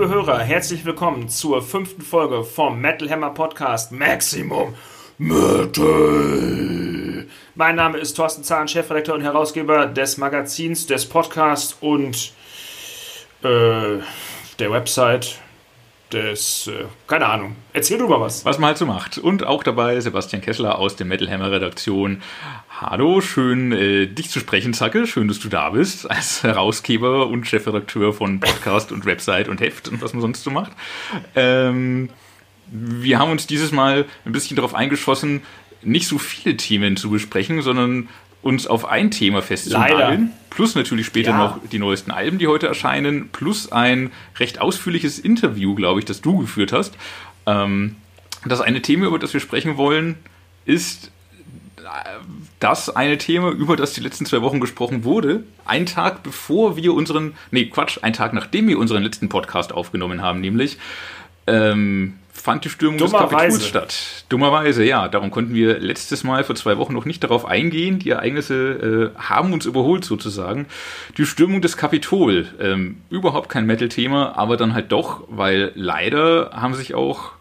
Liebe Hörer, herzlich willkommen zur fünften Folge vom Metal Hammer Podcast Maximum Metal. Mein Name ist Thorsten Zahn, Chefredakteur und Herausgeber des Magazins, des Podcasts und äh, der Website des, äh, keine Ahnung. Erzähl du mal was. Was man halt so macht. Und auch dabei Sebastian Kessler aus der Metal Hammer Redaktion. Hallo, schön äh, dich zu sprechen, Zacke. Schön, dass du da bist, als Herausgeber und Chefredakteur von Podcast und Website und Heft und was man sonst so macht. Ähm, wir haben uns dieses Mal ein bisschen darauf eingeschossen, nicht so viele Themen zu besprechen, sondern uns auf ein Thema festzunageln. Plus natürlich später ja. noch die neuesten Alben, die heute erscheinen, plus ein recht ausführliches Interview, glaube ich, das du geführt hast. Ähm, das eine Thema, über das wir sprechen wollen, ist äh, das eine Thema, über das die letzten zwei Wochen gesprochen wurde. Ein Tag bevor wir unseren, nee, Quatsch, ein Tag nachdem wir unseren letzten Podcast aufgenommen haben, nämlich ähm, fand die Stürmung des Kapitols statt. Dummerweise, ja. Darum konnten wir letztes Mal vor zwei Wochen noch nicht darauf eingehen. Die Ereignisse äh, haben uns überholt sozusagen. Die Stürmung des Kapitol. Ähm, überhaupt kein Metal-Thema, aber dann halt doch, weil leider haben sich auch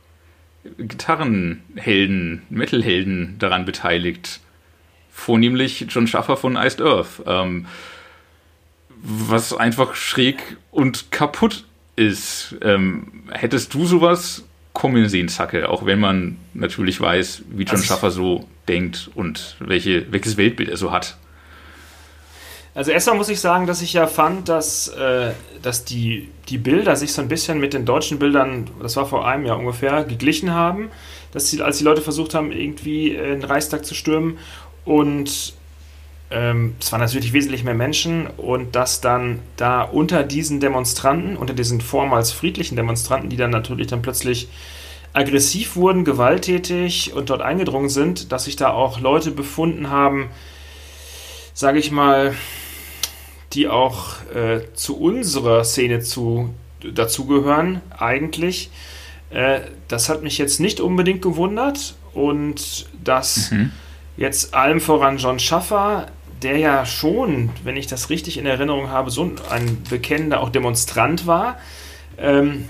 Gitarrenhelden, Metal-Helden daran beteiligt. Vornehmlich John Schaffer von Iced Earth. Ähm, was einfach schräg und kaputt ist. Ähm, hättest du sowas kommen sehen, Zacke, auch wenn man natürlich weiß, wie John also Schaffer so denkt und welche, welches Weltbild er so hat. Also erstmal muss ich sagen, dass ich ja fand, dass, äh, dass die, die Bilder sich so ein bisschen mit den deutschen Bildern, das war vor einem Jahr ungefähr, geglichen haben. Dass sie, als die Leute versucht haben, irgendwie den Reichstag zu stürmen und ähm, es waren natürlich wesentlich mehr Menschen und dass dann da unter diesen Demonstranten, unter diesen vormals friedlichen Demonstranten, die dann natürlich dann plötzlich aggressiv wurden, gewalttätig und dort eingedrungen sind, dass sich da auch Leute befunden haben, sage ich mal, die auch äh, zu unserer Szene zu, dazugehören, eigentlich. Äh, das hat mich jetzt nicht unbedingt gewundert und dass mhm. jetzt allem voran John Schaffer der ja schon, wenn ich das richtig in Erinnerung habe, so ein bekennender auch Demonstrant war. Ähm,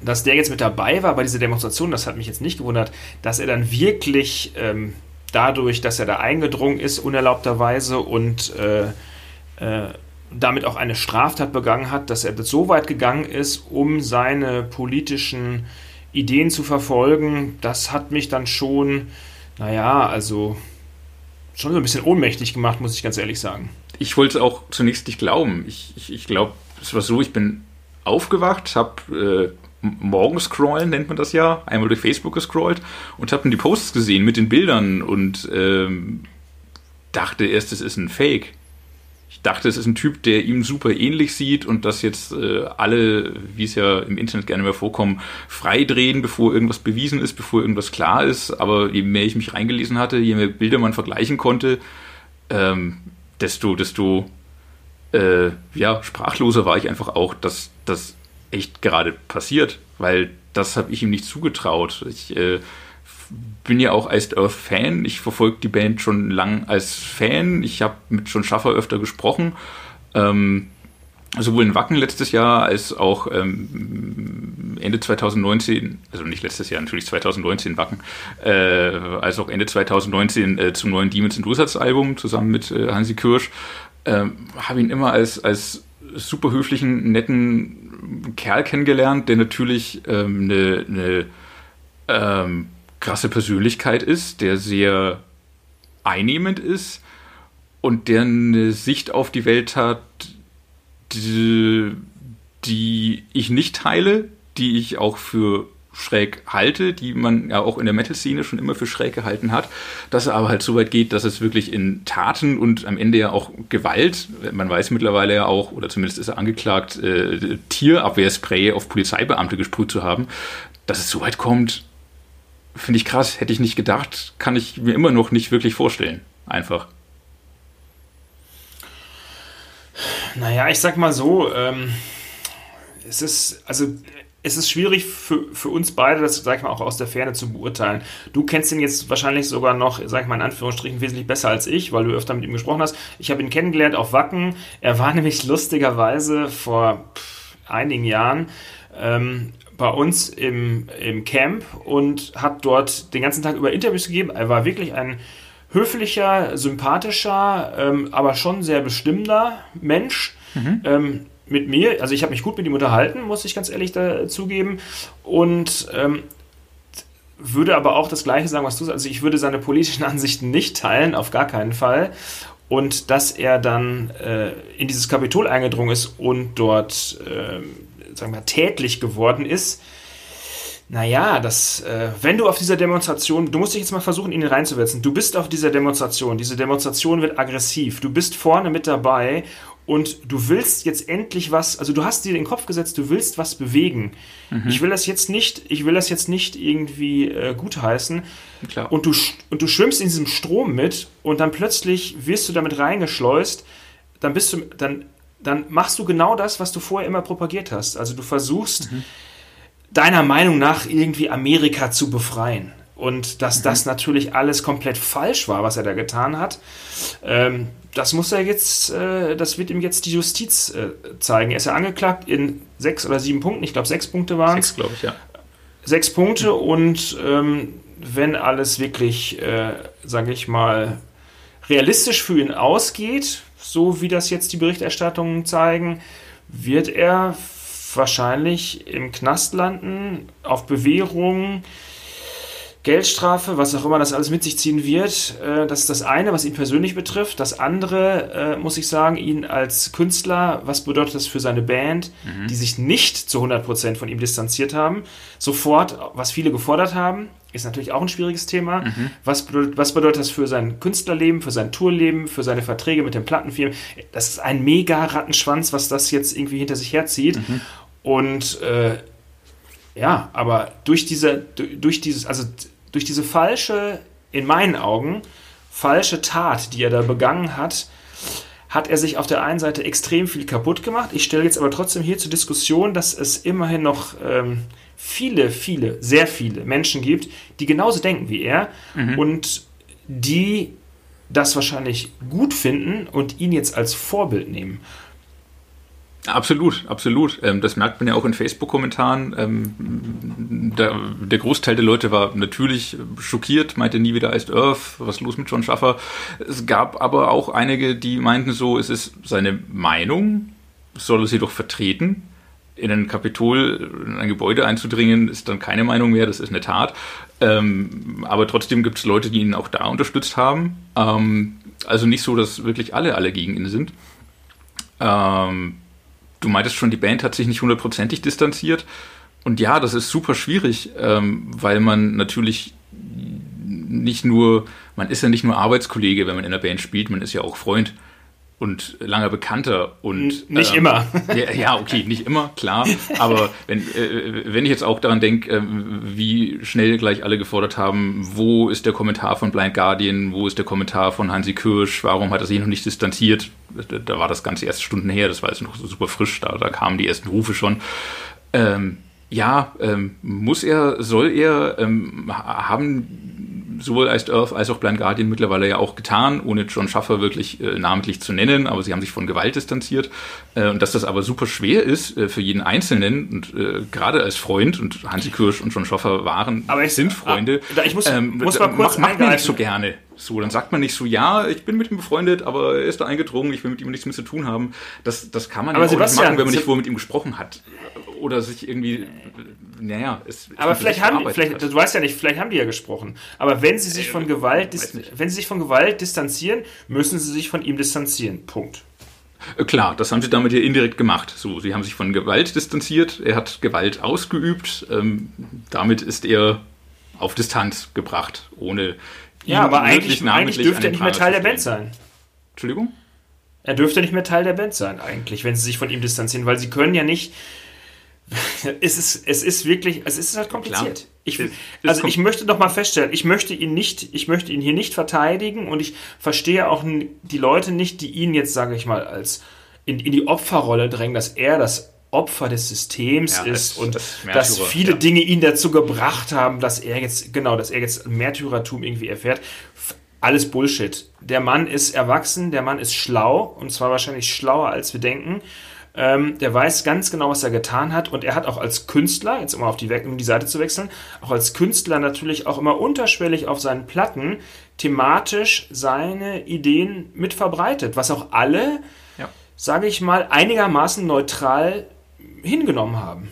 dass der jetzt mit dabei war bei dieser Demonstration, das hat mich jetzt nicht gewundert, dass er dann wirklich ähm, dadurch, dass er da eingedrungen ist, unerlaubterweise und äh, äh, damit auch eine Straftat begangen hat, dass er so weit gegangen ist, um seine politischen Ideen zu verfolgen, das hat mich dann schon, naja, also schon so ein bisschen ohnmächtig gemacht, muss ich ganz ehrlich sagen. Ich wollte es auch zunächst nicht glauben. Ich, ich, ich glaube, es war so, ich bin aufgewacht, habe äh, morgen scrollen, nennt man das ja, einmal durch Facebook gescrollt und habe dann die Posts gesehen mit den Bildern und ähm, dachte erst, es ist ein Fake ich dachte, es ist ein Typ, der ihm super ähnlich sieht und dass jetzt äh, alle, wie es ja im Internet gerne mehr vorkommen, freidrehen, bevor irgendwas bewiesen ist, bevor irgendwas klar ist. Aber je mehr ich mich reingelesen hatte, je mehr Bilder man vergleichen konnte, ähm, desto, desto äh, ja, sprachloser war ich einfach auch, dass das echt gerade passiert, weil das habe ich ihm nicht zugetraut. Ich äh, bin ja auch Iced Earth Fan. Ich verfolge die Band schon lang als Fan. Ich habe mit John Schaffer öfter gesprochen. Ähm, sowohl in Wacken letztes Jahr als auch ähm, Ende 2019, also nicht letztes Jahr, natürlich 2019 Wacken, äh, als auch Ende 2019 äh, zum neuen Demons and Wizards Album zusammen mit äh, Hansi Kirsch. Ähm, habe ihn immer als, als super höflichen, netten Kerl kennengelernt, der natürlich ähm, eine, eine ähm, krasse Persönlichkeit ist, der sehr einnehmend ist und der eine Sicht auf die Welt hat, die, die ich nicht teile, die ich auch für schräg halte, die man ja auch in der Metal-Szene schon immer für schräg gehalten hat, dass er aber halt so weit geht, dass es wirklich in Taten und am Ende ja auch Gewalt, man weiß mittlerweile ja auch, oder zumindest ist er angeklagt, äh, Tierabwehrspray auf Polizeibeamte gesprüht zu haben, dass es so weit kommt, finde ich krass, hätte ich nicht gedacht, kann ich mir immer noch nicht wirklich vorstellen. Einfach. Naja, ich sag mal so, ähm, es ist, also es ist schwierig für, für uns beide, das sag ich mal auch aus der Ferne zu beurteilen. Du kennst ihn jetzt wahrscheinlich sogar noch, sag ich mal in Anführungsstrichen, wesentlich besser als ich, weil du öfter mit ihm gesprochen hast. Ich habe ihn kennengelernt auf Wacken. Er war nämlich lustigerweise vor einigen Jahren ähm, bei uns im, im Camp und hat dort den ganzen Tag über Interviews gegeben. Er war wirklich ein höflicher, sympathischer, ähm, aber schon sehr bestimmender Mensch. Mhm. Ähm, mit mir, also ich habe mich gut mit ihm unterhalten, muss ich ganz ehrlich dazugeben. Und ähm, würde aber auch das Gleiche sagen, was du sagst. Also ich würde seine politischen Ansichten nicht teilen, auf gar keinen Fall. Und dass er dann äh, in dieses Kapitol eingedrungen ist und dort, äh, sagen wir, tätlich geworden ist, naja, das, äh, wenn du auf dieser Demonstration, du musst dich jetzt mal versuchen, ihn reinzusetzen. Du bist auf dieser Demonstration, diese Demonstration wird aggressiv, du bist vorne mit dabei und du willst jetzt endlich was, also du hast dir den Kopf gesetzt, du willst was bewegen. Mhm. Ich will das jetzt nicht, ich will das jetzt nicht irgendwie äh, gutheißen. Klar. Und du und du schwimmst in diesem Strom mit und dann plötzlich wirst du damit reingeschleust, dann bist du dann dann machst du genau das, was du vorher immer propagiert hast. Also du versuchst mhm. deiner Meinung nach irgendwie Amerika zu befreien und dass mhm. das natürlich alles komplett falsch war, was er da getan hat. Ähm, das muss er jetzt, äh, das wird ihm jetzt die Justiz äh, zeigen. Er ist ja angeklagt in sechs oder sieben Punkten. Ich glaube, sechs Punkte waren es. Sechs, glaube ich, ja. Sechs Punkte und ähm, wenn alles wirklich, äh, sage ich mal, realistisch für ihn ausgeht, so wie das jetzt die Berichterstattungen zeigen, wird er wahrscheinlich im Knast landen, auf Bewährung Geldstrafe, was auch immer das alles mit sich ziehen wird. Äh, das ist das eine, was ihn persönlich betrifft. Das andere, äh, muss ich sagen, ihn als Künstler, was bedeutet das für seine Band, mhm. die sich nicht zu 100% von ihm distanziert haben, sofort, was viele gefordert haben, ist natürlich auch ein schwieriges Thema. Mhm. Was, bedeutet, was bedeutet das für sein Künstlerleben, für sein Tourleben, für seine Verträge mit den Plattenfirmen? Das ist ein mega Rattenschwanz, was das jetzt irgendwie hinter sich herzieht. Mhm. Und äh, ja, aber durch diese, durch dieses, also durch diese falsche, in meinen Augen, falsche Tat, die er da begangen hat, hat er sich auf der einen Seite extrem viel kaputt gemacht. Ich stelle jetzt aber trotzdem hier zur Diskussion, dass es immerhin noch ähm, viele, viele, sehr viele Menschen gibt, die genauso denken wie er mhm. und die das wahrscheinlich gut finden und ihn jetzt als Vorbild nehmen. Absolut, absolut. Ähm, das merkt man ja auch in Facebook-Kommentaren. Der, der, Großteil der Leute war natürlich schockiert, meinte nie wieder Iced Earth, was ist los mit John Schaffer. Es gab aber auch einige, die meinten so, es ist seine Meinung, soll er sie doch vertreten. In ein Kapitol, in ein Gebäude einzudringen, ist dann keine Meinung mehr, das ist eine Tat. Ähm, aber trotzdem gibt es Leute, die ihn auch da unterstützt haben. Ähm, also nicht so, dass wirklich alle alle gegen ihn sind. Ähm, du meintest schon, die Band hat sich nicht hundertprozentig distanziert. Und ja, das ist super schwierig, ähm, weil man natürlich nicht nur, man ist ja nicht nur Arbeitskollege, wenn man in der Band spielt, man ist ja auch Freund und langer Bekannter und nicht ähm, immer. Ja, ja, okay, nicht immer, klar. Aber wenn, äh, wenn ich jetzt auch daran denke, äh, wie schnell gleich alle gefordert haben, wo ist der Kommentar von Blind Guardian, wo ist der Kommentar von Hansi Kirsch, warum hat er sich noch nicht distanziert? Da, da war das Ganze erst Stunden her, das war jetzt noch so super frisch, da, da kamen die ersten Rufe schon. Ähm, ja, ähm, muss er, soll er, ähm, haben sowohl Iced Earth als auch Blind Guardian mittlerweile ja auch getan, ohne John Schaffer wirklich äh, namentlich zu nennen, aber sie haben sich von Gewalt distanziert. Äh, und dass das aber super schwer ist äh, für jeden Einzelnen und äh, gerade als Freund, und Hansi Kirsch und John Schaffer waren, aber ich, sind Freunde. Ah, ich muss, ähm, muss mal kurz macht man nicht so gerne. So, dann sagt man nicht so, ja, ich bin mit ihm befreundet, aber er ist da eingedrungen, ich will mit ihm nichts mehr zu tun haben. Das, das kann man aber ja auch nicht machen, wenn man nicht vorher mit ihm gesprochen hat. Oder sich irgendwie, naja, es, Aber vielleicht haben die, vielleicht, du weißt ja nicht, vielleicht haben die ja gesprochen. Aber wenn sie sich äh, von Gewalt, wenn sie sich von Gewalt distanzieren, müssen sie sich von ihm distanzieren. Punkt. Äh, klar, das haben sie damit ja indirekt gemacht. So, sie haben sich von Gewalt distanziert, er hat Gewalt ausgeübt, ähm, damit ist er auf Distanz gebracht, ohne ja, aber eigentlich, eigentlich dürfte er nicht mehr Teil der Band sein. Entschuldigung? Er dürfte nicht mehr Teil der Band sein, eigentlich, wenn sie sich von ihm distanzieren, weil sie können ja nicht. Es, ist, es ist wirklich, es ist halt kompliziert. Ich, also ich möchte doch mal feststellen, ich möchte ihn nicht, ich möchte ihn hier nicht verteidigen und ich verstehe auch die Leute nicht, die ihn jetzt, sage ich mal, als in, in die Opferrolle drängen, dass er das Opfer des Systems ja, ist das, und das dass viele ja. Dinge ihn dazu gebracht haben, dass er jetzt, genau, dass er jetzt Märtyrertum irgendwie erfährt. Alles Bullshit. Der Mann ist erwachsen, der Mann ist schlau und zwar wahrscheinlich schlauer, als wir denken. Ähm, der weiß ganz genau, was er getan hat. Und er hat auch als Künstler, jetzt um auf die, um die Seite zu wechseln, auch als Künstler natürlich auch immer unterschwellig auf seinen Platten thematisch seine Ideen mit verbreitet, was auch alle, ja. sage ich mal, einigermaßen neutral hingenommen haben.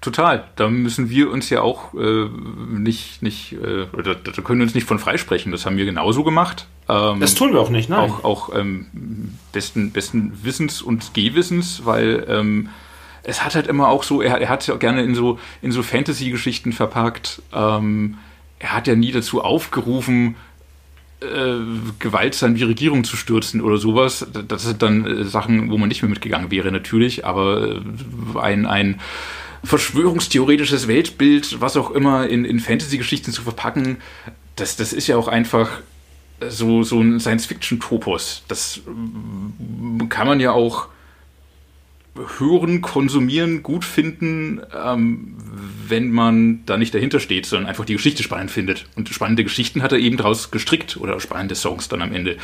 Total. Da müssen wir uns ja auch äh, nicht, nicht äh, oder da können wir uns nicht von freisprechen. Das haben wir genauso gemacht. Ähm, das tun wir auch nicht, nein. Auch, auch ähm, besten, besten Wissens und Gehwissens, weil ähm, es hat halt immer auch so, er, er hat es ja auch gerne in so, in so Fantasy-Geschichten verpackt. Ähm, er hat ja nie dazu aufgerufen, äh, gewaltsam die Regierung zu stürzen oder sowas. Das sind dann äh, Sachen, wo man nicht mehr mitgegangen wäre, natürlich, aber äh, ein, ein verschwörungstheoretisches Weltbild, was auch immer, in, in Fantasy-Geschichten zu verpacken, das, das ist ja auch einfach so, so ein Science-Fiction-Topos. Das mm, kann man ja auch hören, konsumieren, gut finden, ähm, wenn man da nicht dahinter steht, sondern einfach die Geschichte spannend findet. Und spannende Geschichten hat er eben daraus gestrickt oder spannende Songs dann am Ende.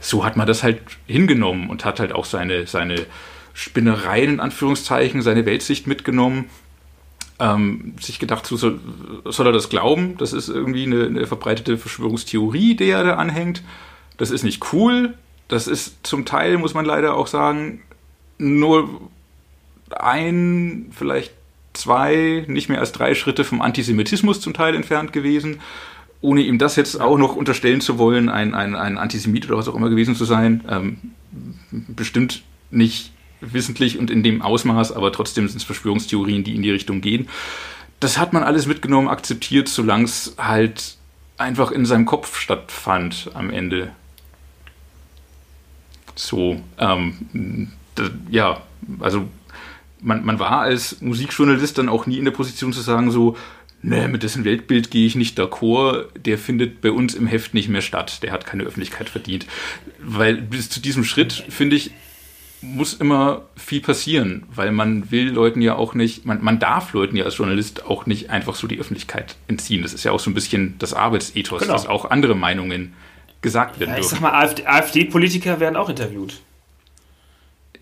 So hat man das halt hingenommen und hat halt auch seine, seine Spinnereien in Anführungszeichen, seine Weltsicht mitgenommen ähm, sich gedacht, so soll, soll, er das glauben? Das ist irgendwie eine, eine verbreitete Verschwörungstheorie, der er da anhängt. Das ist nicht cool. Das ist zum Teil, muss man leider auch sagen, nur ein, vielleicht zwei, nicht mehr als drei Schritte vom Antisemitismus zum Teil entfernt gewesen. Ohne ihm das jetzt auch noch unterstellen zu wollen, ein, ein, ein Antisemit oder was auch immer gewesen zu sein. Ähm, bestimmt nicht wissentlich und in dem Ausmaß, aber trotzdem sind es Verschwörungstheorien, die in die Richtung gehen. Das hat man alles mitgenommen, akzeptiert, solange es halt einfach in seinem Kopf stattfand am Ende. So, ähm, ja, also man, man war als Musikjournalist dann auch nie in der Position zu sagen, so, ne, mit dessen Weltbild gehe ich nicht d'accord, der findet bei uns im Heft nicht mehr statt, der hat keine Öffentlichkeit verdient. Weil bis zu diesem Schritt, finde ich, muss immer viel passieren, weil man will Leuten ja auch nicht, man, man darf Leuten ja als Journalist auch nicht einfach so die Öffentlichkeit entziehen. Das ist ja auch so ein bisschen das Arbeitsethos, genau. dass auch andere Meinungen gesagt werden ja, ich dürfen. Ich sag mal, AfD-Politiker werden auch interviewt.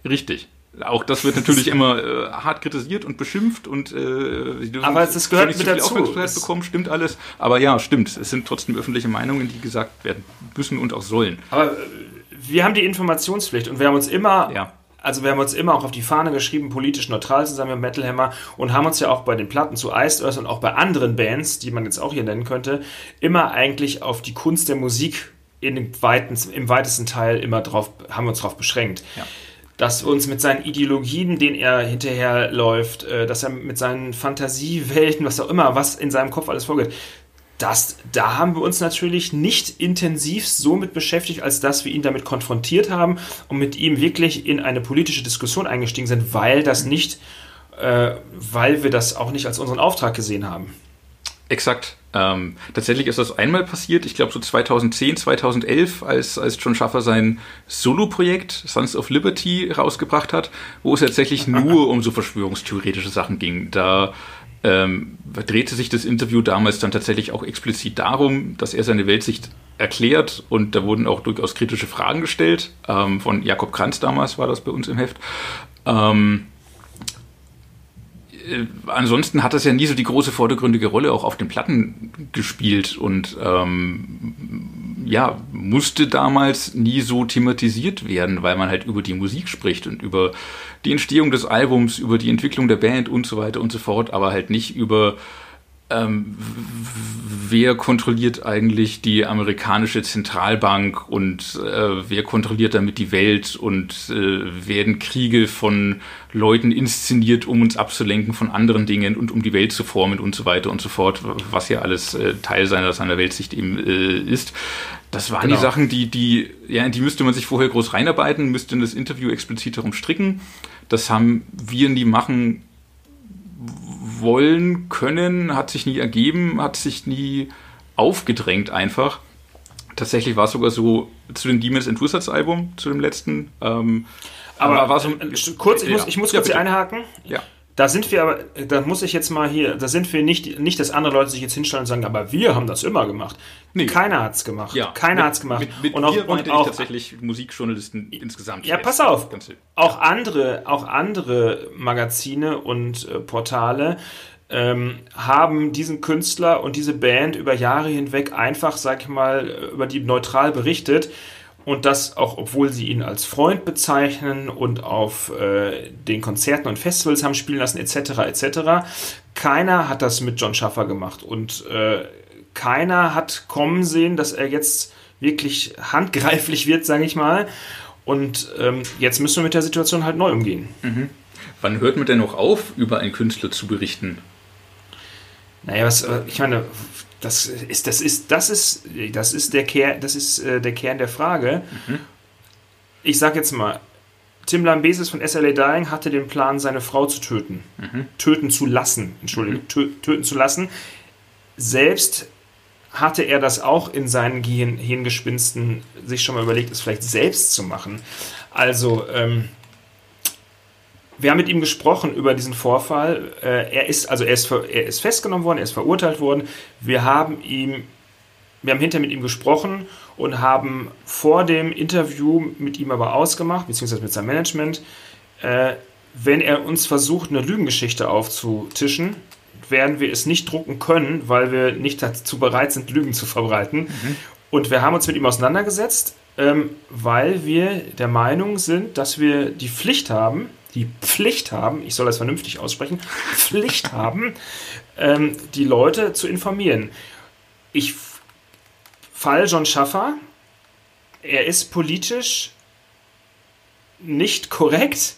Richtig. Auch das wird natürlich immer äh, hart kritisiert und beschimpft und äh, aber es gehört nicht mit so dazu. Aufmerksamkeit bekommen, stimmt alles. Aber ja, stimmt. Es sind trotzdem öffentliche Meinungen, die gesagt werden müssen und auch sollen. Aber äh, wir haben die Informationspflicht und wir haben uns immer, ja. also wir haben uns immer auch auf die Fahne geschrieben, politisch neutral zusammen mit Metal Hammer und haben uns ja auch bei den Platten zu Iced Earth und auch bei anderen Bands, die man jetzt auch hier nennen könnte, immer eigentlich auf die Kunst der Musik in weiten, im weitesten Teil immer drauf, haben wir uns darauf beschränkt. Ja dass uns mit seinen Ideologien, denen er hinterherläuft, äh, dass er mit seinen Fantasiewelten, was auch immer, was in seinem Kopf alles vorgeht, das, da haben wir uns natürlich nicht intensiv so mit beschäftigt, als dass wir ihn damit konfrontiert haben und mit ihm wirklich in eine politische Diskussion eingestiegen sind, weil das nicht, äh, weil wir das auch nicht als unseren Auftrag gesehen haben. Exakt. Ähm, tatsächlich ist das einmal passiert, ich glaube so 2010, 2011, als, als John Schaffer sein Solo-Projekt Sons of Liberty rausgebracht hat, wo es tatsächlich nur um so verschwörungstheoretische Sachen ging. Da ähm, drehte sich das Interview damals dann tatsächlich auch explizit darum, dass er seine Weltsicht erklärt und da wurden auch durchaus kritische Fragen gestellt. Ähm, von Jakob Kranz damals war das bei uns im Heft. Ähm, äh, ansonsten hat das ja nie so die große vordergründige Rolle auch auf den Platten gespielt und ähm, ja, musste damals nie so thematisiert werden, weil man halt über die Musik spricht und über die Entstehung des Albums, über die Entwicklung der Band und so weiter und so fort, aber halt nicht über ähm, wer kontrolliert eigentlich die amerikanische Zentralbank und äh, wer kontrolliert damit die Welt und äh, werden Kriege von Leuten inszeniert, um uns abzulenken von anderen Dingen und um die Welt zu formen und so weiter und so fort, was ja alles äh, Teil seiner, seiner Weltsicht eben äh, ist. Das waren genau. die Sachen, die, die, ja, die müsste man sich vorher groß reinarbeiten, müsste in das Interview explizit darum stricken. Das haben wir nie machen wollen können, hat sich nie ergeben, hat sich nie aufgedrängt einfach. Tatsächlich war es sogar so zu dem Demons and Wizards Album, zu dem letzten. Ähm, aber war so, äh, kurz, ich muss, ich muss kurz ja, hier einhaken. Ja. Da sind wir aber, da muss ich jetzt mal hier, da sind wir nicht, nicht, dass andere Leute sich jetzt hinstellen und sagen, aber wir haben das immer gemacht. Nee. Keiner hat's gemacht. Ja, Keiner hat's gemacht. Mit, mit und auch, und auch ich tatsächlich Musikjournalisten insgesamt. Ja, pass auf. Ganze- Auch andere, auch andere Magazine und äh, Portale ähm, haben diesen Künstler und diese Band über Jahre hinweg einfach, sag ich mal, über die neutral berichtet. Und das auch, obwohl sie ihn als Freund bezeichnen und auf äh, den Konzerten und Festivals haben spielen lassen, etc., etc. Keiner hat das mit John Schaffer gemacht. Und äh, keiner hat kommen sehen, dass er jetzt wirklich handgreiflich wird, sage ich mal. Und ähm, jetzt müssen wir mit der Situation halt neu umgehen. Wann hört man denn noch auf, über einen Künstler zu berichten? Naja, was, äh, ich meine, das ist, das ist, das ist, das ist der Kern, das ist äh, der Kern der Frage. Ich sag jetzt mal, Tim Lambesis von SLA Dying hatte den Plan, seine Frau zu töten. Töten zu lassen, Entschuldigung, tö töten zu lassen. Selbst hatte er das auch in seinen Gehirn Hirngespinsten sich schon mal überlegt, es vielleicht selbst zu machen. Also, ähm, wir haben mit ihm gesprochen über diesen Vorfall. Äh, er ist, also er ist, er ist festgenommen worden, er ist verurteilt worden. Wir haben ihm, wir haben hinterher mit ihm gesprochen und haben vor dem Interview mit ihm aber ausgemacht, beziehungsweise mit seinem Management, äh, wenn er uns versucht, eine Lügengeschichte aufzutischen, werden wir es nicht drucken können, weil wir nicht dazu bereit sind, Lügen zu verbreiten. Und wir haben uns mit ihm auseinandergesetzt, ähm, weil wir der Meinung sind, dass wir die Pflicht haben, die Pflicht haben, ich soll das vernünftig aussprechen, Pflicht haben, ähm, die Leute zu informieren. Ich fall John Schaffer, er ist politisch nicht korrekt,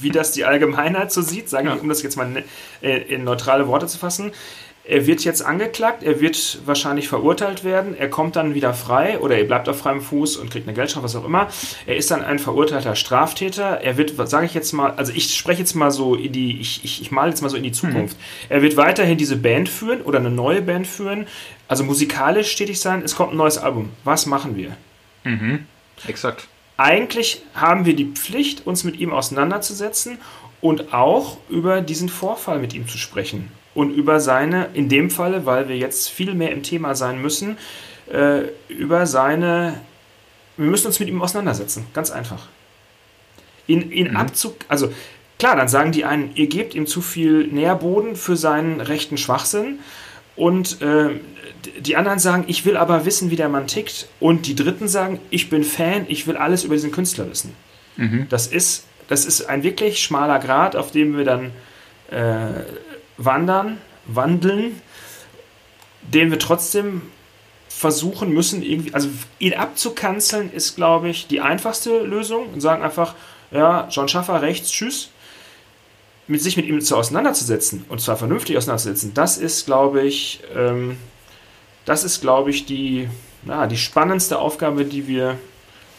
wie das die Allgemeinheit so sieht, sagen wir, um das jetzt mal ne- äh, in neutrale Worte zu fassen. Er wird jetzt angeklagt, er wird wahrscheinlich verurteilt werden, er kommt dann wieder frei oder er bleibt auf freiem Fuß und kriegt eine Geldstrafe, was auch immer. Er ist dann ein verurteilter Straftäter. Er wird, sage ich jetzt mal, also ich spreche jetzt mal so in die, ich, ich, ich male jetzt mal so in die Zukunft. Er wird weiterhin diese Band führen oder eine neue Band führen, also musikalisch stetig sein. Es kommt ein neues Album. Was machen wir? Exakt. eigentlich haben wir die Pflicht, uns mit ihm auseinanderzusetzen und auch über diesen Vorfall mit ihm zu sprechen. Und über seine, in dem Falle, weil wir jetzt viel mehr im Thema sein müssen, äh, über seine, wir müssen uns mit ihm auseinandersetzen. Ganz einfach. In, in Abzug, also klar, dann sagen die einen, ihr gebt ihm zu viel Nährboden für seinen rechten Schwachsinn. Und äh, die anderen sagen, ich will aber wissen, wie der Mann tickt. Und die Dritten sagen, ich bin Fan, ich will alles über diesen Künstler wissen. Das, ist, das ist ein wirklich schmaler Grat, auf dem wir dann äh, wandern, wandeln, den wir trotzdem versuchen müssen, irgendwie, also ihn abzukanzeln, ist, glaube ich, die einfachste Lösung. Und sagen einfach, ja, John Schaffer rechts, tschüss. Mit sich mit ihm zu auseinanderzusetzen und zwar vernünftig auseinanderzusetzen, das ist, glaube ich, ähm, das ist, glaube ich, die, ja, die spannendste Aufgabe, die wir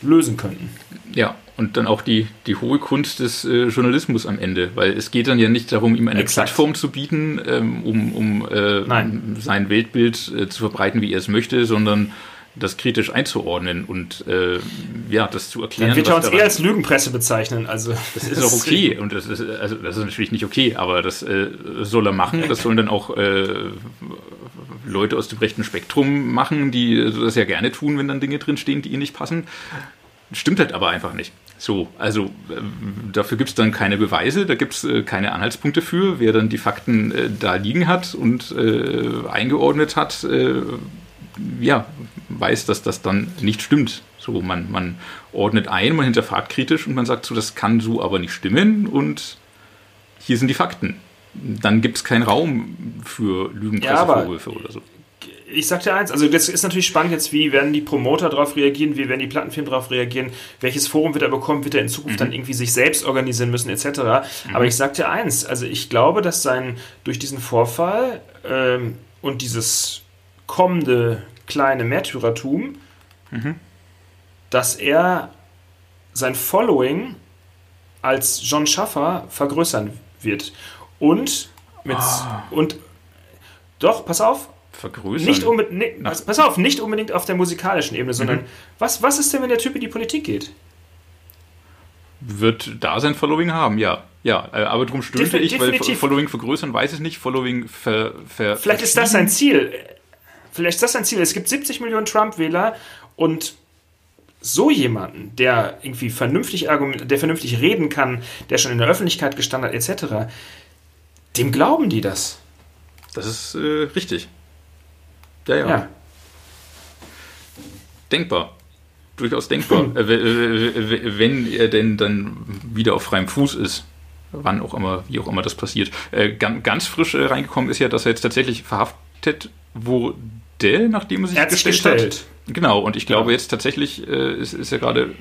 lösen könnten. Ja, und dann auch die, die hohe Kunst des äh, Journalismus am Ende, weil es geht dann ja nicht darum, ihm eine Exakt. Plattform zu bieten, ähm, um, um äh, Nein. sein Weltbild äh, zu verbreiten, wie er es möchte, sondern das kritisch einzuordnen und äh, ja, das zu erklären. Dann wird er uns eher als Lügenpresse bezeichnen. Also, Das ist auch okay und das ist, also das ist natürlich nicht okay, aber das äh, soll er machen. Das sollen dann auch äh, Leute aus dem rechten Spektrum machen, die das ja gerne tun, wenn dann Dinge drinstehen, die ihnen nicht passen. Stimmt halt aber einfach nicht. So, also äh, dafür gibt es dann keine Beweise, da gibt es äh, keine Anhaltspunkte für. Wer dann die Fakten äh, da liegen hat und äh, eingeordnet hat, äh, ja, weiß, dass das dann nicht stimmt. So, man, man ordnet ein, man hinterfragt kritisch und man sagt so, das kann so aber nicht stimmen und hier sind die Fakten. Dann gibt es keinen Raum für Lügenpressevorwürfe oder so. Ich sag dir eins, also das ist natürlich spannend jetzt, wie werden die Promoter darauf reagieren, wie werden die Plattenfirmen darauf reagieren, welches Forum wird er bekommen, wird er in Zukunft dann irgendwie sich selbst organisieren müssen, etc. Aber ich sag dir eins, also ich glaube, dass sein, durch diesen Vorfall ähm, und dieses kommende kleine Märtyrertum, dass er sein Following als John Schaffer vergrößern wird. Und mit und doch, pass auf, Vergrößern. nicht unbedingt, nee, Nach- pass, auf, nicht unbedingt auf der musikalischen Ebene, sondern was, was ist denn, wenn der Typ in die Politik geht? wird da sein Following haben, ja. Ja, äh, aber darum stöhnte ich, weil Following vergrößern weiß ich nicht, Following ver, ver Vielleicht ist das sein Ziel. Vielleicht ist das sein Ziel. Es gibt 70 Millionen Trump-Wähler und so jemanden, der irgendwie vernünftig der vernünftig reden kann, der schon in der Öffentlichkeit gestanden hat, etc., dem glauben die das. Das ist äh, richtig. Ja, ja, ja. Denkbar. Durchaus denkbar. Hm. Äh, wenn er denn dann wieder auf freiem Fuß ist wann auch immer, wie auch immer das passiert. Äh, ganz, ganz frisch äh, reingekommen ist ja, dass er jetzt tatsächlich verhaftet wurde, nachdem er sich er gestellt, gestellt hat. Genau, und ich glaube jetzt tatsächlich äh, ist, ist er gerade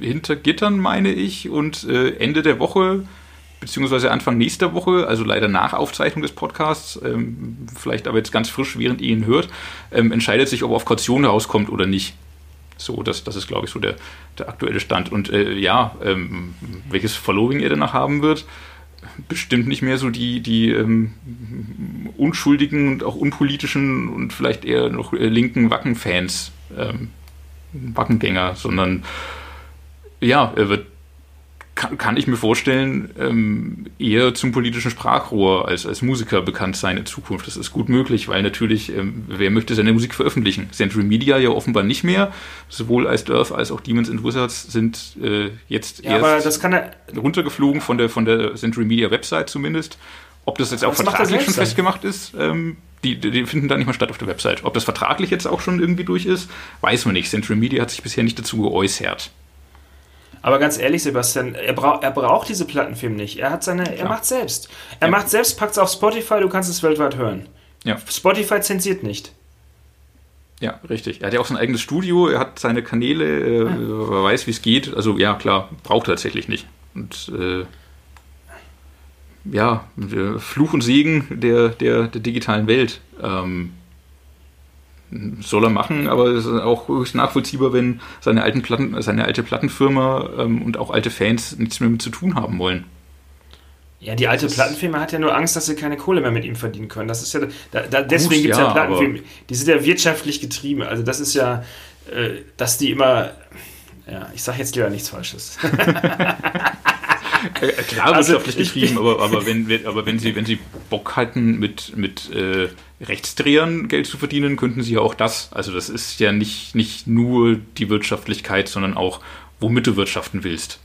hinter Gittern, meine ich, und Ende der Woche beziehungsweise Anfang nächster Woche, also leider nach Aufzeichnung des Podcasts, ähm, vielleicht aber jetzt ganz frisch, während ihr ihn hört, ähm, entscheidet sich, ob er auf Kaution rauskommt oder nicht. So, das, das ist, glaube ich, so der, der aktuelle Stand. Und äh, ja, ähm, welches Following er danach haben wird, bestimmt nicht mehr so die, die ähm, unschuldigen und auch unpolitischen und vielleicht eher noch äh, linken Wacken-Fans, ähm, Wackengänger, sondern ja, er wird kann, kann ich mir vorstellen, ähm, eher zum politischen Sprachrohr als, als Musiker bekannt sein in Zukunft. Das ist gut möglich, weil natürlich, ähm, wer möchte seine Musik veröffentlichen? Century Media ja offenbar nicht mehr. Sowohl Iced Earth als auch Demons and Wizards sind äh, jetzt ja, erst runtergeflogen von der, von der Century Media Website zumindest. Ob das jetzt auch das vertraglich schon festgemacht ist, ähm, die, die, finden da nicht mal statt auf der Website. Ob das vertraglich jetzt auch schon irgendwie durch ist, weiß man nicht. Century Media hat sich bisher nicht dazu geäußert. Aber ganz ehrlich, Sebastian, er, bra er braucht diese Plattenfilme nicht. Er hat seine, er macht selbst. Er ja. macht selbst, packt es auf Spotify, du kannst es weltweit hören. Ja. Spotify zensiert nicht. Ja, richtig. Er hat ja auch sein eigenes Studio, er hat seine Kanäle, äh, ja. er weiß, wie es geht. Also ja, klar, braucht er tatsächlich nicht. Und äh, ja, Fluch und Segen der, der, der digitalen Welt. Ähm, soll er machen, aber es ist auch höchst nachvollziehbar, wenn seine alten Platten, seine alte Plattenfirma ähm, und auch alte Fans nichts mehr mit zu tun haben wollen. Ja, die alte Plattenfirma hat ja nur Angst, dass sie keine Kohle mehr mit ihm verdienen können. Das ist ja, da, da, deswegen gibt es ja, ja Plattenfirmen, die sind ja wirtschaftlich getrieben. Also das ist ja, äh, dass die immer, ja, ich sage jetzt lieber nichts Falsches. Äh, klar also, wirtschaftlich getrieben, aber, aber, wenn, aber wenn, sie, wenn sie Bock hatten, mit, mit äh, Rechtsdrehern Geld zu verdienen, könnten sie ja auch das. Also das ist ja nicht, nicht nur die Wirtschaftlichkeit, sondern auch, womit du wirtschaften willst.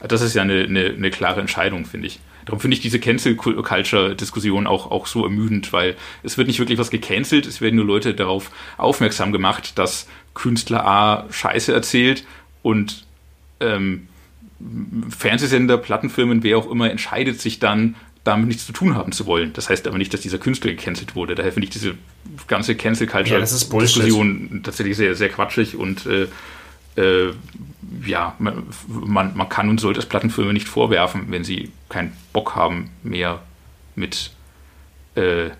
Das ist ja eine, eine, eine klare Entscheidung, finde ich. Darum finde ich diese Cancel-Culture-Diskussion auch, auch so ermüdend, weil es wird nicht wirklich was gecancelt, es werden nur Leute darauf aufmerksam gemacht, dass Künstler A Scheiße erzählt und ähm, Fernsehsender, Plattenfirmen, wer auch immer, entscheidet sich dann, damit nichts zu tun haben zu wollen. Das heißt aber nicht, dass dieser Künstler gecancelt wurde. Daher finde ich diese ganze Cancel Culture Diskussion tatsächlich sehr, sehr quatschig und äh, äh, ja, man, man, kann und sollte es Plattenfirmen nicht vorwerfen, wenn sie keinen Bock haben, mehr mit äh,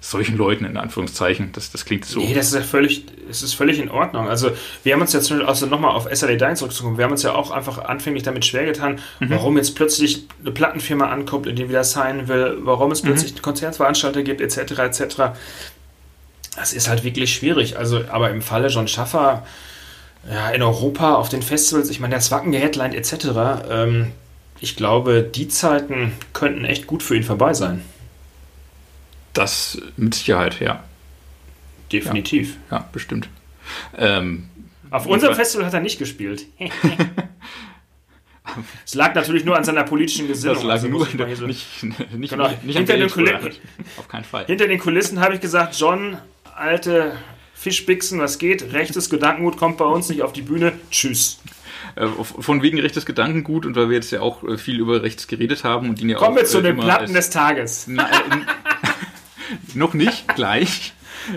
solchen Leuten in Anführungszeichen. Das, das klingt so. Nee, das ist ja völlig, das ist völlig in Ordnung. Also wir haben uns jetzt also nochmal auf SLA Dying zurückzukommen, wir haben uns ja auch einfach anfänglich damit schwer getan, mhm. warum jetzt plötzlich eine Plattenfirma ankommt, in die wieder sein will, warum es mhm. plötzlich mhm. Konzertveranstalter gibt, etc. etc. Das ist halt wirklich schwierig. Also, aber im Falle John Schaffer, ja, in Europa auf den Festivals, ich meine, der Zwacken geheadlined etc., ähm, ich glaube, die Zeiten könnten echt gut für ihn vorbei sein. Das mit Sicherheit, ja. Definitiv. Ja, ja bestimmt. Ähm, Auf unserem Festival hat er nicht gespielt. Es lag natürlich nur an seiner politischen Gesinnung. Das lag also nur der, so nicht, nicht, genau. nicht hinter, den Kulissen, Auf keinen Fall. Hinter den Kulissen habe ich gesagt, John, alte Fischbixen, was geht? Rechtes Gedankengut kommt bei uns nicht auf die Bühne. Tschüss. Äh, von wegen rechtes Gedankengut und weil wir jetzt ja auch äh, viel über rechts geredet haben und ihn ja Kommen auch, wir zu äh, den Platten des Tages. Na, noch nicht, gleich.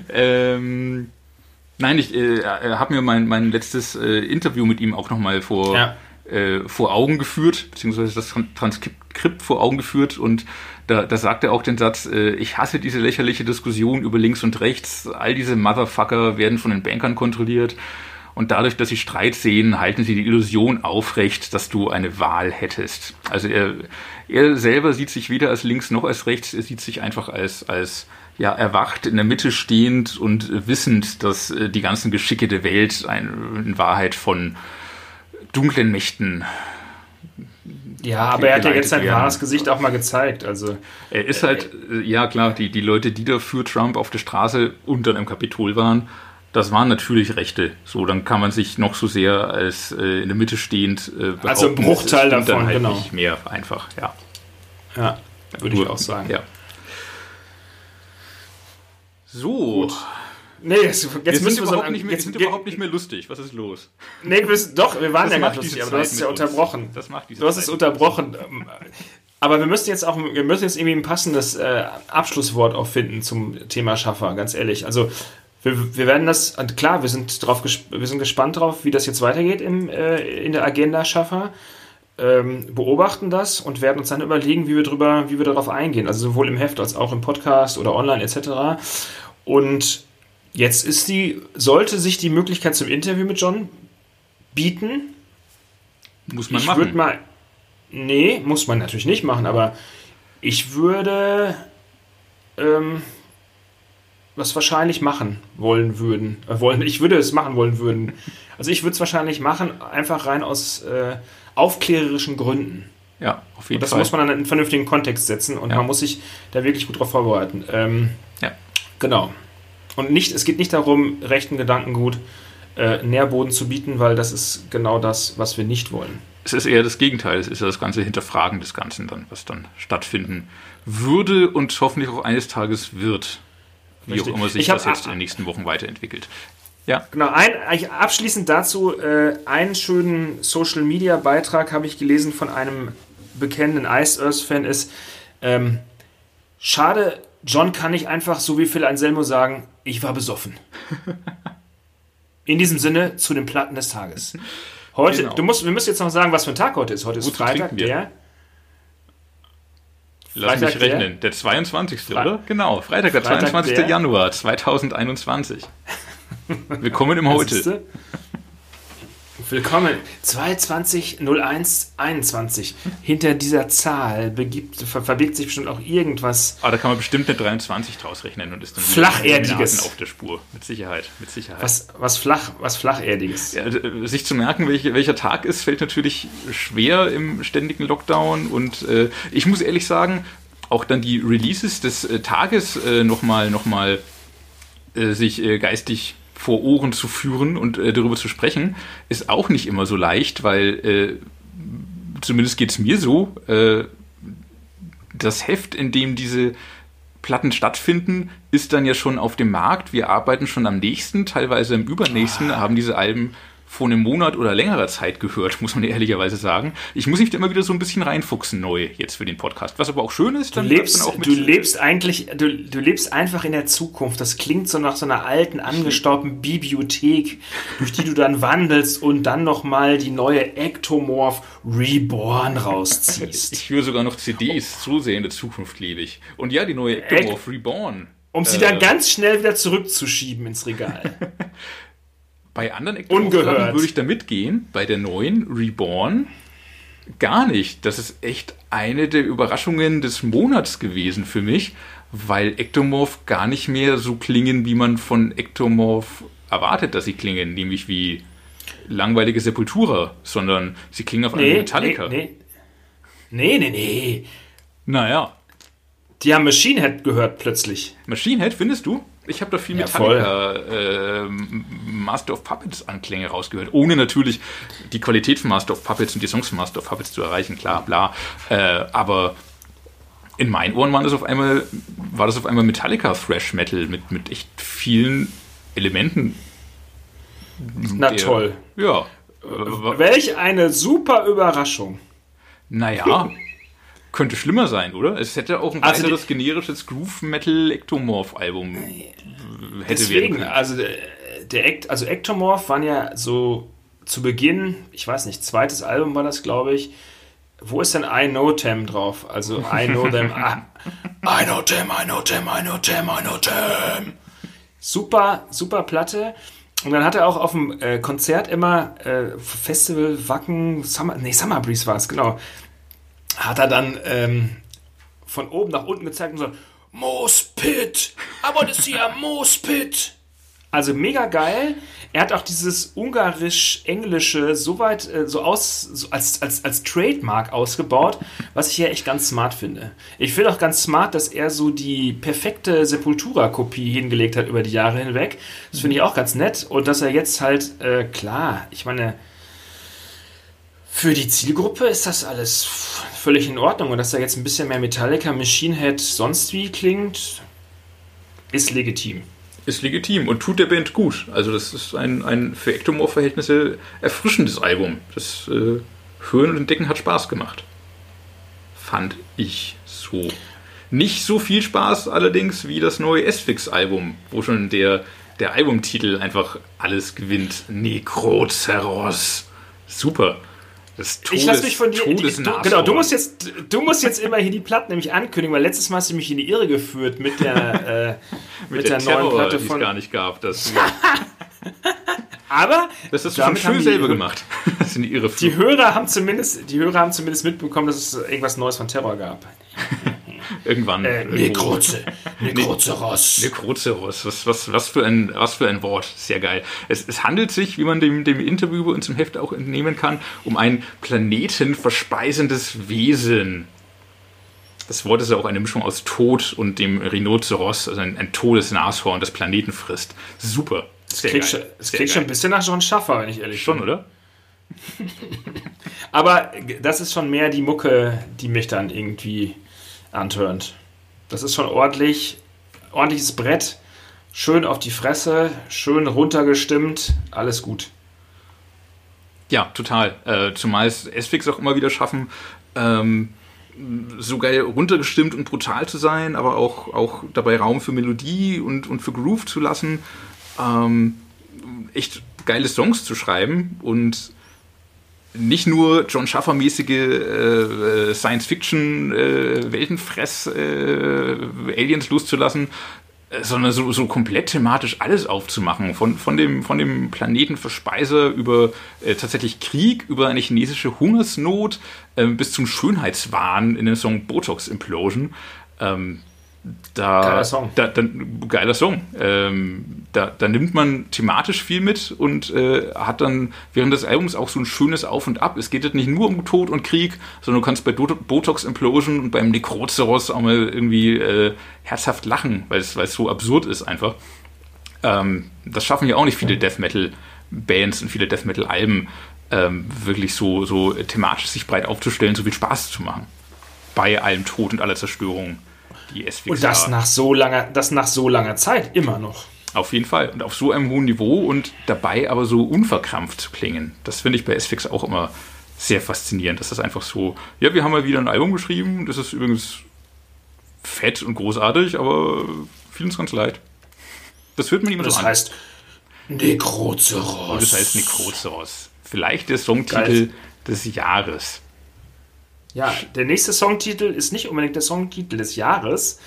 Ähm, nein, ich äh, habe mir mein, mein letztes äh, Interview mit ihm auch nochmal vor, ja. äh, vor Augen geführt, beziehungsweise das Transkript vor Augen geführt und da, da sagt er auch den Satz, äh, ich hasse diese lächerliche Diskussion über links und rechts, all diese Motherfucker werden von den Bankern kontrolliert und dadurch, dass sie Streit sehen, halten sie die Illusion aufrecht, dass du eine Wahl hättest. Also er, er selber sieht sich weder als links noch als rechts, er sieht sich einfach als, als ja, erwacht, in der Mitte stehend und wissend, dass äh, die ganzen Geschicke der Welt in Wahrheit von dunklen Mächten Ja, aber er hat ja jetzt sein wahres Gesicht auch mal gezeigt. Also er ist halt, äh, ja klar, die, die Leute, die da für Trump auf der Straße unter dem Kapitol waren, das waren natürlich Rechte. So, dann kann man sich noch so sehr als äh, in der Mitte stehend äh. Also ein Bruchteil davon, dann halt genau. Nicht mehr einfach, ja. Ja, würde ich auch sagen. Ja. So. Gut. Nee, jetzt, jetzt müssen wir so nicht mehr, jetzt sind überhaupt nicht mehr lustig. Was ist los? Nee, wir, doch, wir waren das ja ganz lustig, aber du hast es ja unterbrochen. Das macht diese Du hast es unterbrochen. Aber wir müssen jetzt auch, wir müssen jetzt irgendwie ein passendes äh, Abschlusswort auch finden zum Thema Schaffer, ganz ehrlich. Also wir, wir werden das, klar, wir sind drauf, wir sind gespannt drauf, wie das jetzt weitergeht im, äh, in der Agenda Schaffer. Ähm, beobachten das und werden uns dann überlegen, wie wir drüber, wie wir darauf eingehen. Also sowohl im Heft als auch im Podcast oder online etc. Und Jetzt ist die, sollte sich die Möglichkeit zum Interview mit John bieten. Muss man ich machen. Würde mal, nee, muss man natürlich nicht machen, aber ich würde ähm, was wahrscheinlich machen wollen würden. Äh, wollen, ich würde es machen wollen würden. Also ich würde es wahrscheinlich machen, einfach rein aus äh, aufklärerischen Gründen. Ja, auf jeden und das Fall. Das muss man dann in einen vernünftigen Kontext setzen und ja. man muss sich da wirklich gut drauf vorbereiten. Ähm, ja. Genau. Und nicht, es geht nicht darum, rechten Gedankengut äh, Nährboden zu bieten, weil das ist genau das, was wir nicht wollen. Es ist eher das Gegenteil. Es ist ja das ganze Hinterfragen des Ganzen dann, was dann stattfinden würde und hoffentlich auch eines Tages wird. Wie Richtig. auch immer sich das jetzt in den nächsten Wochen weiterentwickelt. Ja. Genau, ein, abschließend dazu, äh, einen schönen Social Media Beitrag habe ich gelesen von einem bekennenden Ice Earth Fan ist, ähm, schade, John kann nicht einfach so wie Phil Anselmo sagen, ich war besoffen. In diesem Sinne zu den Platten des Tages. Heute, genau. du musst, wir müssen jetzt noch sagen, was für ein Tag heute ist. Heute ist Gut, Freitag, der. Lass Freitag mich rechnen. Der, der 22. Fre oder? Genau, Freitag, der Freitag 22. Der? Januar 2021. Willkommen im Heute. Willkommen. 220121. Hinter dieser Zahl begibt, ver verbirgt sich bestimmt auch irgendwas. Aber ah, da kann man bestimmt eine 23 draus rechnen und ist dann Flacherdiges auf der Spur. Mit Sicherheit. Mit Sicherheit. Was, was, flach, was Flacherdiges. Ja, sich zu merken, welch, welcher Tag ist, fällt natürlich schwer im ständigen Lockdown. Und äh, ich muss ehrlich sagen, auch dann die Releases des äh, Tages äh, nochmal noch mal, äh, sich äh, geistig vor Ohren zu führen und äh, darüber zu sprechen, ist auch nicht immer so leicht, weil äh, zumindest geht es mir so, äh, das Heft, in dem diese Platten stattfinden, ist dann ja schon auf dem Markt. Wir arbeiten schon am nächsten, teilweise im übernächsten, ah. haben diese Alben vor einem Monat oder längerer Zeit gehört, muss man ehrlicherweise sagen. Ich muss mich da immer wieder so ein bisschen reinfuchsen neu jetzt für den Podcast. Was aber auch schön ist, dann du lebst, dann du lebst eigentlich, du, du lebst einfach in der Zukunft. Das klingt so nach so einer alten, angestaubten Bibliothek, durch die du dann wandelst und dann nochmal die neue Ectomorph Reborn rausziehst. Ich höre sogar noch CDs, so sehr in der Zukunft lebe ich. Und ja, die neue Ectomorph Reborn. Um sie äh, dann ganz schnell wieder zurückzuschieben ins Regal. Bei anderen Ungehört. würde ich da mitgehen. Bei der neuen Reborn gar nicht. Das ist echt eine der Überraschungen des Monats gewesen für mich, weil Ektomorph gar nicht mehr so klingen, wie man von Ektomorph erwartet, dass sie klingen, nämlich wie langweilige Sepultura, sondern sie klingen auf nee, Metallica. Nee, nee, nee, nee. Naja. Die haben Machine Head gehört plötzlich. Machine Head, findest du? Ich habe da viel Metallica äh, Master of Puppets Anklänge rausgehört, ohne natürlich die Qualität von Master of Puppets und die Songs von Master of Puppets zu erreichen, klar, bla. Äh, aber in meinen Ohren war das auf einmal, war das auf einmal Metallica Thrash Metal mit, mit echt vielen Elementen. Na der, toll. Ja. Welch eine super Überraschung. Naja. Könnte schlimmer sein, oder? Es hätte auch ein also weiteres generisches Groove Metal Ectomorph Album äh, hätte deswegen, werden können. Also der, der also Ectomorph waren ja so zu Beginn, ich weiß nicht, zweites Album war das, glaube ich. Wo ist denn I Know Them drauf? Also I Know Them, I, I Know Them, I Know Them, I Know Them, I Know Them. Super, super Platte. Und dann hat er auch auf dem äh, Konzert immer äh, Festival Wacken, Summer, nee, Summer Breeze war es, genau hat er dann ähm, von oben nach unten gezeigt und gesagt, Moos Pit, I want to see a Moos Pit. Also mega geil. Er hat auch dieses ungarisch-englische so weit äh, so aus, so als, als, als Trademark ausgebaut, was ich ja echt ganz smart finde. Ich finde auch ganz smart, dass er so die perfekte Sepultura-Kopie hingelegt hat über die Jahre hinweg. Das finde ich auch ganz nett. Und dass er jetzt halt, äh, klar, ich meine, für die Zielgruppe ist das alles völlig in Ordnung. Und dass er jetzt ein bisschen mehr Metallica, Machine Head, sonst wie klingt, ist legitim. Ist legitim und tut der Band gut. Also das ist ein, ein für Ectomorph-Verhältnisse erfrischendes Album. Das äh, Hören und Entdecken hat Spaß gemacht. Fand ich so. Nicht so viel Spaß allerdings wie das neue S-Fix-Album, wo schon der, der Albumtitel einfach alles gewinnt. Necroceros. Super. Das Todes, ich lasse mich von dir. Die, du, genau, du musst, jetzt, du musst jetzt immer hier die Platten nämlich ankündigen, weil letztes Mal hast du mich in die Irre geführt mit der, äh, mit, mit der, der neuen Platte von. Die es gar nicht gab. Das, Aber das hast du schon schön selber gemacht. Das in die, Irre die Hörer haben zumindest, die Hörer haben zumindest mitbekommen, dass es irgendwas Neues von Terror gab. Irgendwann. Äh, Nekroze. Nekrozeros. Nekrozeros. Was, was, was, für ein, was für ein Wort. Sehr geil. Es, es handelt sich, wie man dem, dem Interview bei uns im Heft auch entnehmen kann, um ein planetenverspeisendes Wesen. Das Wort ist ja auch eine Mischung aus Tod und dem Rhinoceros, also ein, ein totes Nashorn, das Planeten frisst. Super. Es klingt, schon, es klingt schon ein bisschen nach John Schaffer, wenn ich ehrlich bin. Schon, oder? Aber das ist schon mehr die Mucke, die mich dann irgendwie antörnt. Das ist schon ordentlich, ordentliches Brett, schön auf die Fresse, schön runtergestimmt, alles gut. Ja, total. Äh, zumal es S-Fix auch immer wieder schaffen, ähm, so geil runtergestimmt und brutal zu sein, aber auch, auch dabei Raum für Melodie und, und für Groove zu lassen. Ähm, echt geile Songs zu schreiben und nicht nur John Schaffer-mäßige äh, Science-Fiction-Weltenfress äh, äh, loszulassen, äh, sondern so, so komplett thematisch alles aufzumachen. Von, von, dem, von dem Planetenverspeiser über äh, tatsächlich Krieg, über eine chinesische Hungersnot äh, bis zum Schönheitswahn in dem Song Botox Implosion. Ähm, da, geiler Song. Da, da, geiler Song. Ähm, da, da nimmt man thematisch viel mit und äh, hat dann während des Albums auch so ein schönes Auf und Ab. Es geht jetzt nicht nur um Tod und Krieg, sondern du kannst bei Botox Implosion und beim Necroceros auch mal irgendwie äh, herzhaft lachen, weil es so absurd ist einfach. Ähm, das schaffen ja auch nicht viele Death Metal Bands und viele Death Metal Alben, ähm, wirklich so, so thematisch sich breit aufzustellen, so viel Spaß zu machen. Bei allem Tod und aller Zerstörung die SWX. Und das nach so langer, das nach so langer Zeit immer noch. Auf jeden Fall. Und auf so einem hohen Niveau und dabei aber so unverkrampft klingen. Das finde ich bei SFX auch immer sehr faszinierend, dass das einfach so, ja, wir haben mal wieder ein Album geschrieben, das ist übrigens fett und großartig, aber fiel uns ganz leid. Das hört man immer das so an. Das heißt Necroceros. Das heißt Necroceros. Vielleicht der Songtitel Geil. des Jahres. Ja, der nächste Songtitel ist nicht unbedingt der Songtitel des Jahres,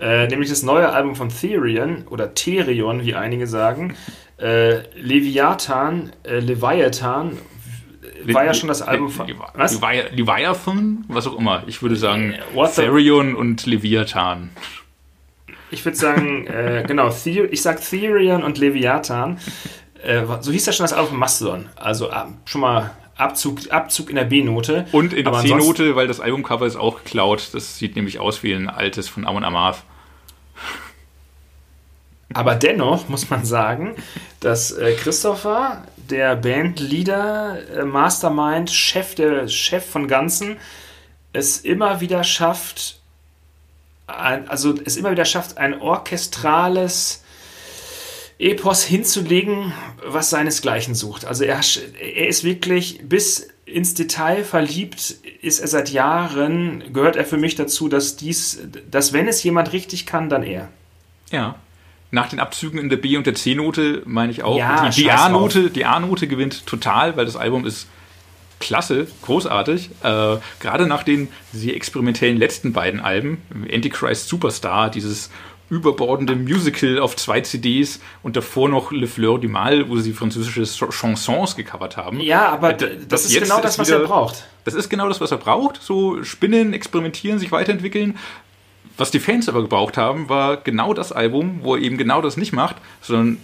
äh, nämlich das neue Album von Therion oder Therion, wie einige sagen. Äh, Leviathan, äh, Leviathan war ja schon das Album von. Was? Leviathan? Was auch immer. Ich würde sagen äh, Therion und Leviathan. Ich würde sagen, äh, genau, Ther ich sag Therion und Leviathan. Äh, so hieß ja schon das Album von Mastodon. Also äh, schon mal Abzug, Abzug in der B-Note. Und in der C-Note, weil das Albumcover ist auch geklaut. Das sieht nämlich aus wie ein altes von Amon Amarth. Aber dennoch muss man sagen, dass äh, Christopher, der Bandleader, äh, Mastermind, Chef, der Chef von Ganzen, es immer wieder schafft, ein, also es immer wieder schafft, ein orchestrales Epos hinzulegen, was seinesgleichen sucht. Also er, er ist wirklich bis ins Detail verliebt, ist er seit Jahren, gehört er für mich dazu, dass dies, dass wenn es jemand richtig kann, dann er. Ja. Nach den Abzügen in der B- und der C-Note meine ich auch. Ja, die, A-Note, die A-Note gewinnt total, weil das Album ist klasse, großartig. Äh, gerade nach den sehr experimentellen letzten beiden Alben, Antichrist Superstar, dieses überbordende Musical auf zwei CDs und davor noch Le Fleur du Mal, wo sie französische Chansons gecovert haben. Ja, aber das, das ist genau das, was wieder, er braucht. Das ist genau das, was er braucht. So spinnen, experimentieren, sich weiterentwickeln. was die Fans aber gebraucht haben, war genau das Album, wo er eben genau das nicht macht, sondern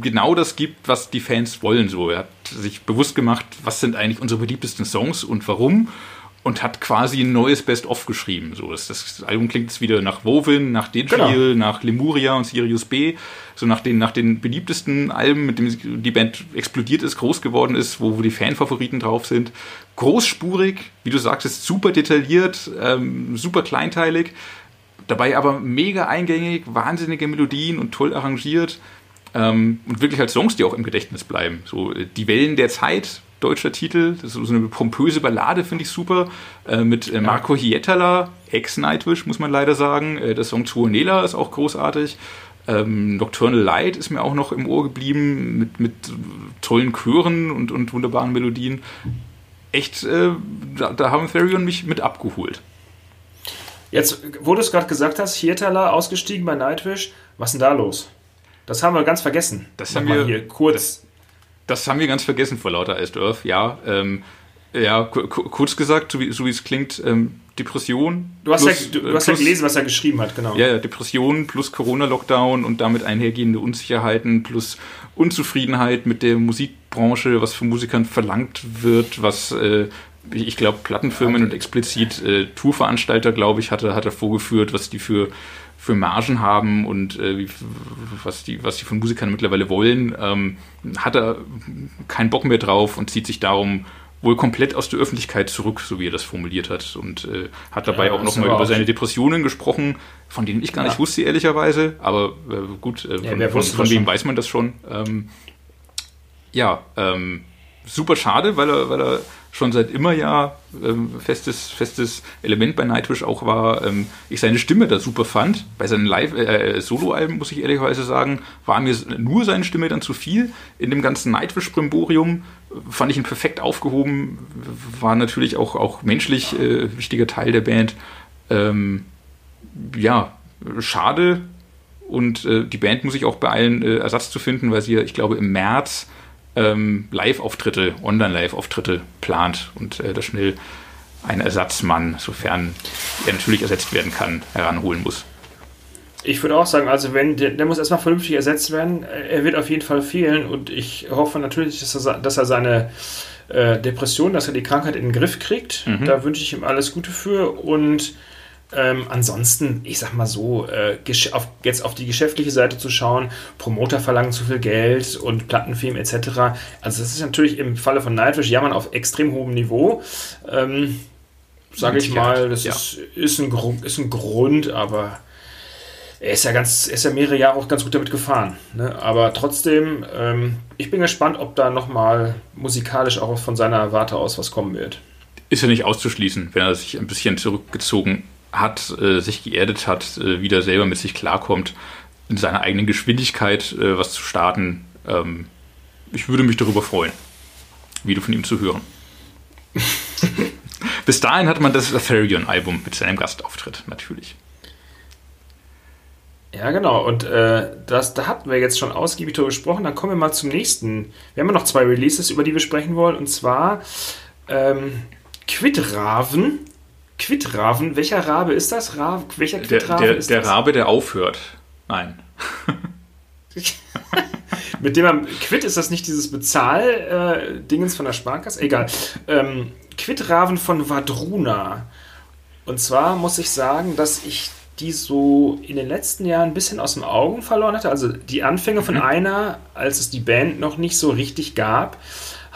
genau das gibt, was die Fans wollen. So, er hat sich bewusst gemacht, was sind eigentlich unsere beliebtesten Songs und warum und hat quasi ein neues Best-of geschrieben. So, das, das Album klingt jetzt wieder nach Woven, nach Deadfield, genau. nach Lemuria und Sirius B, so nach den, nach den beliebtesten Alben, mit dem die Band explodiert ist, groß geworden ist, wo, wo die Fanfavoriten drauf sind. Großspurig, wie du sagst, super detailliert, ähm, super kleinteilig, dabei aber mega eingängig, wahnsinnige Melodien und toll arrangiert. Ähm, und wirklich halt Songs, die auch im Gedächtnis bleiben. So Die Wellen der Zeit, deutscher Titel. Das ist so eine pompöse Ballade, finde ich super. Äh, mit äh, Marco Hietala, ex-Nightwish, muss man leider sagen. Äh, der Song Tuonela ist auch großartig. Ähm, Nocturnal Light ist mir auch noch im Ohr geblieben, mit, mit tollen Chören und, und wunderbaren Melodien. Echt, äh, da, da haben Therion mich mit abgeholt. Jetzt, wo du es gerade gesagt hast, Hietala ausgestiegen bei Nightwish, was ist denn da los? Das haben wir ganz vergessen. Das haben wir hier kurz. Das, haben wir ganz vergessen vor lauter Iced Earth, ja. Ähm, ja, kurz gesagt, so wie, so wie es klingt, ähm, Depression. Du hast, plus, ja, du, du hast plus, ja gelesen, was er geschrieben hat, genau. Ja, ja Depression plus Corona-Lockdown und damit einhergehende Unsicherheiten plus Unzufriedenheit mit der Musikbranche, was von Musikern verlangt wird, was äh, ich glaube, Plattenfirmen und explizit äh, Tourveranstalter, glaube ich, hatte, hat er vorgeführt, was die für für Margen haben und äh, was, die, was die von Musikern mittlerweile wollen, ähm, hat er keinen Bock mehr drauf und zieht sich darum wohl komplett aus der Öffentlichkeit zurück, so wie er das formuliert hat. Und äh, hat dabei ja, auch nochmal über seine Depressionen gesprochen, von denen ich gar ja. nicht wusste, ehrlicherweise. Aber äh, gut, äh, von, ja, von, von wem weiß man das schon. Ähm, ja, ähm, super schade, weil er, weil er schon seit immer ja ähm, festes, festes Element bei Nightwish auch war, ähm, ich seine Stimme da super fand. Bei seinen Live äh, Soloalben muss ich ehrlicherweise sagen, war mir nur seine Stimme dann zu viel. In dem ganzen Nightwish Brimborium fand ich ihn perfekt aufgehoben, war natürlich auch, auch menschlich äh, wichtiger Teil der Band. Ähm, ja, schade. Und äh, die Band muss sich auch beeilen, äh, Ersatz zu finden, weil sie ja, ich glaube, im März ähm, Live-Auftritte, Online-Live-Auftritte plant und äh, da schnell einen Ersatzmann, sofern er natürlich ersetzt werden kann, heranholen muss. Ich würde auch sagen, also wenn der, der, muss erstmal vernünftig ersetzt werden. Er wird auf jeden Fall fehlen und ich hoffe natürlich, dass er, dass er seine äh, Depression, dass er die Krankheit in den Griff kriegt. Mhm. Da wünsche ich ihm alles Gute für und ähm, ansonsten, ich sag mal so, äh, auf, jetzt auf die geschäftliche Seite zu schauen, Promoter verlangen zu viel Geld und Plattenfilm etc. Also das ist natürlich im Falle von Nightwish jammern auf extrem hohem Niveau. Ähm, Sage ich mal, das ja. ist, ist, ein, ist ein Grund, aber er ist ja ganz, er ist ja mehrere Jahre auch ganz gut damit gefahren. Ne? Aber trotzdem, ähm, ich bin gespannt, ob da nochmal musikalisch auch von seiner Warte aus was kommen wird. Ist ja nicht auszuschließen, wenn er sich ein bisschen zurückgezogen hat, äh, sich geerdet hat, äh, wieder selber mit sich klarkommt, in seiner eigenen Geschwindigkeit äh, was zu starten. Ähm, ich würde mich darüber freuen, wieder von ihm zu hören. Bis dahin hat man das Atherion-Album mit seinem Gastauftritt, natürlich. Ja, genau. Und äh, das, da hatten wir jetzt schon ausgiebig darüber gesprochen. Dann kommen wir mal zum nächsten. Wir haben ja noch zwei Releases, über die wir sprechen wollen. Und zwar ähm, Quidraven Quittraven, welcher Rabe ist das? Ra welcher Quittraven der, der, ist der das? Der Rabe, der aufhört. Nein. Mit dem man. Quit ist das nicht dieses Bezahl-Dingens äh, von der Sparkasse? Egal. Ähm, Quittraven von Vadruna. Und zwar muss ich sagen, dass ich die so in den letzten Jahren ein bisschen aus den Augen verloren hatte. Also die Anfänge von mhm. einer, als es die Band noch nicht so richtig gab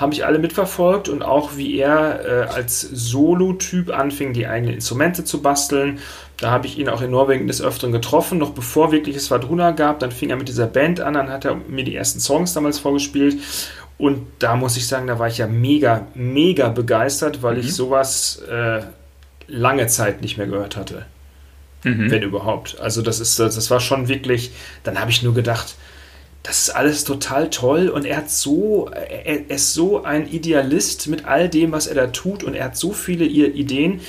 habe ich alle mitverfolgt und auch wie er äh, als Solo-Typ anfing, die eigenen Instrumente zu basteln. Da habe ich ihn auch in Norwegen des Öfteren getroffen, noch bevor wirklich es Vadruna gab. Dann fing er mit dieser Band an, dann hat er mir die ersten Songs damals vorgespielt. Und da muss ich sagen, da war ich ja mega, mega begeistert, weil mhm. ich sowas äh, lange Zeit nicht mehr gehört hatte. Mhm. Wenn überhaupt. Also das ist, das war schon wirklich, dann habe ich nur gedacht, das ist alles total toll und er hat so, er, ist so ein Idealist mit all dem, was er da tut und er hat so viele Ideen.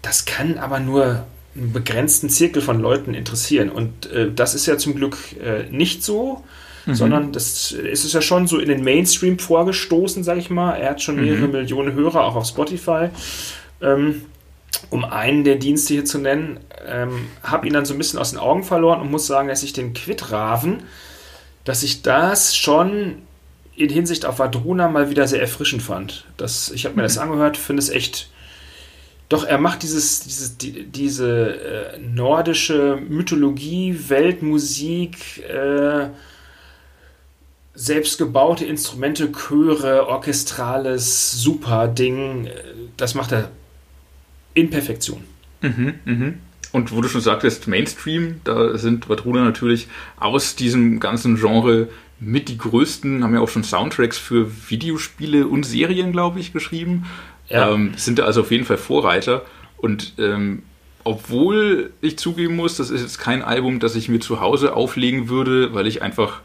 Das kann aber nur einen begrenzten Zirkel von Leuten interessieren und äh, das ist ja zum Glück äh, nicht so. Mhm. Sondern das ist es ja schon so in den Mainstream vorgestoßen, sag ich mal. Er hat schon mehrere mhm. Millionen Hörer, auch auf Spotify. Ähm, um einen der Dienste hier zu nennen. Ähm, habe ihn dann so ein bisschen aus den Augen verloren und muss sagen, dass ich den Quittraven, dass ich das schon in Hinsicht auf Vadruna mal wieder sehr erfrischend fand. Das, ich habe mir das mhm. angehört, finde es echt. Doch er macht dieses, dieses die, diese äh, nordische Mythologie, Weltmusik, äh, selbstgebaute Instrumente, Chöre, orchestrales Super-Ding. Äh, das macht er in Perfektion. Mhm, mhm. Und wo du schon sagtest, Mainstream, da sind Vadruna natürlich aus diesem ganzen Genre mit die größten, haben ja auch schon Soundtracks für Videospiele und Serien, glaube ich, geschrieben. Ja. Ähm, sind da also auf jeden Fall Vorreiter. Und ähm, obwohl ich zugeben muss, das ist jetzt kein Album, das ich mir zu Hause auflegen würde, weil ich einfach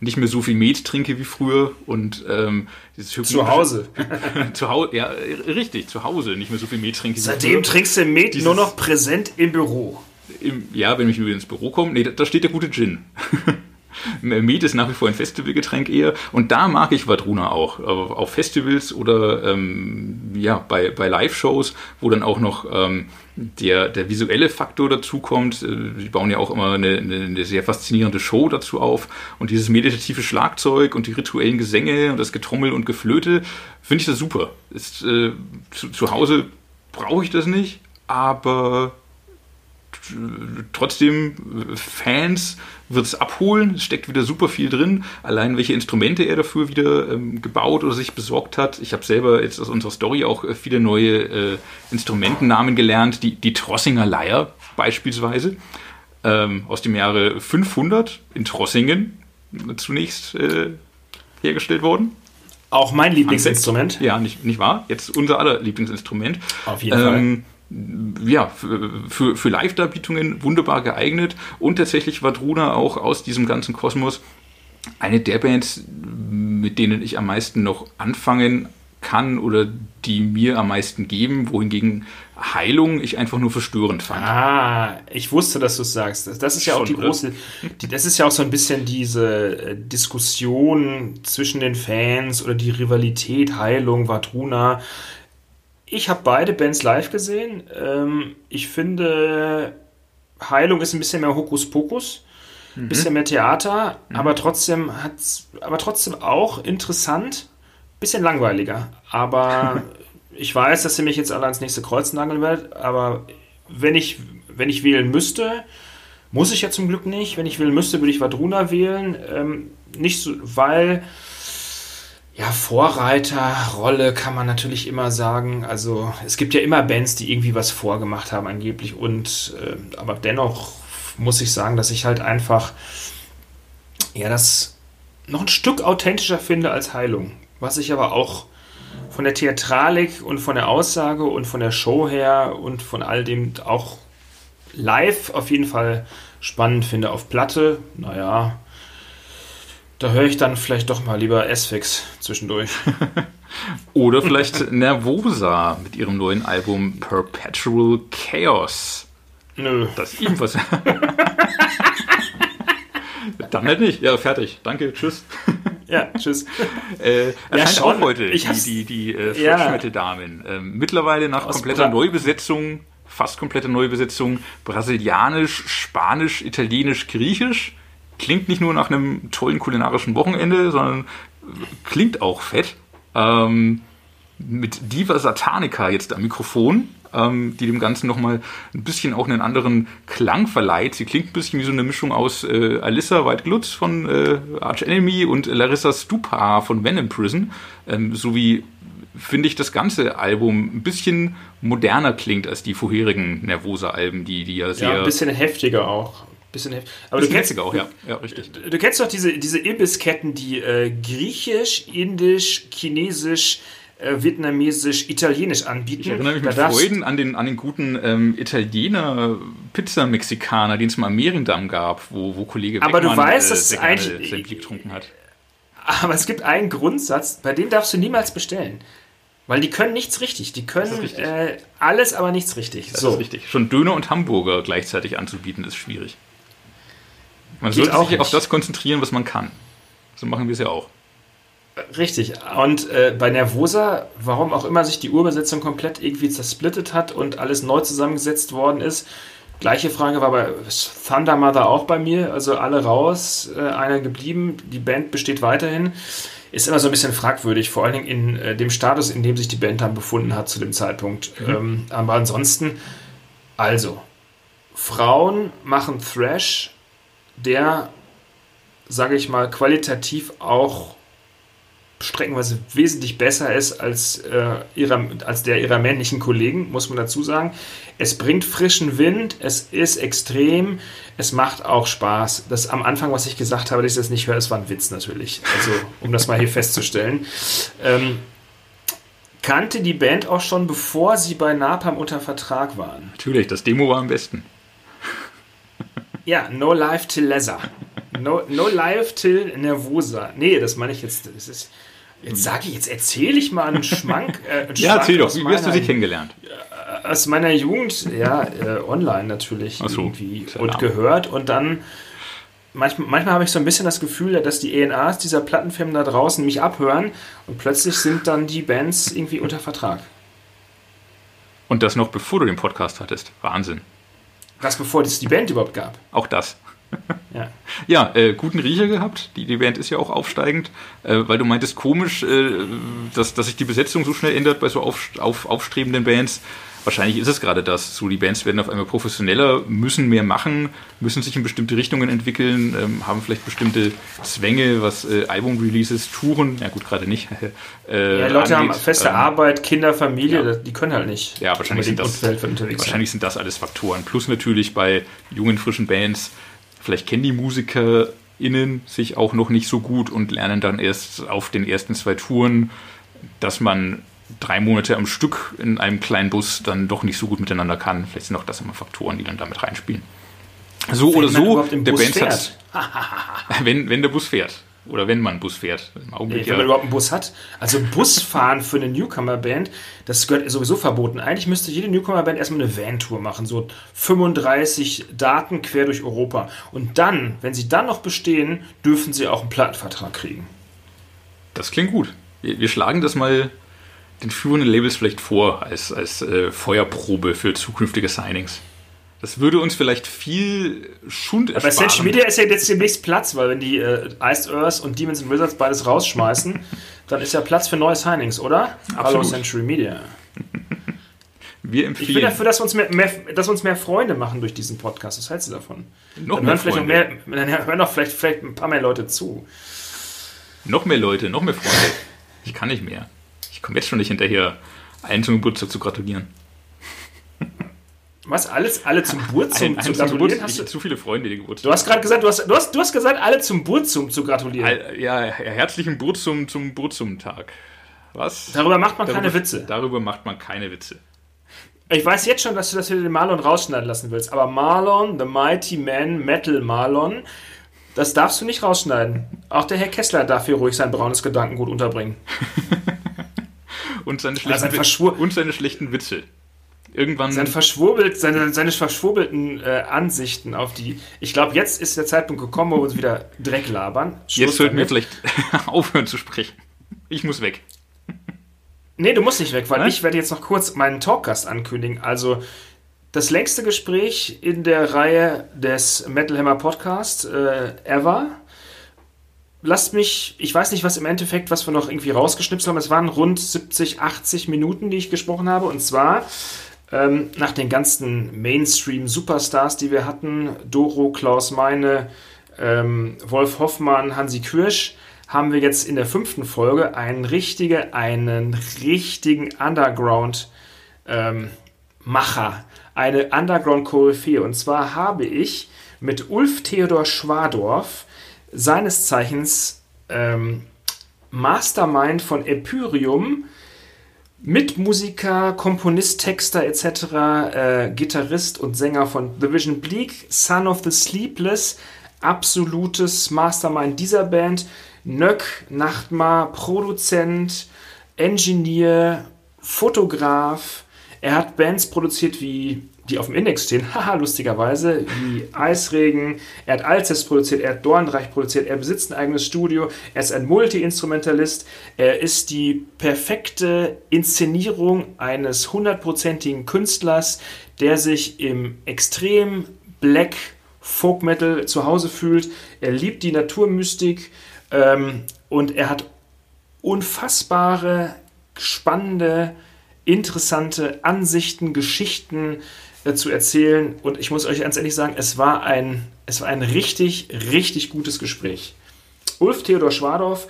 nicht mehr so viel Met trinke wie früher und ähm, zu Hause. zu Hause, ja, richtig, zu Hause nicht mehr so viel Met trinke. Seitdem trinkst du Met nur noch präsent im Büro. Im, ja, wenn ich wieder ins Büro komme, nee, da, da steht der gute Gin. Mead ist nach wie vor ein Festivalgetränk eher. Und da mag ich Vadruna auch. Auf Festivals oder ähm, ja, bei, bei Live-Shows, wo dann auch noch ähm, der, der visuelle Faktor dazu kommt. Äh, bauen ja auch immer eine, eine, sehr faszinierende Show dazu auf. Und dieses meditative Schlagzeug und die rituellen Gesänge und das Getrommel und Geflöte, finde ich das super. Ist, äh, zu, zu Hause brauche ich das nicht, aber trotzdem Fans wird es abholen. Es steckt wieder super viel drin. Allein welche Instrumente er dafür wieder ähm, gebaut oder sich besorgt hat. Ich habe selber jetzt aus unserer Story auch äh, viele neue äh, Instrumentennamen gelernt. Die, die Trossinger Leier beispielsweise ähm, aus dem Jahre 500 in Trossingen zunächst äh, hergestellt worden. Auch mein Lieblingsinstrument. Ja, nicht, nicht wahr? Jetzt unser aller Lieblingsinstrument. Auf jeden ähm, Fall ja, für, für Live-Darbietungen wunderbar geeignet und tatsächlich war Druna auch aus diesem ganzen Kosmos eine der Bands, mit denen ich am meisten noch anfangen kann oder die mir am meisten geben, wohingegen Heilung ich einfach nur verstörend fand. Ah, ich wusste, dass du es sagst. Das ist ja auch die große, die, das ist ja auch so ein bisschen diese äh, Diskussion zwischen den Fans oder die Rivalität Heilung, Vadruna. Ich habe beide Bands live gesehen. Ähm, ich finde, Heilung ist ein bisschen mehr Hokuspokus, ein mhm. bisschen mehr Theater, mhm. aber trotzdem hat's, aber trotzdem auch interessant, bisschen langweiliger. Aber ich weiß, dass ihr mich jetzt alle ans nächste Kreuz nageln werdet, aber wenn ich, wenn ich wählen müsste, muss ich ja zum Glück nicht. Wenn ich wählen müsste, würde ich Vadruna wählen. Ähm, nicht so, weil ja, Vorreiterrolle kann man natürlich immer sagen. Also es gibt ja immer Bands, die irgendwie was vorgemacht haben angeblich. Und äh, aber dennoch muss ich sagen, dass ich halt einfach ja das noch ein Stück authentischer finde als Heilung. Was ich aber auch von der Theatralik und von der Aussage und von der Show her und von all dem auch live auf jeden Fall spannend finde. Auf Platte, naja, da höre ich dann vielleicht doch mal lieber S-Fix zwischendurch. Oder vielleicht Nervosa mit ihrem neuen Album Perpetual Chaos. Nö. Das ist ebenfalls. Dann halt nicht. Ja, fertig. Danke, tschüss. Ja, tschüss. äh, ja, schon. auch heute ich die, die, die äh, ja. damen Ähm, mittlerweile nach Aus kompletter Bra Neubesetzung, fast kompletter Neubesetzung, brasilianisch, spanisch, italienisch, griechisch klingt nicht nur nach einem tollen kulinarischen Wochenende, sondern klingt auch fett. Ähm, mit Diva Satanica jetzt am Mikrofon, ähm, die dem Ganzen nochmal ein bisschen auch einen anderen Klang verleiht. Sie klingt ein bisschen wie so eine Mischung aus äh, Alyssa White-Glutz von äh, Arch Enemy und Larissa Stupa von Venom Prison, ähm, sowie finde ich das ganze Album ein bisschen moderner klingt als die vorherigen Nervosa-Alben, die, die ja sehr. Ja, ein bisschen heftiger auch. Bisschen heftig. Aber du kennst auch, ja. ja, richtig. Du kennst doch diese, diese Imbissketten, die äh, griechisch, indisch, chinesisch, äh, vietnamesisch, italienisch anbieten. Ich erinnere mich da mit Freuden an den, an den guten ähm, Italiener Pizza-Mexikaner, den es mal am Mehrendamm gab, wo, wo Kollege Aber Beckmann, du weißt, äh, dass es eigentlich sein Bier getrunken hat. Aber es gibt einen Grundsatz, bei dem darfst du niemals bestellen. Weil die können nichts richtig. Die können richtig. Äh, alles, aber nichts richtig. Das so. ist richtig. Schon Döner und Hamburger gleichzeitig anzubieten, ist schwierig. Man Geht sollte sich nicht. auf das konzentrieren, was man kann. So machen wir es ja auch. Richtig. Und äh, bei Nervosa, warum auch immer sich die Urbesetzung komplett irgendwie zersplittet hat und alles neu zusammengesetzt worden ist. Gleiche Frage war bei Thunder Mother auch bei mir. Also alle raus, äh, einer geblieben. Die Band besteht weiterhin. Ist immer so ein bisschen fragwürdig, vor allen Dingen in äh, dem Status, in dem sich die Band dann befunden hat zu dem Zeitpunkt. Mhm. Ähm, aber ansonsten, also, Frauen machen Thrash, der, sage ich mal, qualitativ auch streckenweise wesentlich besser ist als, äh, ihrer, als der ihrer männlichen Kollegen, muss man dazu sagen. Es bringt frischen Wind, es ist extrem, es macht auch Spaß. Das am Anfang, was ich gesagt habe, dass ich das nicht höre, das war ein Witz natürlich. Also, um das mal hier festzustellen. Ähm, kannte die Band auch schon, bevor sie bei Napalm unter Vertrag waren. Natürlich, das Demo war am besten. Ja, No Life Till Leather. No, no Life Till Nervosa. Nee, das meine ich jetzt. Das ist, jetzt sage ich, jetzt erzähle ich mal einen Schmank. Äh, einen ja, erzähl doch, wie hast du sie kennengelernt? Aus meiner Jugend, ja, äh, online natürlich so, irgendwie und gehört und dann manchmal, manchmal habe ich so ein bisschen das Gefühl, dass die ENAs dieser Plattenfirmen da draußen mich abhören und plötzlich sind dann die Bands irgendwie unter Vertrag. Und das noch bevor du den Podcast hattest. Wahnsinn. Das bevor es die Band überhaupt gab. Auch das. Ja, ja äh, guten Riecher gehabt. Die, die Band ist ja auch aufsteigend, äh, weil du meintest komisch, äh, dass, dass sich die Besetzung so schnell ändert bei so auf, auf, aufstrebenden Bands. Wahrscheinlich ist es gerade das. So, die Bands werden auf einmal professioneller, müssen mehr machen, müssen sich in bestimmte Richtungen entwickeln, ähm, haben vielleicht bestimmte Zwänge, was äh, Album-Releases, Touren, ja gut, gerade nicht. äh, ja, Leute angeht. haben feste ähm, Arbeit, Kinder, Familie, ja. die können halt nicht. Ja, wahrscheinlich, sind das, wahrscheinlich sind das alles Faktoren. Plus natürlich bei jungen, frischen Bands vielleicht kennen die MusikerInnen sich auch noch nicht so gut und lernen dann erst auf den ersten zwei Touren, dass man drei Monate am Stück in einem kleinen Bus dann doch nicht so gut miteinander kann. Vielleicht sind auch das immer Faktoren, die dann damit reinspielen. So wenn oder so, der Band hat. wenn, wenn der Bus fährt. Oder wenn man Bus fährt. Nee, wenn man überhaupt einen Bus hat. Also Busfahren für eine Newcomer-Band, das gehört sowieso verboten. Eigentlich müsste jede Newcomer-Band erstmal eine Van-Tour machen. So 35 Daten quer durch Europa. Und dann, wenn sie dann noch bestehen, dürfen sie auch einen Plattenvertrag kriegen. Das klingt gut. Wir, wir schlagen das mal den führenden Labels vielleicht vor als, als äh, Feuerprobe für zukünftige Signings. Das würde uns vielleicht viel Schund ersparen. Aber Century Media ist ja jetzt demnächst Platz, weil wenn die äh, Iced Earth und Demons and Wizards beides rausschmeißen, dann ist ja Platz für neue Signings, oder? Absolut. Hallo Century Media. Wir empfehlen. Ich bin dafür, dass wir, uns mehr, mehr, dass wir uns mehr Freunde machen durch diesen Podcast. Was hältst du davon? Noch dann mehr, noch mehr Dann hören doch vielleicht, vielleicht ein paar mehr Leute zu. Noch mehr Leute, noch mehr Freunde. Ich kann nicht mehr. Komme jetzt schon nicht hinterher, allen zum Geburtstag zu gratulieren. Was? Alles, alle zum Burzum zu gratulieren? Hast du zu viele Freunde, die Geburtstag Du hast gerade gesagt, du hast, du, hast, du hast gesagt, alle zum Burzum zu gratulieren. All, ja, herzlichen Burzum zum Burzum-Tag. Was? Darüber macht man darüber, keine Witze. Darüber macht man keine Witze. Ich weiß jetzt schon, dass du das für den Marlon rausschneiden lassen willst, aber Marlon, The Mighty Man, Metal Marlon, das darfst du nicht rausschneiden. Auch der Herr Kessler darf hier ruhig sein braunes Gedankengut unterbringen. und, seine schlechten, also und seine schlechten Witze irgendwann. Sein verschwurbelt, seine, seine verschwurbelten äh, Ansichten auf die. Ich glaube, jetzt ist der Zeitpunkt gekommen, wo wir uns wieder Dreck labern. Schluss jetzt sollten wir vielleicht aufhören zu sprechen. Ich muss weg. Nee, du musst nicht weg, weil Nein? ich werde jetzt noch kurz meinen Talkgast ankündigen. Also das längste Gespräch in der Reihe des Metal Hammer Podcast äh, ever. Lasst mich, ich weiß nicht, was im Endeffekt, was wir noch irgendwie rausgeschnipselt haben. Es waren rund 70, 80 Minuten, die ich gesprochen habe. Und zwar ähm, nach den ganzen Mainstream-Superstars, die wir hatten, Doro, Klaus Meine, ähm, Wolf Hoffmann, Hansi Kürsch, haben wir jetzt in der fünften Folge einen, richtige, einen richtigen Underground-Macher, ähm, eine Underground-Koryphäe. Und zwar habe ich mit Ulf Theodor Schwadorf, seines Zeichens ähm, Mastermind von Epyrium, Mitmusiker, Komponist, Texter etc., äh, Gitarrist und Sänger von The Vision Bleak, Son of the Sleepless, absolutes Mastermind dieser Band, Nöck, Nachtmar, Produzent, Engineer, Fotograf, Er hat Bands produziert wie die auf dem Index stehen, haha, lustigerweise, wie Eisregen. Er hat Alcest produziert, er hat Dornreich produziert, er besitzt ein eigenes Studio, er ist ein Multi-Instrumentalist, er ist die perfekte Inszenierung eines hundertprozentigen Künstlers, der sich im extrem Black Folk Metal zu Hause fühlt. Er liebt die Naturmystik ähm, und er hat unfassbare, spannende, interessante Ansichten, Geschichten, äh, zu erzählen. Und ich muss euch ganz ehrlich sagen, es war ein, es war ein richtig, richtig gutes Gespräch. Ulf Theodor Schwadorf,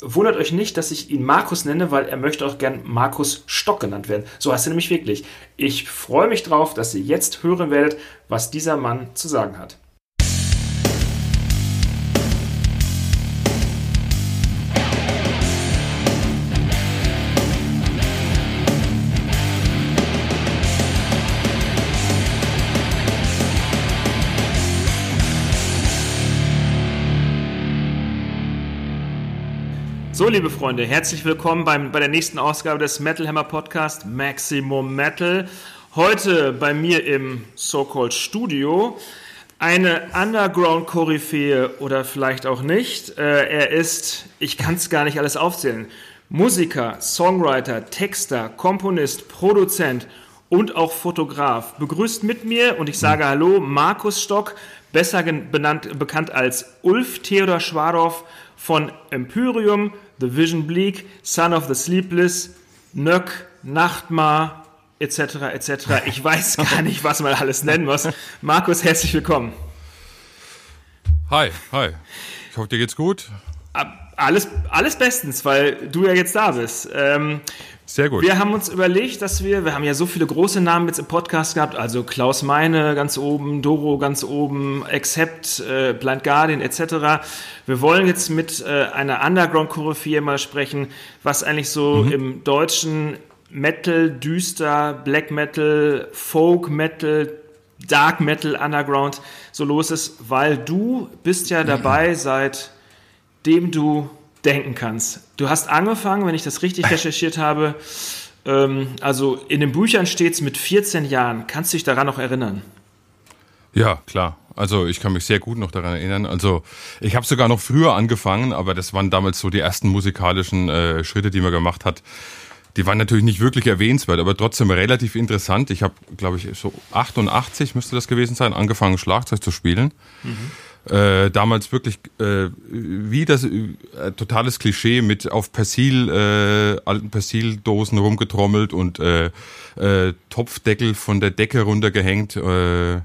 wundert euch nicht, dass ich ihn Markus nenne, weil er möchte auch gern Markus Stock genannt werden. So heißt er nämlich wirklich. Ich freue mich drauf, dass ihr jetzt hören werdet, was dieser Mann zu sagen hat. So, liebe Freunde, herzlich willkommen beim, bei der nächsten Ausgabe des Metal Hammer Podcast Maximum Metal. Heute bei mir im So-Called Studio eine Underground-Koryphäe oder vielleicht auch nicht. Äh, er ist, ich kann es gar nicht alles aufzählen, Musiker, Songwriter, Texter, Komponist, Produzent und auch Fotograf. Begrüßt mit mir und ich sage Hallo, Markus Stock, besser benannt, bekannt als Ulf Theodor Schwadorf von Empyrium, The Vision Bleak, Son of the Sleepless, Nöck, Nachtmar, etc., etc. Ich weiß gar nicht, was man alles nennen muss. Markus, herzlich willkommen. Hi, hi. Ich hoffe, dir geht's gut. Alles, alles bestens, weil du ja jetzt da bist. Ähm, sehr gut. Wir haben uns überlegt, dass wir, wir haben ja so viele große Namen jetzt im Podcast gehabt, also Klaus Meine ganz oben, Doro ganz oben, Accept, äh, Blind Guardian etc. Wir wollen jetzt mit äh, einer Underground-Koryphäe mal sprechen, was eigentlich so mhm. im deutschen Metal, düster, Black Metal, Folk Metal, Dark Metal, Underground so los ist, weil du bist ja dabei, seitdem du denken kannst. Du hast angefangen, wenn ich das richtig recherchiert habe, ähm, also in den Büchern steht es mit 14 Jahren. Kannst du dich daran noch erinnern? Ja, klar. Also ich kann mich sehr gut noch daran erinnern. Also ich habe sogar noch früher angefangen, aber das waren damals so die ersten musikalischen äh, Schritte, die man gemacht hat. Die waren natürlich nicht wirklich erwähnenswert, aber trotzdem relativ interessant. Ich habe, glaube ich, so 88 müsste das gewesen sein, angefangen Schlagzeug zu spielen. Mhm äh, damals wirklich äh, wie das äh, totales Klischee mit auf Persil, äh, alten Persildosen rumgetrommelt und äh, äh, Topfdeckel von der Decke runtergehängt. Äh,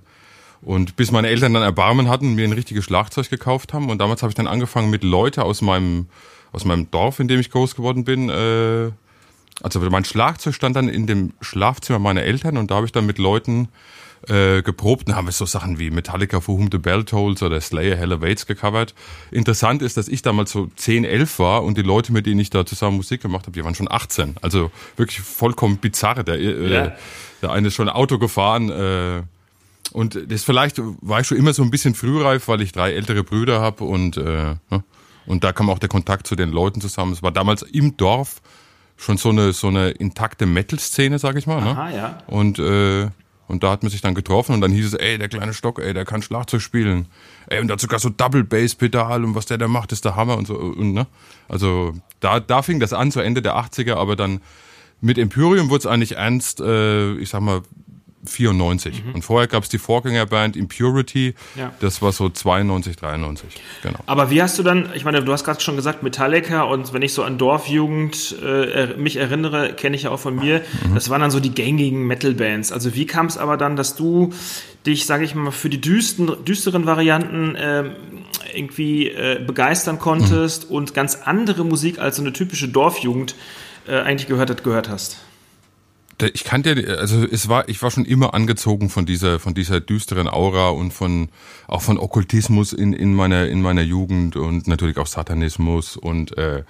und bis meine Eltern dann Erbarmen hatten, mir ein richtiges Schlagzeug gekauft haben. Und damals habe ich dann angefangen mit Leute aus meinem, aus meinem Dorf, in dem ich groß geworden bin. Äh, also mein Schlagzeug stand dann in dem Schlafzimmer meiner Eltern und da habe ich dann mit Leuten äh, geprobt und haben wir so Sachen wie Metallica For Whom the Bell Tolls oder Slayer Hell Awaits gecovert. Interessant ist, dass ich damals so 10, 11 war und die Leute, mit denen ich da zusammen Musik gemacht habe, die waren schon 18. Also wirklich vollkommen bizarr. Der, äh, ja. der eine ist schon Auto gefahren. Äh, und das vielleicht war ich schon immer so ein bisschen frühreif, weil ich drei ältere Brüder habe und, äh, ne? und da kam auch der Kontakt zu den Leuten zusammen. Es war damals im Dorf schon so eine so eine intakte Metal-Szene, sag ich mal. Ne? Aha, ja. Und äh, und da hat man sich dann getroffen und dann hieß es, ey, der kleine Stock, ey, der kann Schlagzeug spielen. Ey, und da hat sogar so Double Bass Pedal und was der da macht, ist der Hammer und so. Und, ne? Also da, da fing das an, so Ende der 80er, aber dann mit Empyrium wurde es eigentlich ernst, äh, ich sag mal, 94. Mhm. Und vorher gab es die Vorgängerband Impurity, ja. das war so 92, 93. Genau. Aber wie hast du dann, ich meine, du hast gerade schon gesagt Metallica und wenn ich so an Dorfjugend äh, mich erinnere, kenne ich ja auch von mir, mhm. das waren dann so die gängigen Metal-Bands. Also wie kam es aber dann, dass du dich, sage ich mal, für die düsten, düsteren Varianten äh, irgendwie äh, begeistern konntest mhm. und ganz andere Musik als so eine typische Dorfjugend äh, eigentlich gehört hat, gehört hast? Ich kannte, also es war, ich war schon immer angezogen von dieser, von dieser düsteren Aura und von, auch von Okkultismus in, in meiner, in meiner Jugend und natürlich auch Satanismus und, äh,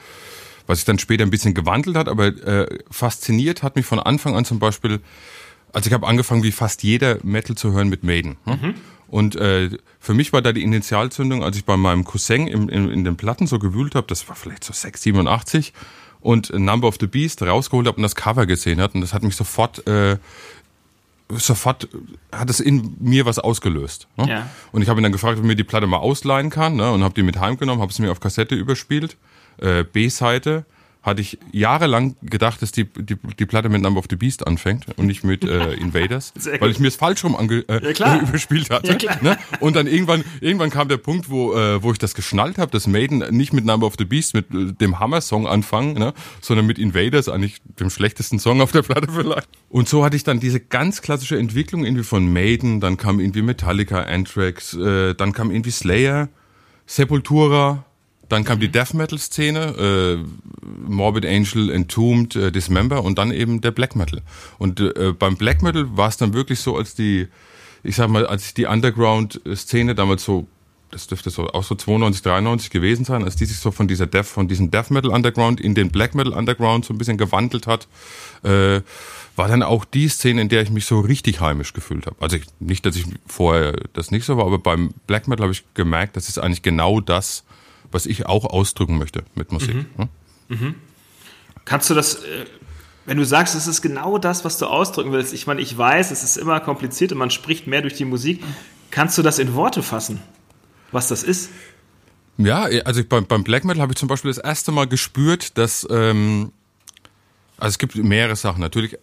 was sich dann später ein bisschen gewandelt hat, aber äh, fasziniert hat mich von Anfang an zum Beispiel, also ich habe angefangen wie fast jeder Metal zu hören mit Maiden. Ne? Mhm. Und äh, für mich war da die Initialzündung, als ich bei meinem Cousin im, in, in den Platten so gewühlt habe, das war vielleicht so 6, 87 und Number of the Beast rausgeholt habe und das Cover gesehen hat und das hat mich sofort äh, sofort hat es in mir was ausgelöst. Ne? Ja. Und ich habe ihn dann gefragt, ob er mir die Platte mal ausleihen kann ne? und habe die mit heimgenommen, habe es mir auf Kassette überspielt, äh, B-Seite hatte ich jahrelang gedacht, dass die, die, die Platte mit Number of the Beast anfängt und nicht mit äh, Invaders, weil ich mir es falsch rum ange, äh, ja, überspielt hatte. Ja, ne? Und dann irgendwann, irgendwann kam der Punkt, wo, äh, wo ich das geschnallt habe, dass Maiden nicht mit Number of the Beast, mit äh, dem Hammer-Song anfangen, ne? sondern mit Invaders, eigentlich dem schlechtesten Song auf der Platte vielleicht. Und so hatte ich dann diese ganz klassische Entwicklung irgendwie von Maiden, dann kam irgendwie Metallica, Anthrax, äh, dann kam irgendwie Slayer, Sepultura, dann kam die Death Metal Szene, äh, Morbid Angel, Entombed, äh, Dismember und dann eben der Black Metal. Und äh, beim Black Metal war es dann wirklich so, als die, ich sag mal, als die Underground Szene damals so, das dürfte so auch so 92, 93 gewesen sein, als die sich so von dieser Death, von diesem Death Metal Underground in den Black Metal Underground so ein bisschen gewandelt hat, äh, war dann auch die Szene, in der ich mich so richtig heimisch gefühlt habe. Also ich, nicht, dass ich vorher das nicht so war, aber beim Black Metal habe ich gemerkt, das ist eigentlich genau das, was ich auch ausdrücken möchte mit Musik. Mhm. Hm? Mhm. Kannst du das, äh, wenn du sagst, es ist genau das, was du ausdrücken willst, ich meine, ich weiß, es ist immer kompliziert und man spricht mehr durch die Musik, kannst du das in Worte fassen, was das ist? Ja, also ich, beim, beim Black Metal habe ich zum Beispiel das erste Mal gespürt, dass ähm, also es gibt mehrere Sachen. Natürlich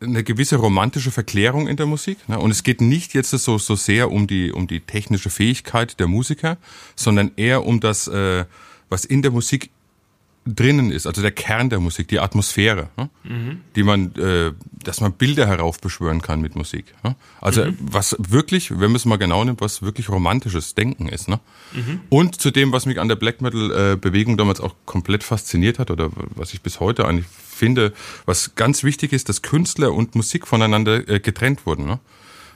eine gewisse romantische Verklärung in der Musik. Ne? Und es geht nicht jetzt so, so sehr um die, um die technische Fähigkeit der Musiker, sondern eher um das, äh, was in der Musik drinnen ist, also der Kern der Musik, die Atmosphäre, ne? mhm. die man, äh, dass man Bilder heraufbeschwören kann mit Musik. Ne? Also mhm. was wirklich, wenn man es mal genau nimmt, was wirklich romantisches Denken ist. Ne? Mhm. Und zu dem, was mich an der Black Metal äh, Bewegung damals auch komplett fasziniert hat oder was ich bis heute eigentlich finde, was ganz wichtig ist, dass Künstler und Musik voneinander äh, getrennt wurden. Ne?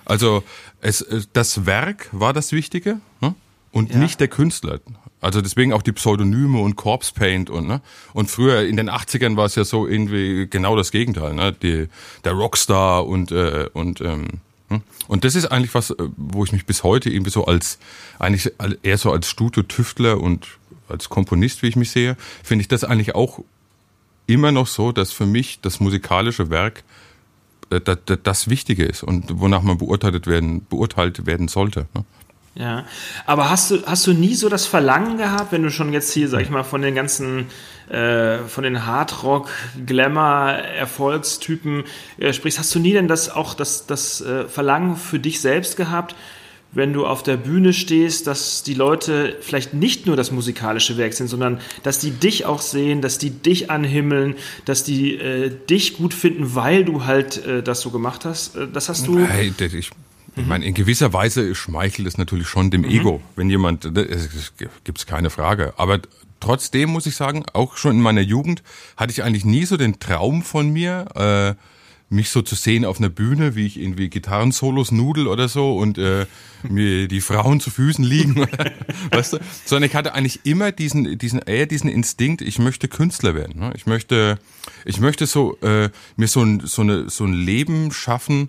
Also es, äh, das Werk war das Wichtige ne? und ja. nicht der Künstler. Also deswegen auch die Pseudonyme und Corpse Paint und ne und früher in den 80ern war es ja so irgendwie genau das Gegenteil, ne die der Rockstar und äh, und ähm, hm? und das ist eigentlich was, äh, wo ich mich bis heute irgendwie so als eigentlich eher so als Studio-Tüftler und als Komponist, wie ich mich sehe, finde ich das eigentlich auch immer noch so, dass für mich das musikalische Werk äh, das, das Wichtige ist und wonach man beurteilt werden, beurteilt werden sollte. Ja, aber hast du, hast du nie so das Verlangen gehabt, wenn du schon jetzt hier, sag ich mal, von den ganzen, äh, von den Hardrock, Glamour, Erfolgstypen äh, sprichst, hast du nie denn das auch das, das äh, Verlangen für dich selbst gehabt, wenn du auf der Bühne stehst, dass die Leute vielleicht nicht nur das musikalische Werk sind, sondern dass die dich auch sehen, dass die dich anhimmeln, dass die äh, dich gut finden, weil du halt äh, das so gemacht hast. Äh, das hast du. Hey, ich, ich meine, in gewisser Weise schmeichelt es natürlich schon dem mhm. Ego, wenn jemand, es gibt's keine Frage. Aber trotzdem muss ich sagen, auch schon in meiner Jugend hatte ich eigentlich nie so den Traum von mir, äh, mich so zu sehen auf einer Bühne, wie ich irgendwie Gitarrensolos nudel oder so und äh, mir die Frauen zu Füßen liegen, weißt du? Sondern ich hatte eigentlich immer diesen, diesen eher diesen Instinkt, ich möchte Künstler werden. Ne? Ich möchte, ich möchte so äh, mir so ein so eine so ein Leben schaffen,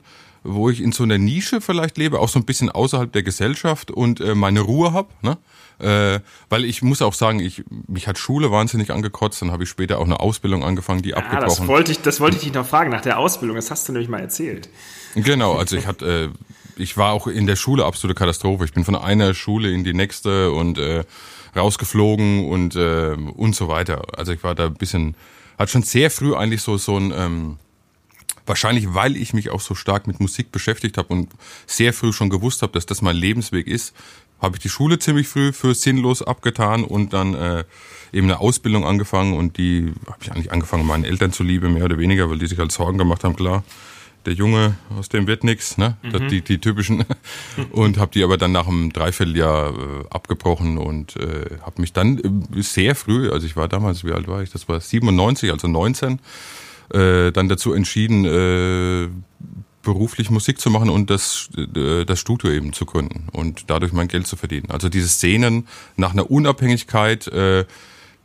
wo ich in so einer Nische vielleicht lebe, auch so ein bisschen außerhalb der Gesellschaft und äh, meine Ruhe habe. Ne? Äh, weil ich muss auch sagen, ich, mich hat Schule wahnsinnig angekotzt, dann habe ich später auch eine Ausbildung angefangen, die ja, abgebrochen. Das wollte ich, das wollte ich dich noch fragen nach der Ausbildung. Das hast du nämlich mal erzählt. Genau, also ich hatte, äh, ich war auch in der Schule absolute Katastrophe. Ich bin von einer Schule in die nächste und äh, rausgeflogen und äh, und so weiter. Also ich war da ein bisschen, hat schon sehr früh eigentlich so so ein ähm, Wahrscheinlich, weil ich mich auch so stark mit Musik beschäftigt habe und sehr früh schon gewusst habe, dass das mein Lebensweg ist, habe ich die Schule ziemlich früh für sinnlos abgetan und dann äh, eben eine Ausbildung angefangen und die habe ich eigentlich angefangen, meinen Eltern zuliebe, mehr oder weniger, weil die sich halt Sorgen gemacht haben, klar, der Junge, aus dem wird nix, ne? Mhm. Die, die typischen. Und habe die aber dann nach einem Dreivierteljahr äh, abgebrochen und äh, habe mich dann äh, sehr früh, also ich war damals, wie alt war ich? Das war 97, also 19, äh, dann dazu entschieden, äh, beruflich Musik zu machen und das, äh, das Studio eben zu gründen und dadurch mein Geld zu verdienen. Also diese Szenen nach einer Unabhängigkeit, äh,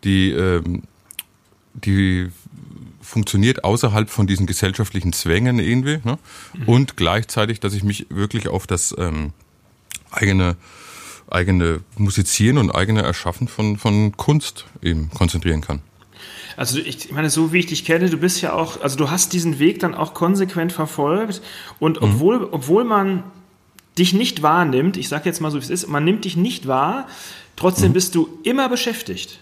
die, äh, die funktioniert außerhalb von diesen gesellschaftlichen Zwängen irgendwie ne? Mhm. und gleichzeitig, dass ich mich wirklich auf das ähm, eigene eigene Musizieren und eigene Erschaffen von, von Kunst eben konzentrieren kann. Also ich meine, so wie ich dich kenne, du bist ja auch, also du hast diesen Weg dann auch konsequent verfolgt und mhm. obwohl, obwohl man dich nicht wahrnimmt, ich sage jetzt mal so, wie es ist, man nimmt dich nicht wahr, trotzdem mhm. bist du immer beschäftigt.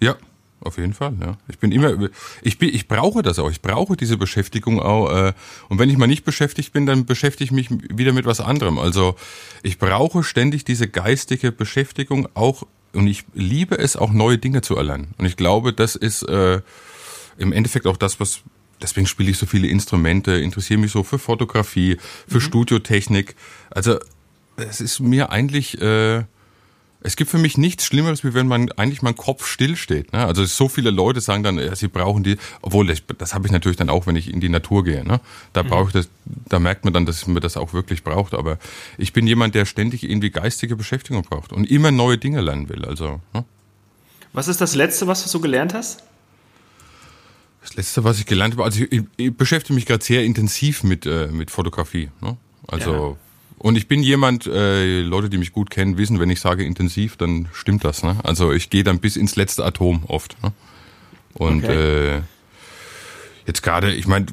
Ja, auf jeden Fall, ja. Ich bin immer, ich bin, ich brauche das auch. Ich brauche diese Beschäftigung auch. Äh, und wenn ich mal nicht beschäftigt bin, dann beschäftige ich mich wieder mit was anderem. Also ich brauche ständig diese geistige Beschäftigung auch. Und ich liebe es auch neue Dinge zu erlernen. Und ich glaube, das ist äh, im Endeffekt auch das, was deswegen spiele ich so viele Instrumente, interessiere mich so für Fotografie, für mhm. Studiotechnik. Also es ist mir eigentlich äh, es gibt für mich nichts Schlimmeres, wie wenn man eigentlich mein Kopf stillsteht. Ne? Also so viele Leute sagen dann, ja, sie brauchen die, obwohl das, das habe ich natürlich dann auch, wenn ich in die Natur gehe. Ne? Da mhm. brauche ich das, da merkt man dann, dass man das auch wirklich braucht. Aber ich bin jemand, der ständig irgendwie geistige Beschäftigung braucht und immer neue Dinge lernen will. Also. Ne? Was ist das Letzte, was du so gelernt hast? Das Letzte, was ich gelernt habe, also ich, ich beschäftige mich gerade sehr intensiv mit äh, mit Fotografie. Ne? Also ja und ich bin jemand, äh, Leute, die mich gut kennen, wissen, wenn ich sage intensiv, dann stimmt das. Ne? Also ich gehe dann bis ins letzte Atom oft. Ne? Und okay. äh, jetzt gerade, ich meine,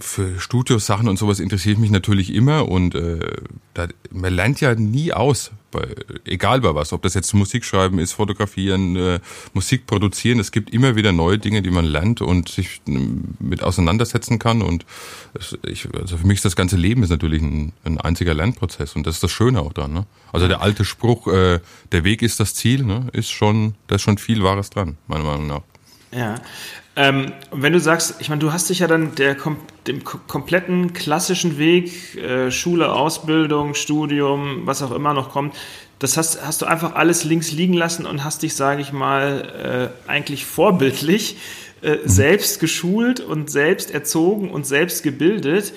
für Studiosachen und sowas interessiere ich mich natürlich immer und äh, da, man lernt ja nie aus, bei, egal bei was, ob das jetzt Musik schreiben ist, fotografieren, äh, Musik produzieren, es gibt immer wieder neue Dinge, die man lernt und sich äh, mit auseinandersetzen kann und ich, also für mich ist das ganze Leben ist natürlich ein, ein einziger Lernprozess und das ist das Schöne auch dran. Ne? Also der alte Spruch, äh, der Weg ist das Ziel, ne, ist schon, da ist schon viel Wahres dran, meiner Meinung nach. Ja, ähm, wenn du sagst, ich meine, du hast dich ja dann der, dem kompletten klassischen Weg, äh, Schule, Ausbildung, Studium, was auch immer noch kommt, das hast, hast du einfach alles links liegen lassen und hast dich, sage ich mal, äh, eigentlich vorbildlich äh, mhm. selbst geschult und selbst erzogen und selbst gebildet.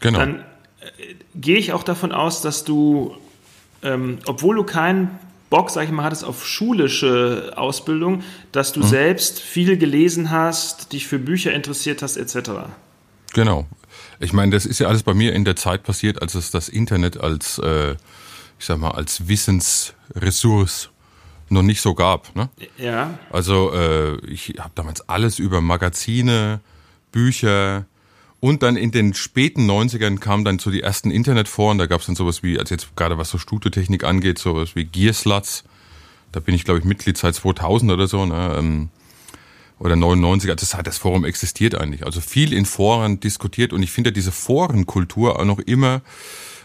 Genau. Dann äh, gehe ich auch davon aus, dass du, ähm, obwohl du kein Bock, sag ich mal, hattest auf schulische Ausbildung, dass du mhm. selbst viel gelesen hast, dich für Bücher interessiert hast, etc. Genau. Ich meine, das ist ja alles bei mir in der Zeit passiert, als es das Internet als, äh, ich sag mal, als Wissensressource noch nicht so gab. Ne? Ja. Also äh, ich habe damals alles über Magazine, Bücher, und dann in den späten 90ern kamen dann so die ersten Internetforen, da gab es dann sowas wie, also jetzt gerade was so Studiotechnik angeht, sowas wie Gearsluts. Da bin ich, glaube ich, Mitglied seit 2000 oder so, ne? Ähm, oder 99, also das, das Forum existiert eigentlich. Also viel in Foren diskutiert und ich finde diese Forenkultur auch noch immer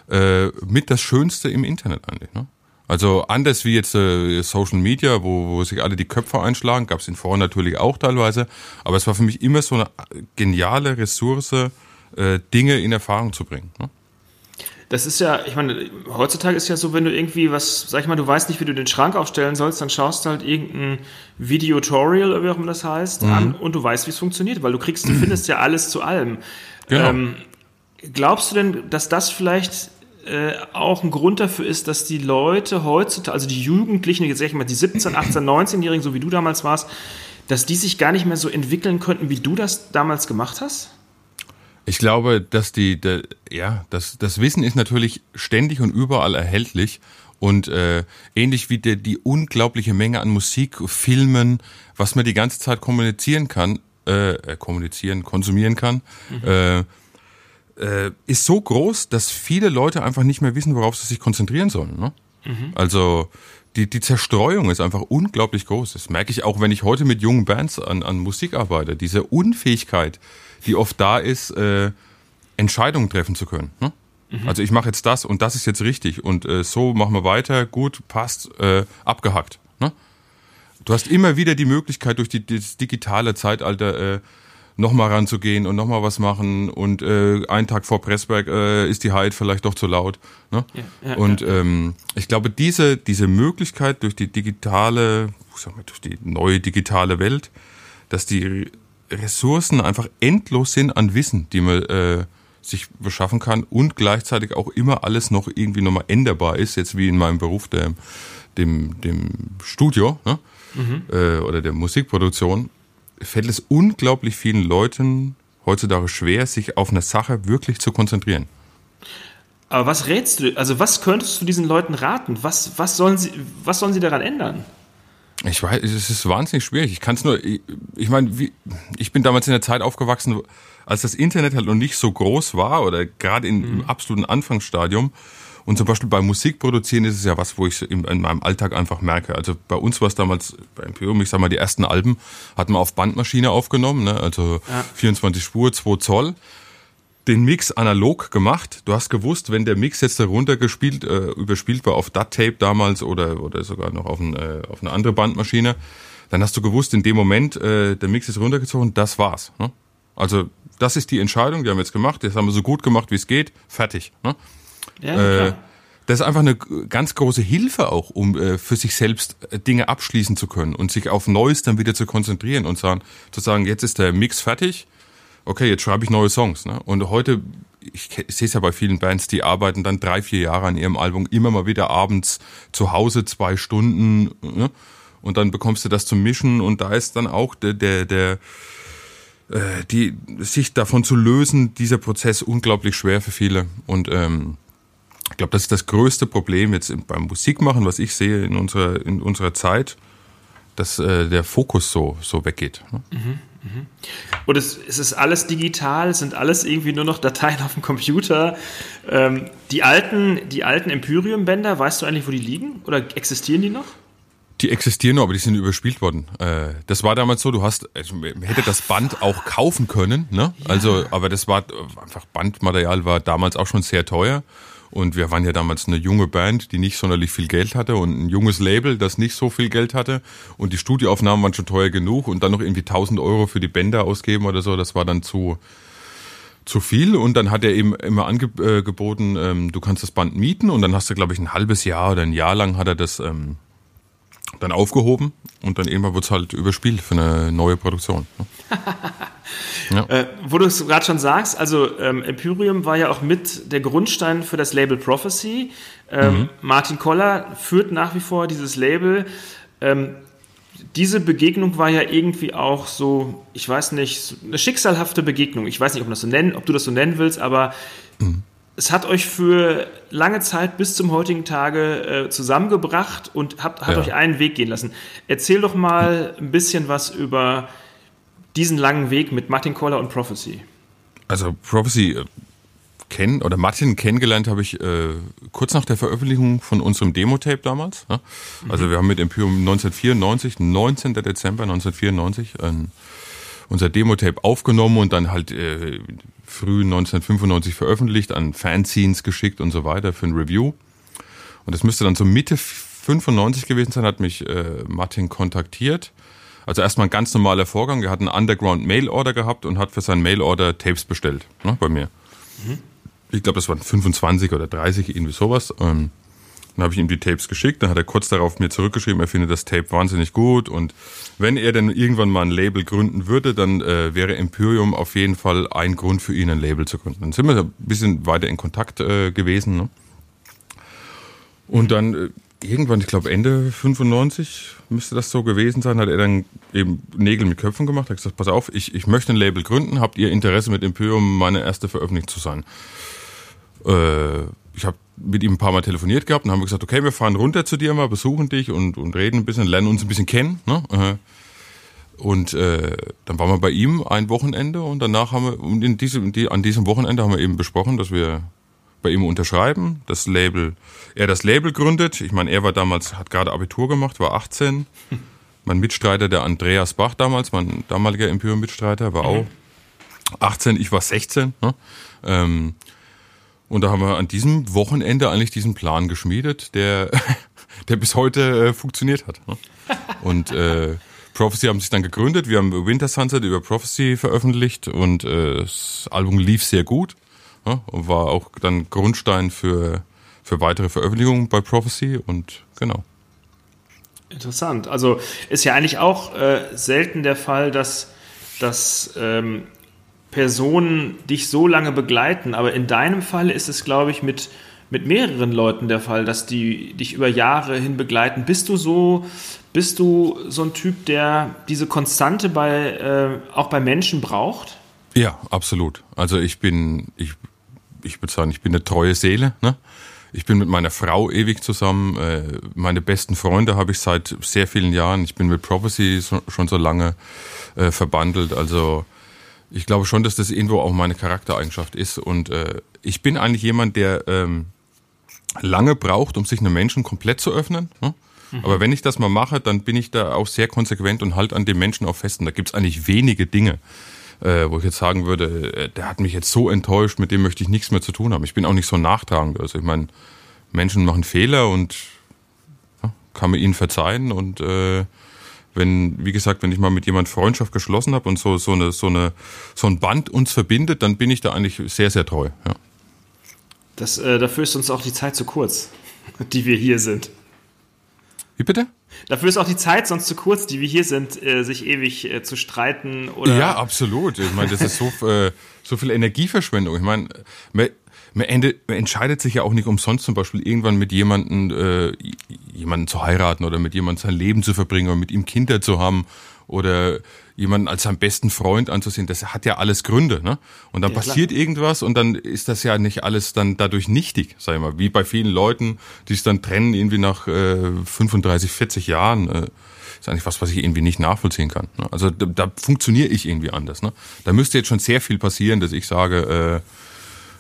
äh, mit das Schönste im Internet eigentlich. Ne? Also anders wie jetzt äh, Social Media, wo, wo sich alle die Köpfe einschlagen, gab es in Foren natürlich auch teilweise, aber es war für mich immer so eine geniale Ressource, äh, Dinge in Erfahrung zu bringen. Ne? Das ist ja, ich meine, heutzutage ist ja so, wenn du irgendwie was, sag ich mal, du weißt nicht, wie du den Schrank aufstellen sollst, dann schaust du halt irgendein Videotutorial, oder wie auch immer das heißt, mhm. an und du weißt, wie es funktioniert, weil du kriegst, du findest ja alles zu allem. Genau. Ähm, glaubst du denn, dass das vielleicht äh, auch ein Grund dafür ist, dass die Leute heutzutage, also die Jugendlichen, jetzt sag ich mal die 17, 18, 19-Jährigen, so wie du damals warst, dass die sich gar nicht mehr so entwickeln könnten, wie du das damals gemacht hast? Ich glaube, dass die, der, ja, das, das Wissen ist natürlich ständig und überall erhältlich und äh, ähnlich wie der, die unglaubliche Menge an Musik, Filmen, was man die ganze Zeit kommunizieren kann, äh, äh kommunizieren, konsumieren kann, mhm. äh, äh, ist so groß, dass viele Leute einfach nicht mehr wissen, worauf sie sich konzentrieren sollen. Ne? Mhm. Also die, die Zerstreuung ist einfach unglaublich groß. Das merke ich auch, wenn ich heute mit jungen Bands an, an Musik arbeite. Diese Unfähigkeit, die oft da ist, äh, Entscheidungen treffen zu können. Ne? Mhm. Also ich mache jetzt das und das ist jetzt richtig und äh, so machen wir weiter, gut, passt, äh, abgehackt. Ne? Du hast immer wieder die Möglichkeit durch die, das digitale Zeitalter äh, nochmal ranzugehen und nochmal was machen und äh, einen Tag vor Pressberg äh, ist die Hyde vielleicht doch zu laut. Ne? Ja, ja, und. Ähm, ich glaube, diese, diese Möglichkeit durch die digitale, sag mal, durch die neue digitale Welt, dass die Ressourcen einfach endlos sind an Wissen, die man äh, sich beschaffen kann und gleichzeitig auch immer alles noch irgendwie nochmal änderbar ist, jetzt wie in meinem Beruf, der, dem, dem Studio ne? Mhm. Äh, oder der Musikproduktion fällt es unglaublich vielen Leuten heutzutage schwer, sich auf eine Sache wirklich zu konzentrieren. Aber was rätst du, also was könntest du diesen Leuten raten? Was, was, sollen, sie, was sollen sie daran ändern? Ich weiß, es ist wahnsinnig schwierig. Ich kann es nur, ich, ich meine, wie, ich bin damals in der Zeit aufgewachsen, als das Internet halt noch nicht so groß war oder gerade in, mhm. im absoluten Anfangsstadium. Und zum Beispiel beim Musikproduzieren ist es ja was, wo ich in, in meinem Alltag einfach merke. Also bei uns war es damals, bei Imperium, ich sag mal, die ersten Alben hatten wir auf Bandmaschine aufgenommen, ne? also ja. 24 Spur, 2 Zoll den Mix analog gemacht. Du hast gewusst, wenn der Mix jetzt heruntergespielt, äh, überspielt war auf DAT-Tape damals oder, oder sogar noch auf, ein, äh, auf eine andere Bandmaschine, dann hast du gewusst, in dem Moment, äh, der Mix ist runtergezogen, das war's. Ne? Also das ist die Entscheidung, die haben wir jetzt gemacht, das haben wir so gut gemacht, wie es geht, fertig. Ne? Ja, äh, das ist einfach eine ganz große Hilfe auch, um äh, für sich selbst äh, Dinge abschließen zu können und sich auf Neues dann wieder zu konzentrieren und sagen, zu sagen, jetzt ist der Mix fertig, okay, jetzt schreibe ich neue Songs. Ne? Und heute, ich, ich sehe es ja bei vielen Bands, die arbeiten dann drei, vier Jahre an ihrem Album, immer mal wieder abends zu Hause zwei Stunden. Ne? Und dann bekommst du das zum Mischen und da ist dann auch der, der, der äh, die, sich davon zu lösen, dieser Prozess unglaublich schwer für viele. Und ähm, ich glaube, das ist das größte Problem jetzt beim Musikmachen, was ich sehe in unserer, in unserer Zeit, dass äh, der Fokus so, so weggeht. Ne? Mhm. Und es, es, ist alles digital, es sind alles irgendwie nur noch Dateien auf dem Computer. Ähm, die alten, die alten Empyreum-Bänder, weißt du eigentlich, wo die liegen? Oder existieren die noch? Die existieren noch, aber die sind überspielt worden. Äh, das war damals so, du hast, also, man hätte das Band auch kaufen können, ne? Ja. Also, aber das war einfach Bandmaterial war damals auch schon sehr teuer. Und wir waren ja damals eine junge Band, die nicht sonderlich viel Geld hatte und ein junges Label, das nicht so viel Geld hatte. Und die Studioaufnahmen waren schon teuer genug und dann noch irgendwie 1000 Euro für die Bänder ausgeben oder so, das war dann zu, zu viel. Und dann hat er eben immer angeboten, ähm, du kannst das Band mieten und dann hast du, glaube ich, ein halbes Jahr oder ein Jahr lang hat er das ähm, dann aufgehoben und dann irgendwann wird es halt überspielt für eine neue Produktion. Ne? ja. äh, wo du es gerade schon sagst, also ähm, Empyreum war ja auch mit der Grundstein für das Label Prophecy. Ähm, mhm. Martin Koller führt nach wie vor dieses Label. Ähm, diese Begegnung war ja irgendwie auch so, ich weiß nicht, eine schicksalhafte Begegnung. Ich weiß nicht, ob, das so nennen, ob du das so nennen willst, aber mhm es hat euch für lange Zeit bis zum heutigen Tage äh, zusammengebracht und habt, hat ja. euch einen Weg gehen lassen. Erzähl doch mal ein bisschen was über diesen langen Weg mit Martin Koller und Prophecy. Also Prophecy äh, kennen oder Martin kennengelernt habe ich äh, kurz nach der Veröffentlichung von unserem Demo-Tape damals. Ja? Also mhm. wir haben mit Imperium 1994, 19. Dezember 1994, ein unser Demo-Tape aufgenommen und dann halt äh, früh 1995 veröffentlicht, an Fanzines geschickt und so weiter für ein Review. Und das müsste dann so Mitte 95 gewesen sein, hat mich äh, Martin kontaktiert. Also erstmal ein ganz normaler Vorgang. Er hat einen Underground-Mail-Order gehabt und hat für seinen Mail-Order Tapes bestellt, ne, bei mir. Mhm. Ich glaube, das waren 25 oder 30, irgendwie sowas. Ähm, dann habe ich ihm die Tapes geschickt, dann hat er kurz darauf mir zurückgeschrieben, er findet das Tape wahnsinnig gut und wenn er denn irgendwann mal ein Label gründen würde, dann äh, wäre Imperium auf jeden Fall ein Grund für ihn, ein Label zu gründen. Dann sind wir ein bisschen weiter in Kontakt äh, gewesen. Ne? Und dann äh, irgendwann, ich glaube Ende 95 müsste das so gewesen sein, hat er dann eben Nägel mit Köpfen gemacht, hat gesagt, pass auf, ich, ich möchte ein Label gründen, habt ihr Interesse mit Imperium meine erste Veröffentlichung zu sein? Äh, ich habe mit ihm ein paar Mal telefoniert gehabt und haben gesagt, okay, wir fahren runter zu dir mal, besuchen dich und, und reden ein bisschen, lernen uns ein bisschen kennen. Ne? Und äh, dann waren wir bei ihm ein Wochenende und danach haben wir, und in diesem, die, an diesem Wochenende haben wir eben besprochen, dass wir bei ihm unterschreiben, das Label, er das Label gründet. Ich meine, er war damals, hat gerade Abitur gemacht, war 18. Hm. Mein Mitstreiter, der Andreas Bach damals, mein damaliger Imperium-Mitstreiter, war auch 18, ich war 16. Ne? Ähm, und da haben wir an diesem Wochenende eigentlich diesen Plan geschmiedet, der, der bis heute äh, funktioniert hat. Ne? Und äh, Prophecy haben sich dann gegründet. Wir haben Winter Sunset über Prophecy veröffentlicht und äh, das Album lief sehr gut ne? und war auch dann Grundstein für, für weitere Veröffentlichungen bei Prophecy und genau. Interessant. Also ist ja eigentlich auch äh, selten der Fall, dass, dass ähm, Personen dich so lange begleiten. Aber in deinem Fall ist es, glaube ich, mit, mit mehreren Leuten der Fall, dass die dich über Jahre hin begleiten. Bist du so, bist du so ein Typ, der diese Konstante bei, äh, auch bei Menschen braucht? Ja, absolut. Also ich bin, ich, ich würde sagen, ich bin eine treue Seele. Ne? ich bin mit meiner Frau ewig zusammen. Äh, meine besten Freunde habe ich seit sehr vielen Jahren. Ich bin mit Prophecy schon so lange äh, verbandelt. Also ich glaube schon, dass das irgendwo auch meine Charaktereigenschaft ist. Und äh, ich bin eigentlich jemand, der ähm, lange braucht, um sich einem Menschen komplett zu öffnen. Ne? Mhm. Aber wenn ich das mal mache, dann bin ich da auch sehr konsequent und halt an dem Menschen auch fest. Und da gibt es eigentlich wenige Dinge, äh, wo ich jetzt sagen würde, äh, der hat mich jetzt so enttäuscht, mit dem möchte ich nichts mehr zu tun haben. Ich bin auch nicht so nachtragend. Also ich meine, Menschen machen Fehler und ja, kann man ihnen verzeihen und äh, wenn, wie gesagt, wenn ich mal mit jemand Freundschaft geschlossen habe und so, so, eine, so, eine, so ein Band uns verbindet, dann bin ich da eigentlich sehr, sehr treu. Ja. Das, äh, dafür ist uns auch die Zeit zu kurz, die wir hier sind. Wie bitte? Dafür ist auch die Zeit sonst zu kurz, die wir hier sind, äh, sich ewig äh, zu streiten oder. Ja, absolut. Ich meine, das ist so, äh, so viel Energieverschwendung. Ich meine, man, ende, man, entscheidet sich ja auch nicht umsonst zum Beispiel irgendwann mit jemandem, äh, jemanden zu heiraten oder mit jemandem sein Leben zu verbringen oder mit ihm Kinder zu haben oder jemanden als seinen besten Freund anzusehen, das hat ja alles Gründe, ne? Und dann ja, passiert klar. irgendwas und dann ist das ja nicht alles dann dadurch nichtig, sag ich mal, wie bei vielen Leuten, die es dann trennen irgendwie nach äh, 35, 40 Jahren. Äh, ist eigentlich was, was ich irgendwie nicht nachvollziehen kann. Ne? Also da, da funktioniere ich irgendwie anders. Ne? Da müsste jetzt schon sehr viel passieren, dass ich sage, äh,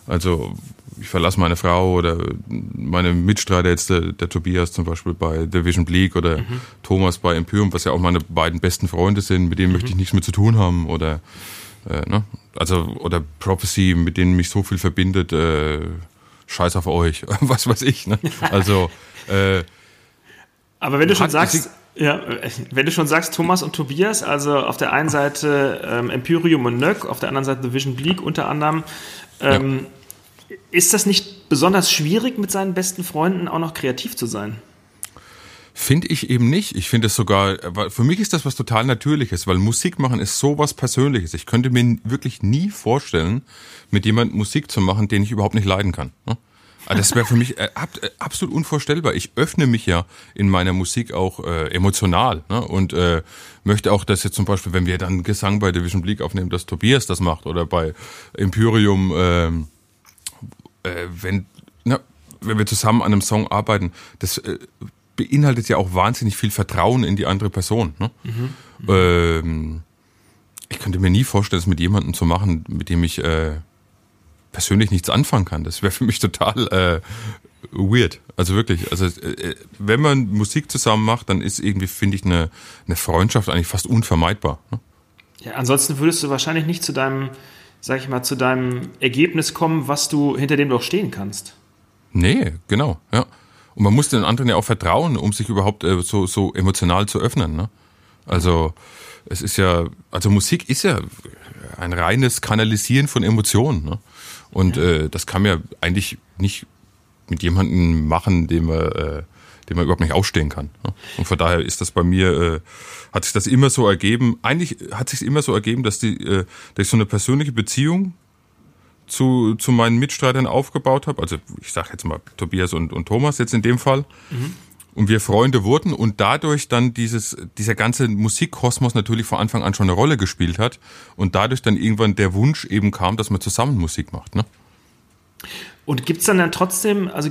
also ich verlasse meine Frau oder meine Mitstreiter jetzt, der, der Tobias zum Beispiel bei Division Bleak oder mhm. Thomas bei Imperium, was ja auch meine beiden besten Freunde sind, mit denen mhm. möchte ich nichts mehr zu tun haben oder äh, ne? also oder Prophecy, mit denen mich so viel verbindet, äh, scheiß auf euch, was weiß ich. Ne? Also äh, aber wenn du schon sagst, ja, wenn du schon sagst, Thomas und Tobias, also auf der einen Seite ähm, Empyrium und Nöck, auf der anderen Seite Division Bleak unter anderem, ähm, ja ist das nicht besonders schwierig, mit seinen besten Freunden auch noch kreativ zu sein? Finde ich eben nicht. Ich finde es sogar, für mich ist das was total Natürliches, weil Musik machen ist so was Persönliches. Ich könnte mir wirklich nie vorstellen, mit jemandem Musik zu machen, den ich überhaupt nicht leiden kann. Ne? Also das wäre für mich äh, äh, absolut unvorstellbar. Ich öffne mich ja in meiner Musik auch äh, emotional ne? und äh, möchte auch, dass jetzt zum Beispiel, wenn wir dann Gesang bei Division Bleak aufnehmen, dass Tobias das macht oder bei Imperium. Äh, äh, wenn, na, wenn wir zusammen an einem Song arbeiten, das äh, beinhaltet ja auch wahnsinnig viel Vertrauen in die andere Person. Ne? Mhm. Ähm, ich könnte mir nie vorstellen, das mit jemandem zu machen, mit dem ich äh, persönlich nichts anfangen kann. Das wäre für mich total äh, weird. Also wirklich, also äh, wenn man Musik zusammen macht, dann ist irgendwie, finde ich, eine, eine Freundschaft eigentlich fast unvermeidbar. Ne? Ja, ansonsten würdest du wahrscheinlich nicht zu deinem sag ich mal, zu deinem Ergebnis kommen, was du hinter dem doch stehen kannst. Nee, genau, ja. Und man muss den anderen ja auch vertrauen, um sich überhaupt äh, so, so emotional zu öffnen. Ne? Also es ist ja, also Musik ist ja ein reines Kanalisieren von Emotionen. Ne? Und ja. äh, das kann man ja eigentlich nicht mit jemandem machen, dem man, äh, dem man überhaupt nicht ausstehen kann. Ne? Und von daher ist das bei mir äh, hat sich das immer so ergeben. Eigentlich hat sich immer so ergeben, dass, die, äh, dass ich so eine persönliche Beziehung zu, zu meinen Mitstreitern aufgebaut habe. Also ich sage jetzt mal Tobias und, und Thomas jetzt in dem Fall. Mhm. Und wir Freunde wurden und dadurch dann dieses, dieser ganze Musikkosmos natürlich von Anfang an schon eine Rolle gespielt hat und dadurch dann irgendwann der Wunsch eben kam, dass man zusammen Musik macht. Ne? Und gibt es dann, dann trotzdem, also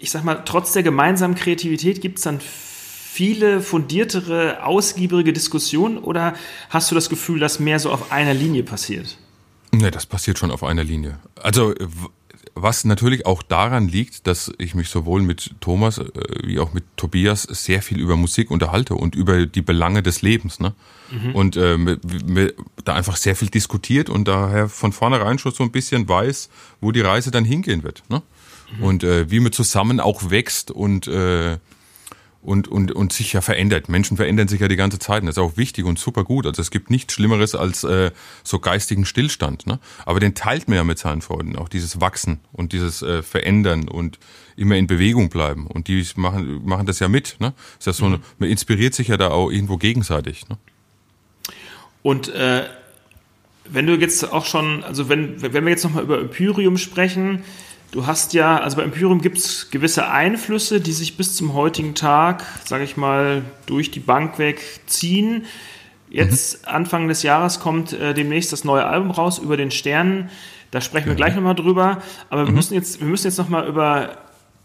ich sag mal, trotz der gemeinsamen Kreativität gibt es dann viele fundiertere, ausgiebige Diskussionen oder hast du das Gefühl, dass mehr so auf einer Linie passiert? Ne, das passiert schon auf einer Linie. Also was natürlich auch daran liegt, dass ich mich sowohl mit Thomas äh, wie auch mit Tobias sehr viel über Musik unterhalte und über die Belange des Lebens. Ne? Mhm. Und äh, da einfach sehr viel diskutiert und daher von vornherein schon so ein bisschen weiß, wo die Reise dann hingehen wird. Ne? Mhm. Und äh, wie man zusammen auch wächst und äh, und, und, und sich ja verändert. Menschen verändern sich ja die ganze Zeit und das ist auch wichtig und super gut. Also es gibt nichts Schlimmeres als äh, so geistigen Stillstand. Ne? Aber den teilt man ja mit seinen Freunden, auch dieses Wachsen und dieses äh, Verändern und immer in Bewegung bleiben. Und die machen, machen das ja mit. Ne? Ist ja so eine, man inspiriert sich ja da auch irgendwo gegenseitig. Ne? Und äh, wenn du jetzt auch schon, also wenn, wenn wir jetzt nochmal über Empyrium sprechen, Du hast ja, also bei Imperium gibt es gewisse Einflüsse, die sich bis zum heutigen Tag, sage ich mal, durch die Bank weg ziehen. Jetzt, mhm. Anfang des Jahres, kommt äh, demnächst das neue Album raus über den Sternen. Da sprechen wir gleich nochmal drüber. Aber wir, mhm. müssen jetzt, wir müssen jetzt nochmal über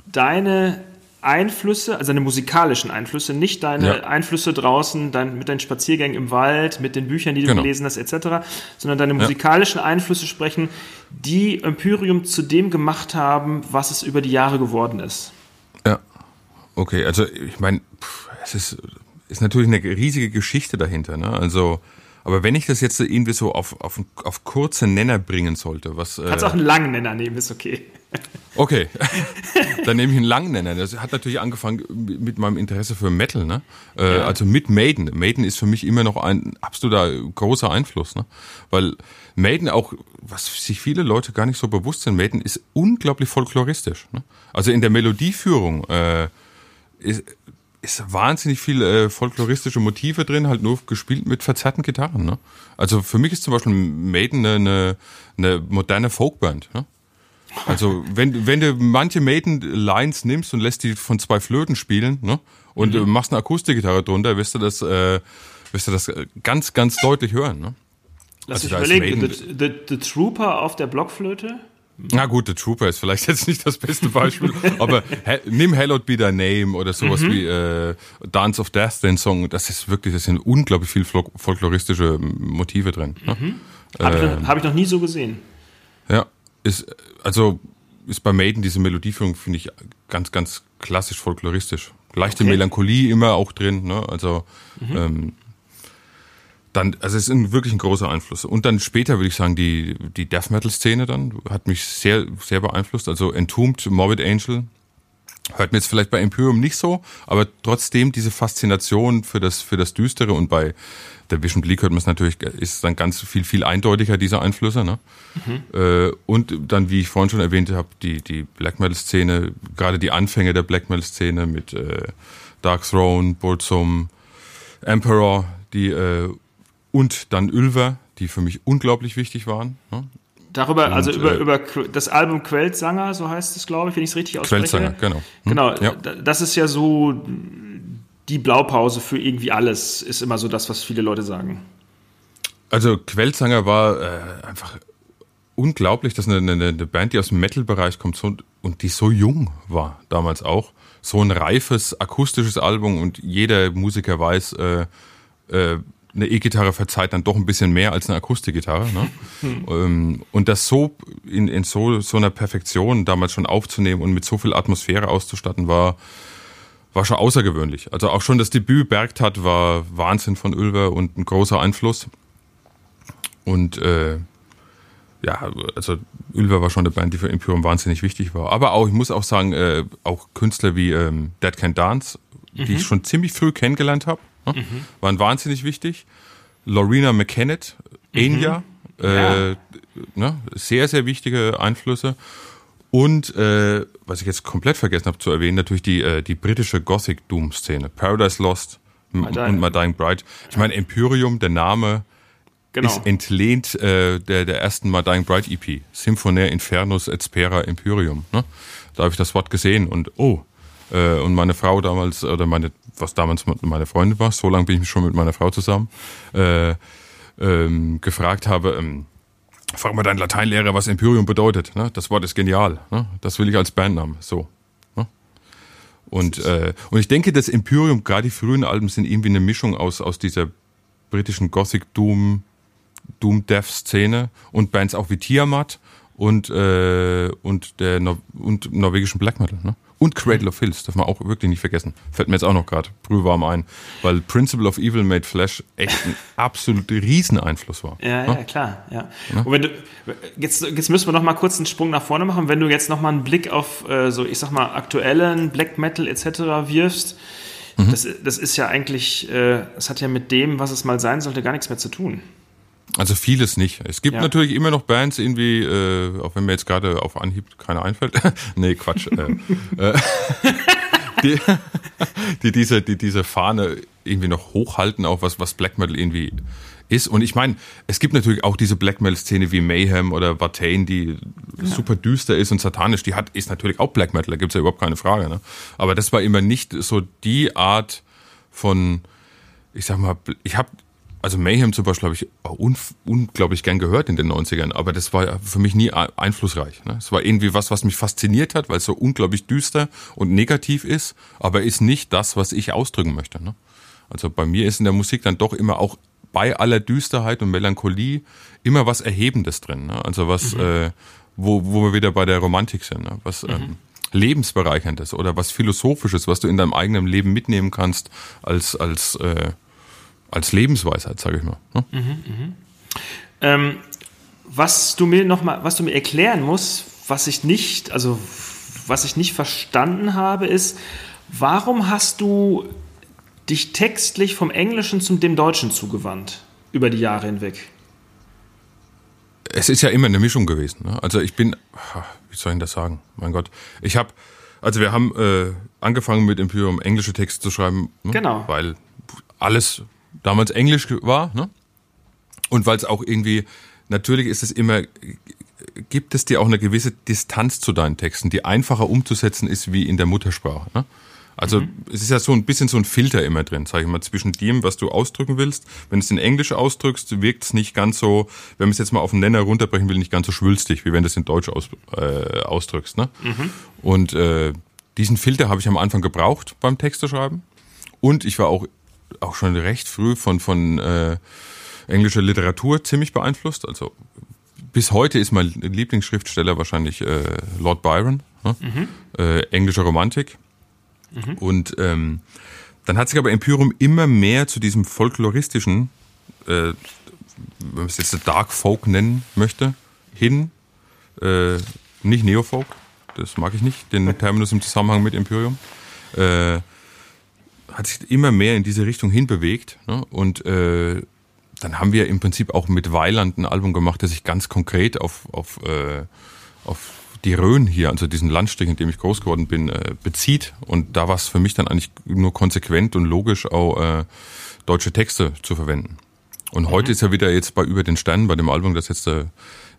deine Einflüsse, also deine musikalischen Einflüsse, nicht deine ja. Einflüsse draußen, dein, mit deinen Spaziergängen im Wald, mit den Büchern, die du genau. gelesen hast, etc., sondern deine musikalischen ja. Einflüsse sprechen, die Empyrium zu dem gemacht haben, was es über die Jahre geworden ist. Ja. Okay, also ich meine, es ist, ist natürlich eine riesige Geschichte dahinter. Ne? Also aber wenn ich das jetzt irgendwie so auf, auf, auf kurze Nenner bringen sollte, was. Kannst äh, auch einen langen Nenner nehmen, ist okay. Okay, dann nehme ich einen langen Nenner. Das hat natürlich angefangen mit meinem Interesse für Metal, ne? Äh, ja. Also mit Maiden. Maiden ist für mich immer noch ein absoluter großer Einfluss, ne? Weil Maiden auch, was sich viele Leute gar nicht so bewusst sind, Maiden ist unglaublich folkloristisch. Ne? Also in der Melodieführung äh, ist, ist wahnsinnig viel äh, folkloristische Motive drin, halt nur gespielt mit verzerrten Gitarren. Ne? Also für mich ist zum Beispiel Maiden eine, eine moderne Folkband. Ne? Also wenn, wenn du manche Maiden-Lines nimmst und lässt die von zwei Flöten spielen ne? und mhm. machst eine Akustikgitarre drunter, wirst du das, äh, wirst du das ganz, ganz deutlich hören. Ne? Lass also mich überlegen, the, the, the Trooper auf der Blockflöte? Na gut, The Trooper ist vielleicht jetzt nicht das beste Beispiel, aber nimm Hallowed Be Thy Name oder sowas mhm. wie äh, Dance of Death, den Song, das ist wirklich, das sind unglaublich viel folkloristische Motive drin. Ne? Mhm. Habe ich, äh, hab ich noch nie so gesehen. Ja, ist, also ist bei Maiden diese Melodieführung, finde ich, ganz, ganz klassisch folkloristisch. Leichte okay. Melancholie immer auch drin, ne? Also mhm. ähm, dann, also es ist wirklich ein großer Einfluss. Und dann später würde ich sagen, die, die Death Metal Szene dann hat mich sehr, sehr beeinflusst. Also Entombed, Morbid Angel, hört mir jetzt vielleicht bei Imperium nicht so, aber trotzdem diese Faszination für das, für das Düstere und bei der Vision Bleak hört man es natürlich, ist dann ganz viel, viel eindeutiger, diese Einflüsse, ne? Mhm. Äh, und dann, wie ich vorhin schon erwähnt habe, die, die Black Metal Szene, gerade die Anfänge der Black Metal Szene mit äh, Dark Throne, Burzum, Emperor, die äh, und dann Ulver, die für mich unglaublich wichtig waren. Ne? Darüber, und, also über, äh, über das Album Queltsanger, so heißt es, glaube ich, wenn ich es richtig ausspreche. Queltsanger, genau. Hm? Genau, ja. das ist ja so die Blaupause für irgendwie alles, ist immer so das, was viele Leute sagen. Also Queltsanger war äh, einfach unglaublich, dass eine, eine, eine Band, die aus dem Metal-Bereich kommt so, und die so jung war damals auch, so ein reifes akustisches Album und jeder Musiker weiß, äh, äh, eine E-Gitarre verzeiht dann doch ein bisschen mehr als eine Akustikgitarre. Ne? Hm. und das so in, in so, so einer Perfektion damals schon aufzunehmen und mit so viel Atmosphäre auszustatten, war, war schon außergewöhnlich. Also auch schon das Debüt Bergtat war Wahnsinn von Ulver und ein großer Einfluss. Und äh, ja, also Ulver war schon eine Band, die für Imperium wahnsinnig wichtig war. Aber auch, ich muss auch sagen, äh, auch Künstler wie ähm, Dead Can Dance, mhm. die ich schon ziemlich früh kennengelernt habe Ne? Mhm. Waren wahnsinnig wichtig. Lorena McKennett, Enya, mhm. äh, ne? sehr, sehr wichtige Einflüsse. Und äh, was ich jetzt komplett vergessen habe zu erwähnen, natürlich die, äh, die britische Gothic Doom-Szene. Paradise Lost My und My Dying Bride. Ich meine, Empyrium, der Name, genau. ist entlehnt äh, der, der ersten My Dying Bride EP. Symphonaire Infernus et Spera Empyrium. Ne? Da habe ich das Wort gesehen und oh, äh, und meine Frau damals, oder meine, was damals meine Freundin war, so lange bin ich schon mit meiner Frau zusammen, äh, ähm, gefragt habe, ähm, frag mal deinen Lateinlehrer, was Imperium bedeutet. Ne? Das Wort ist genial. Ne? Das will ich als Bandnamen. So. Ne? Und, äh, und ich denke, das Imperium, gerade die frühen Alben, sind irgendwie eine Mischung aus, aus dieser britischen Gothic Doom, Doom Death Szene und Bands auch wie Tiamat und, äh, und der Nor und norwegischen Black Metal. Ne? Und Cradle of Hills, darf man auch wirklich nicht vergessen. Fällt mir jetzt auch noch gerade brühwarm ein, weil Principle of Evil Made Flash echt ein absolut Rieseneinfluss war. Ja, ja, ja klar. Ja. ja. Und wenn du, jetzt, jetzt müssen wir noch mal kurz einen Sprung nach vorne machen. Wenn du jetzt noch mal einen Blick auf äh, so, ich sag mal, aktuellen Black Metal etc. wirfst, mhm. das, das ist ja eigentlich, äh, es hat ja mit dem, was es mal sein sollte, gar nichts mehr zu tun. Also vieles nicht. Es gibt ja. natürlich immer noch Bands irgendwie, äh, auch wenn mir jetzt gerade auf Anhieb keiner einfällt. nee, Quatsch. äh, äh, die, die, diese, die diese Fahne irgendwie noch hochhalten, auch was, was Black Metal irgendwie ist. Und ich meine, es gibt natürlich auch diese Black Metal-Szene wie Mayhem oder Vartane, die ja. super düster ist und satanisch. Die hat, ist natürlich auch Black Metal, da gibt's ja überhaupt keine Frage. Ne? Aber das war immer nicht so die Art von, ich sag mal, ich habe also Mayhem zum Beispiel habe ich un, unglaublich gern gehört in den 90ern, aber das war für mich nie einflussreich. Ne? Es war irgendwie was, was mich fasziniert hat, weil es so unglaublich düster und negativ ist, aber ist nicht das, was ich ausdrücken möchte. Ne? Also bei mir ist in der Musik dann doch immer auch bei aller Düsterheit und Melancholie immer was Erhebendes drin. Ne? Also was, mhm. äh, wo, wo wir wieder bei der Romantik sind, ne? was mhm. ähm, lebensbereicherndes oder was philosophisches, was du in deinem eigenen Leben mitnehmen kannst als als äh, als Lebensweisheit, sage ich mal. Ne? Mhm, mh. ähm, was du mir noch mal, was du mir erklären musst, was ich nicht, also was ich nicht verstanden habe, ist, warum hast du dich textlich vom Englischen zum dem Deutschen zugewandt über die Jahre hinweg? Es ist ja immer eine Mischung gewesen. Ne? Also ich bin, wie soll ich das sagen? Mein Gott, ich habe, also wir haben äh, angefangen mit Imperium englische Texte zu schreiben, ne? genau, weil alles damals Englisch war, ne? Und weil es auch irgendwie, natürlich ist es immer, gibt es dir auch eine gewisse Distanz zu deinen Texten, die einfacher umzusetzen ist wie in der Muttersprache. Ne? Also mhm. es ist ja so ein bisschen so ein Filter immer drin, sage ich mal, zwischen dem, was du ausdrücken willst. Wenn du es in Englisch ausdrückst, wirkt es nicht ganz so, wenn man es jetzt mal auf den Nenner runterbrechen will, nicht ganz so schwülstig, wie wenn du es in Deutsch aus, äh, ausdrückst. Ne? Mhm. Und äh, diesen Filter habe ich am Anfang gebraucht beim Texteschreiben. Und ich war auch auch schon recht früh von, von äh, englischer Literatur ziemlich beeinflusst. Also bis heute ist mein Lieblingsschriftsteller wahrscheinlich äh, Lord Byron, ne? mhm. äh, englische Romantik. Mhm. Und ähm, dann hat sich aber Empyrum immer mehr zu diesem folkloristischen, äh, wenn man es jetzt Dark Folk nennen möchte, hin. Äh, nicht Neofolk, das mag ich nicht, den Terminus im Zusammenhang mit Imperium. Äh, hat sich immer mehr in diese Richtung hinbewegt. Ne? Und äh, dann haben wir im Prinzip auch mit Weiland ein Album gemacht, das sich ganz konkret auf, auf, äh, auf die Rhön hier, also diesen Landstrich, in dem ich groß geworden bin, äh, bezieht. Und da war es für mich dann eigentlich nur konsequent und logisch, auch äh, deutsche Texte zu verwenden. Und mhm. heute ist ja wieder jetzt bei Über den Sternen, bei dem Album, das jetzt äh,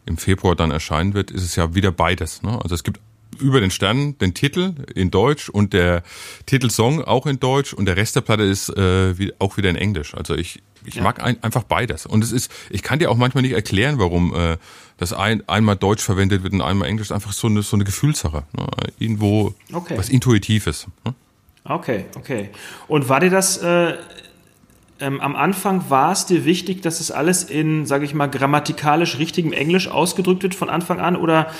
im Februar dann erscheinen wird, ist es ja wieder beides. Ne? Also es gibt über den Sternen den Titel in Deutsch und der Titelsong auch in Deutsch und der Rest der Platte ist äh, wie, auch wieder in Englisch. Also ich, ich ja. mag ein, einfach beides. Und es ist, ich kann dir auch manchmal nicht erklären, warum äh, das ein, einmal Deutsch verwendet wird und einmal Englisch. Einfach so eine, so eine Gefühlssache. Ne? Irgendwo okay. was Intuitives. Ne? Okay, okay. Und war dir das äh, ähm, am Anfang war es dir wichtig, dass es alles in, sage ich mal, grammatikalisch richtigem Englisch ausgedrückt wird von Anfang an? Oder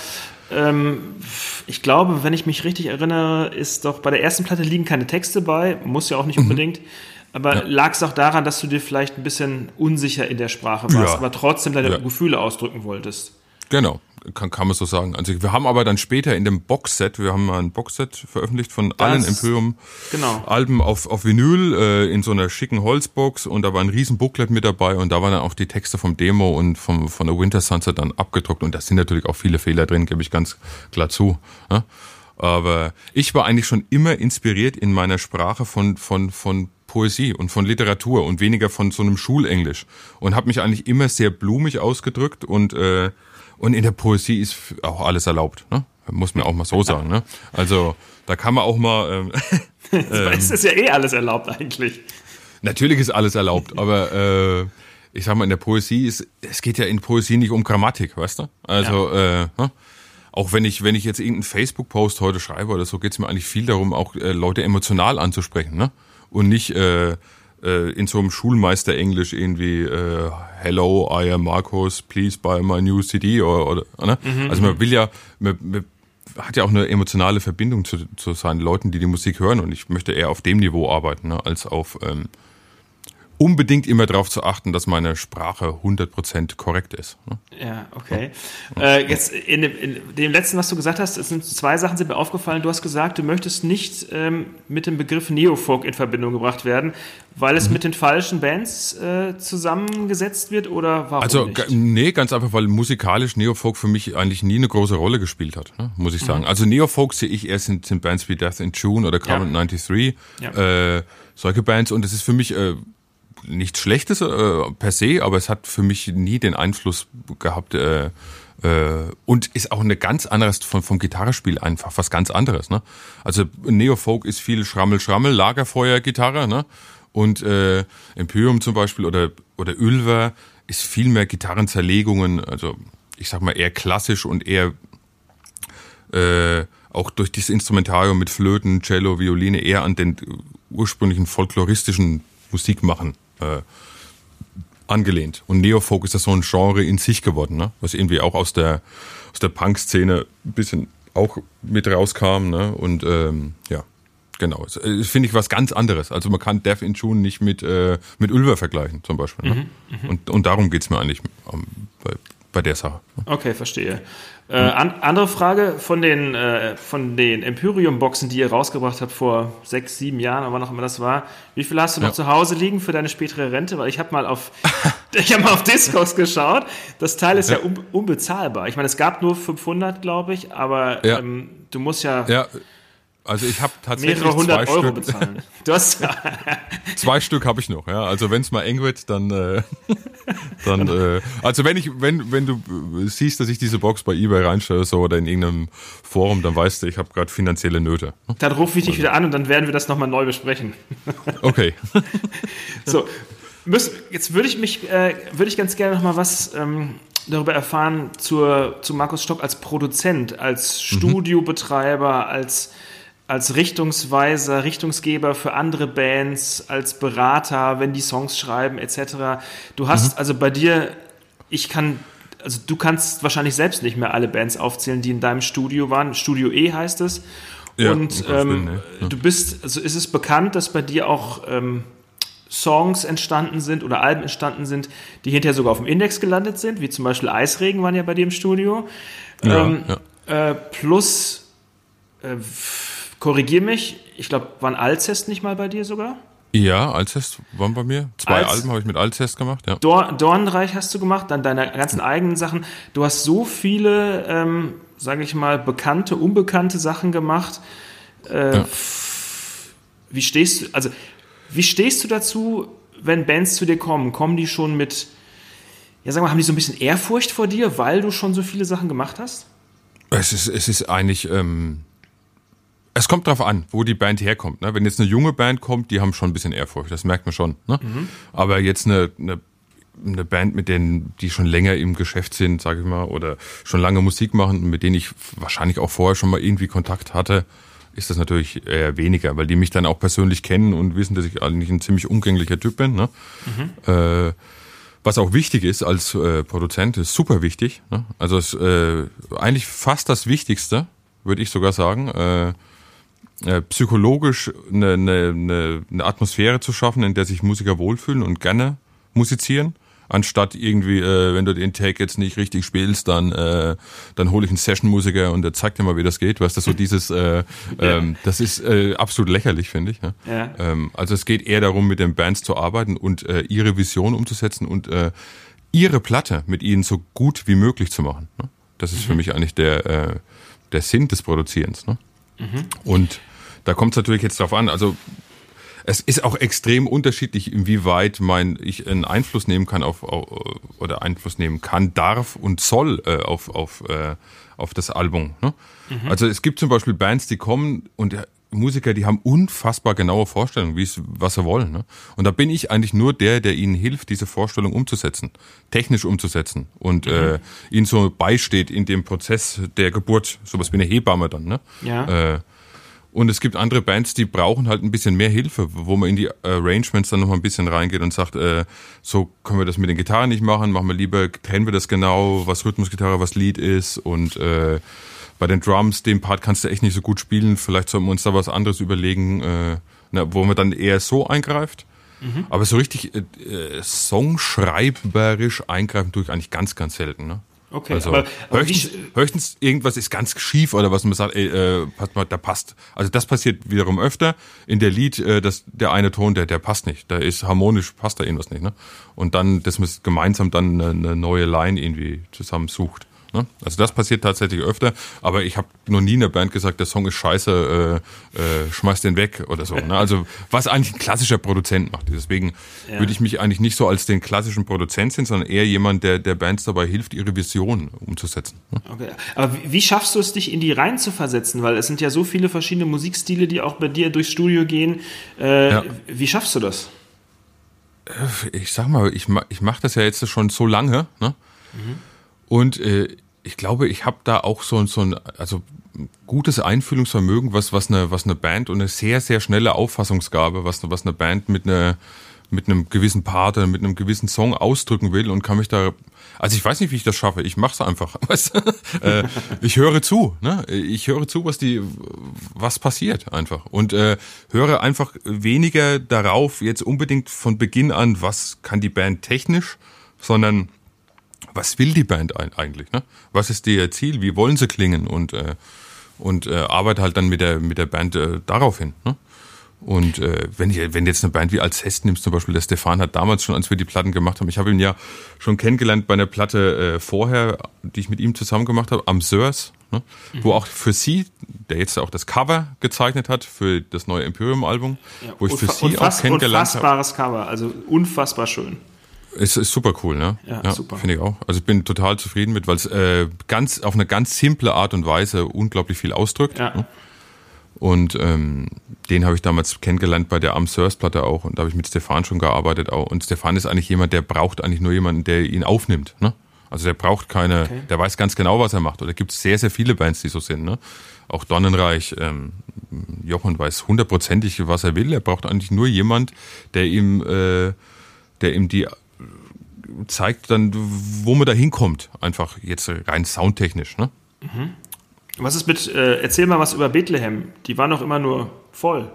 ähm, ich glaube, wenn ich mich richtig erinnere, ist doch bei der ersten Platte liegen keine Texte bei, muss ja auch nicht mhm. unbedingt. Aber ja. lag es auch daran, dass du dir vielleicht ein bisschen unsicher in der Sprache warst, ja. aber trotzdem deine ja. Gefühle ausdrücken wolltest? Genau kann, kann man so sagen. Also wir haben aber dann später in dem Boxset, wir haben mal ein Boxset veröffentlicht von das, allen Imperium genau. Alben auf, auf Vinyl äh, in so einer schicken Holzbox und da war ein riesen Booklet mit dabei und da waren dann auch die Texte vom Demo und vom, von der Winter Sunset dann abgedruckt und da sind natürlich auch viele Fehler drin, gebe ich ganz klar zu. Ja? Aber ich war eigentlich schon immer inspiriert in meiner Sprache von, von, von Poesie und von Literatur und weniger von so einem Schulenglisch und habe mich eigentlich immer sehr blumig ausgedrückt und äh, und in der Poesie ist auch alles erlaubt, ne? Muss man auch mal so sagen, ne? Also, da kann man auch mal. Ähm, ähm, es ist ja eh alles erlaubt eigentlich. Natürlich ist alles erlaubt, aber äh, ich sag mal, in der Poesie ist, es geht ja in Poesie nicht um Grammatik, weißt du? Also, ja. äh, ne? auch wenn ich, wenn ich jetzt irgendeinen Facebook-Post heute schreibe oder so, geht es mir eigentlich viel darum, auch äh, Leute emotional anzusprechen, ne? Und nicht äh, äh, in so einem Schulmeister-Englisch irgendwie äh, Hello, I am Marcos, please buy my new CD oder, oder ne? Mhm, also man mhm. will ja, man, man hat ja auch eine emotionale Verbindung zu, zu seinen Leuten, die die Musik hören und ich möchte eher auf dem Niveau arbeiten, ne, als auf ähm, unbedingt immer darauf zu achten, dass meine Sprache 100% korrekt ist. Ne? Ja, okay. Ja. Äh, jetzt in dem, in dem, letzten, was du gesagt hast, es sind zwei Sachen sind mir aufgefallen. Du hast gesagt, du möchtest nicht ähm, mit dem Begriff Neofolk in Verbindung gebracht werden, weil es mhm. mit den falschen Bands äh, zusammengesetzt wird oder warum Also nicht? nee, ganz einfach, weil musikalisch Neofolk für mich eigentlich nie eine große Rolle gespielt hat, ne? muss ich sagen. Mhm. Also Neofolk sehe ich erst in, in, Bands wie Death in June oder Current ja. 93, ja. Äh, solche Bands und es ist für mich äh, nichts Schlechtes äh, per se, aber es hat für mich nie den Einfluss gehabt äh, äh, und ist auch eine ganz anderes von, vom Gitarrespiel einfach was ganz anderes. Ne? Also Neofolk ist viel Schrammel, Schrammel, Lagerfeuer, Gitarre ne? Und äh, Imperium zum Beispiel oder, oder Ulver ist viel mehr Gitarrenzerlegungen, also ich sag mal eher klassisch und eher äh, auch durch dieses Instrumentarium mit Flöten, Cello, Violine eher an den ursprünglichen folkloristischen Musikmachen äh, angelehnt. Und Neofolk ist das so ein Genre in sich geworden, ne? was irgendwie auch aus der, aus der Punk-Szene ein bisschen auch mit rauskam. Ne? Und ähm, ja, genau. Das äh, finde ich was ganz anderes. Also man kann Death in June nicht mit, äh, mit Ulver vergleichen zum Beispiel. Ne? Mhm, mhm. und, und darum geht's mir eigentlich um, bei, bei der Sache. Okay, verstehe. Äh, an, andere Frage von den, äh, von den Empyreum-Boxen, die ihr rausgebracht habt vor sechs, sieben Jahren, aber noch immer das war. Wie viel hast du noch ja. zu Hause liegen für deine spätere Rente? Weil ich habe mal auf ich habe mal auf Discogs geschaut. Das Teil ist ja, ja un unbezahlbar. Ich meine, es gab nur 500, glaube ich, aber ja. ähm, du musst ja also ich habe tatsächlich mehrere hundert Euro Stück, bezahlen. Du hast zwei Stück habe ich noch. Ja, also wenn es mal eng wird, dann äh, dann äh, also wenn ich wenn wenn du siehst, dass ich diese Box bei eBay reinstelle so oder in irgendeinem Forum, dann weißt du, ich habe gerade finanzielle Nöte. Dann rufe ich dich wieder an und dann werden wir das nochmal neu besprechen. Okay. so, müssen, jetzt würde ich mich äh, würde ich ganz gerne nochmal was ähm, darüber erfahren zur, zu Markus Stock als Produzent, als mhm. Studiobetreiber, als als Richtungsweiser, Richtungsgeber für andere Bands, als Berater, wenn die Songs schreiben, etc. Du hast mhm. also bei dir, ich kann, also du kannst wahrscheinlich selbst nicht mehr alle Bands aufzählen, die in deinem Studio waren. Studio E heißt es. Ja, und ähm, ne? ja. du bist, also ist es bekannt, dass bei dir auch ähm, Songs entstanden sind oder Alben entstanden sind, die hinterher sogar auf dem Index gelandet sind, wie zum Beispiel Eisregen waren ja bei dir im Studio. Ja, ähm, äh, plus äh, Korrigier mich, ich glaube, waren Alcest nicht mal bei dir sogar? Ja, Alcest waren bei mir. Zwei Als, Alben habe ich mit Alcest gemacht, ja. Dor Dornreich hast du gemacht, dann deine ganzen eigenen Sachen. Du hast so viele, ähm, sage ich mal, bekannte, unbekannte Sachen gemacht. Äh, ja. Wie stehst du, also, wie stehst du dazu, wenn Bands zu dir kommen? Kommen die schon mit, ja, sag mal, haben die so ein bisschen Ehrfurcht vor dir, weil du schon so viele Sachen gemacht hast? Es ist, es ist eigentlich, ähm, es kommt drauf an, wo die Band herkommt. Ne? Wenn jetzt eine junge Band kommt, die haben schon ein bisschen Ehrfurcht, das merkt man schon. Ne? Mhm. Aber jetzt eine, eine, eine Band, mit denen, die schon länger im Geschäft sind, sage ich mal, oder schon lange Musik machen, mit denen ich wahrscheinlich auch vorher schon mal irgendwie Kontakt hatte, ist das natürlich eher weniger, weil die mich dann auch persönlich kennen und wissen, dass ich eigentlich ein ziemlich umgänglicher Typ bin. Ne? Mhm. Äh, was auch wichtig ist als äh, Produzent, ist super wichtig. Ne? Also ist äh, eigentlich fast das Wichtigste, würde ich sogar sagen. Äh, äh, psychologisch eine, eine, eine Atmosphäre zu schaffen, in der sich Musiker wohlfühlen und gerne musizieren anstatt irgendwie, äh, wenn du den Take jetzt nicht richtig spielst, dann äh, dann hole ich einen Session-Musiker und der zeigt dir mal, wie das geht. Weißt du, so dieses, äh, ähm, das ist äh, absolut lächerlich, finde ich. Ja? Ja. Ähm, also es geht eher darum, mit den Bands zu arbeiten und äh, ihre Vision umzusetzen und äh, ihre Platte mit ihnen so gut wie möglich zu machen. Ne? Das ist mhm. für mich eigentlich der äh, der Sinn des Produzierens. Ne? Mhm. Und da kommt es natürlich jetzt drauf an. Also es ist auch extrem unterschiedlich, inwieweit mein ich einen Einfluss nehmen kann auf, oder Einfluss nehmen kann, darf und soll äh, auf auf äh, auf das Album. Ne? Mhm. Also es gibt zum Beispiel Bands, die kommen und Musiker, die haben unfassbar genaue Vorstellungen, wie es, was sie wollen. Ne? Und da bin ich eigentlich nur der, der ihnen hilft, diese Vorstellung umzusetzen, technisch umzusetzen und mhm. äh, ihnen so beisteht in dem Prozess der Geburt, sowas wie eine Hebamme dann. Ne? Ja. Äh, und es gibt andere Bands, die brauchen halt ein bisschen mehr Hilfe, wo man in die Arrangements dann noch mal ein bisschen reingeht und sagt, äh, so können wir das mit den Gitarren nicht machen, machen wir lieber, trennen wir das genau, was Rhythmusgitarre, was Lied ist und äh, bei den Drums, den Part kannst du echt nicht so gut spielen, vielleicht sollten wir uns da was anderes überlegen, äh, na, wo man dann eher so eingreift. Mhm. Aber so richtig äh, äh songschreiberisch eingreifen tue ich eigentlich ganz, ganz selten. Ne? Okay, also, aber, aber höchstens, höchstens, irgendwas ist ganz schief oder was man sagt, ey, äh, passt mal, da passt. Also das passiert wiederum öfter in der Lied, äh, dass der eine Ton, der der passt nicht, da ist harmonisch passt da irgendwas nicht, ne? Und dann, dass man gemeinsam dann eine, eine neue Line irgendwie zusammen sucht. Ne? Also das passiert tatsächlich öfter, aber ich habe noch nie in der Band gesagt, der Song ist scheiße, äh, äh, schmeiß den weg oder so. Ne? Also was eigentlich ein klassischer Produzent macht. Deswegen ja. würde ich mich eigentlich nicht so als den klassischen Produzent sehen, sondern eher jemand, der der Bands dabei hilft, ihre Vision umzusetzen. Ne? Okay. Aber wie, schaffst du es, dich in die Reihen zu versetzen? Weil es sind ja so viele verschiedene Musikstile, die auch bei dir durchs Studio gehen. Äh, ja. Wie schaffst du das? ich sag mal, ich, ich mache das ja jetzt schon so lange, ne? Mhm. Und äh, ich glaube, ich habe da auch so, so ein, also gutes Einfühlungsvermögen, was, was, eine, was eine Band und eine sehr, sehr schnelle Auffassungsgabe, was, was eine Band mit, einer, mit einem gewissen Part oder mit einem gewissen Song ausdrücken will und kann mich da also ich weiß nicht, wie ich das schaffe. Ich mache es einfach. Weißt äh, ich höre zu. Ne? Ich höre zu, was die, was passiert einfach und äh, höre einfach weniger darauf jetzt unbedingt von Beginn an, was kann die Band technisch, sondern was will die Band eigentlich? Ne? Was ist ihr Ziel? Wie wollen sie klingen? Und äh, und äh, arbeite halt dann mit der mit der Band äh, darauf hin. Ne? Und äh, wenn, ich, wenn jetzt eine Band wie Alcest nimmst, zum Beispiel, der Stefan hat damals schon, als wir die Platten gemacht haben, ich habe ihn ja schon kennengelernt bei einer Platte äh, vorher, die ich mit ihm zusammen gemacht habe, am Sörs, ne? Mhm. wo auch für sie, der jetzt auch das Cover gezeichnet hat für das neue Imperium-Album, ja, wo ich für sie auch kennengelernt habe. Unfassbares Cover, also unfassbar schön. Es ist super cool, ne? Ja, ja super. Finde ich auch. Also ich bin total zufrieden mit, weil es äh, ganz auf eine ganz simple Art und Weise unglaublich viel ausdrückt. Ja. Ne? Und ähm, den habe ich damals kennengelernt bei der Am Platte auch. Und da habe ich mit Stefan schon gearbeitet auch. Und Stefan ist eigentlich jemand, der braucht eigentlich nur jemanden, der ihn aufnimmt. Ne? Also der braucht keine, okay. der weiß ganz genau, was er macht. Oder gibt es sehr, sehr viele Bands, die so sind. Ne? Auch Donnenreich, ähm, Jochen weiß hundertprozentig, was er will. Er braucht eigentlich nur jemand, der ihm, äh, der ihm die zeigt dann, wo man da hinkommt. Einfach jetzt rein soundtechnisch. Ne? Mhm. Was ist mit, äh, erzähl mal was über Bethlehem. Die waren doch immer nur voll.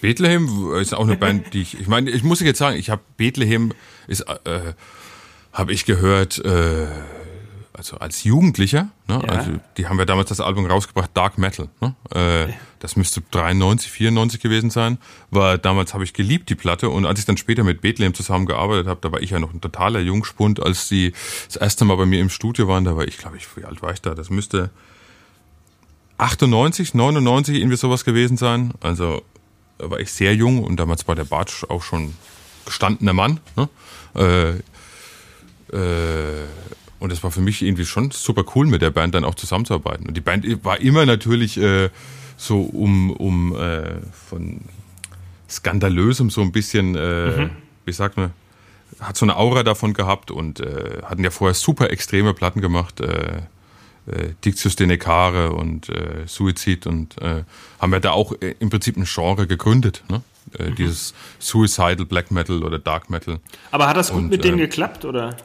Bethlehem ist auch eine Band, die ich, ich meine, ich muss jetzt sagen, ich habe Bethlehem ist, äh, habe ich gehört, äh, also als Jugendlicher, ne? Ja. also die haben ja damals das Album rausgebracht, Dark Metal. Ne? Äh, das müsste 93, 94 gewesen sein. War damals habe ich geliebt die Platte und als ich dann später mit Bethlehem zusammengearbeitet habe, da war ich ja noch ein totaler Jungspund, als die das erste Mal bei mir im Studio waren. Da war ich, glaube ich, wie alt war ich da? Das müsste 98, 99 irgendwie sowas gewesen sein. Also da war ich sehr jung und damals war der Bartsch auch schon gestandener Mann. Ne? Äh, äh, und es war für mich irgendwie schon super cool, mit der Band dann auch zusammenzuarbeiten. Und die Band war immer natürlich äh, so um, um äh, von Skandalösem so ein bisschen, äh, mhm. wie sagt man, hat so eine Aura davon gehabt und äh, hatten ja vorher super extreme Platten gemacht. Äh, äh, Dictius Denecare und äh, Suizid und äh, haben ja da auch äh, im Prinzip ein Genre gegründet, ne? Äh, mhm. Dieses Suicidal Black Metal oder Dark Metal. Aber hat das gut und, mit denen äh, geklappt, oder?